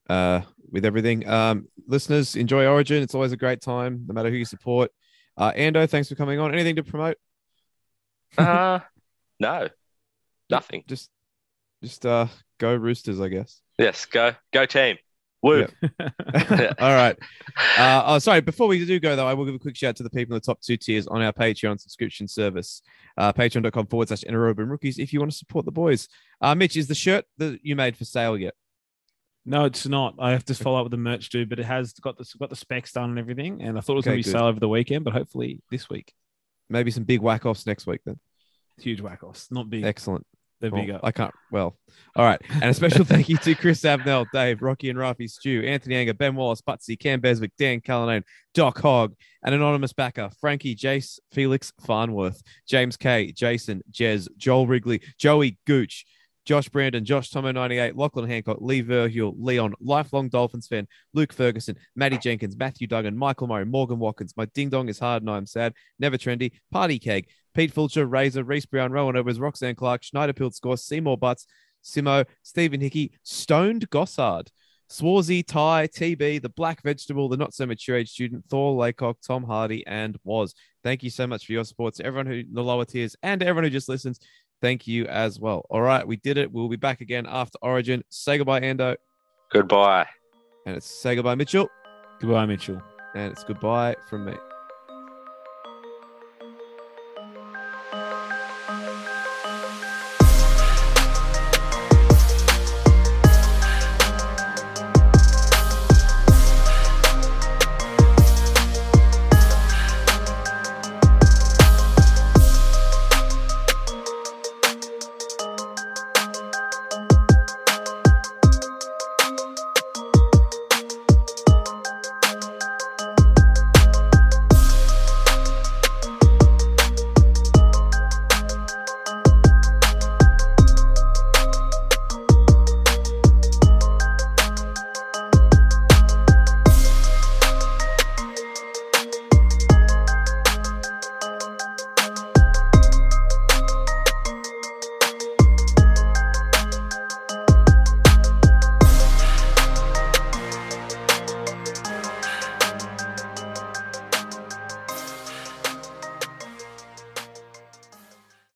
uh, with everything. Um, listeners, enjoy Origin. It's always a great time, no matter who you support. Uh, Ando, thanks for coming on. Anything to promote? Uh, no, nothing. Just, just uh, go Roosters, I guess. Yes, go go team. Woo. All right. Uh, oh, sorry. Before we do go, though, I will give a quick shout out to the people in the top two tiers on our Patreon subscription service, uh, patreon.com forward slash rookies, if you want to support the boys. Uh, Mitch, is the shirt that you made for sale yet? No, it's not. I have to follow up with the merch dude, but it has got the got the specs done and everything. And I thought it was Okay, going to be good. sale over the weekend, but hopefully this week. Maybe some big whack offs next week then. Huge whack offs, not big. Excellent. They're Well, bigger. I can't. Well, all right. And a special thank you to Chris Abnell, Dave, Rocky and Rafi, Stu, Anthony Anger, Ben Wallace, Butsy, Cam Beswick, Dan Callanane, Doc Hogg, an anonymous backer, Frankie, Jace, Felix Farnworth, James K, Jason, Jez, Joel Wrigley, Joey Gooch, Josh Brandon, Josh Tomo98, Lachlan Hancock, Lee Verhule, Leon, lifelong Dolphins fan, Luke Ferguson, Matty Jenkins, Matthew Duggan, Michael Murray, Morgan Watkins, My Ding Dong is Hard and I'm Sad, Never Trendy, Party Keg, Pete Fulcher, Razor, Reese Brown, Rowan Overs, Roxanne Clark, Schneider Pilt Score, Seymour Butts, Simo, Stephen Hickey, Stoned Gossard, Swarzy, Ty, TB, the Black Vegetable, the Not So Mature Age Student, Thor Laycock, Tom Hardy, and Was. Thank you so much for your support to everyone who the lower tiers and everyone who just listens. Thank you as well. All right, we did it. We'll be back again after Origin. Say goodbye, Ando. Goodbye. And it's say goodbye, Mitchell. Goodbye, Mitchell. And it's goodbye from me.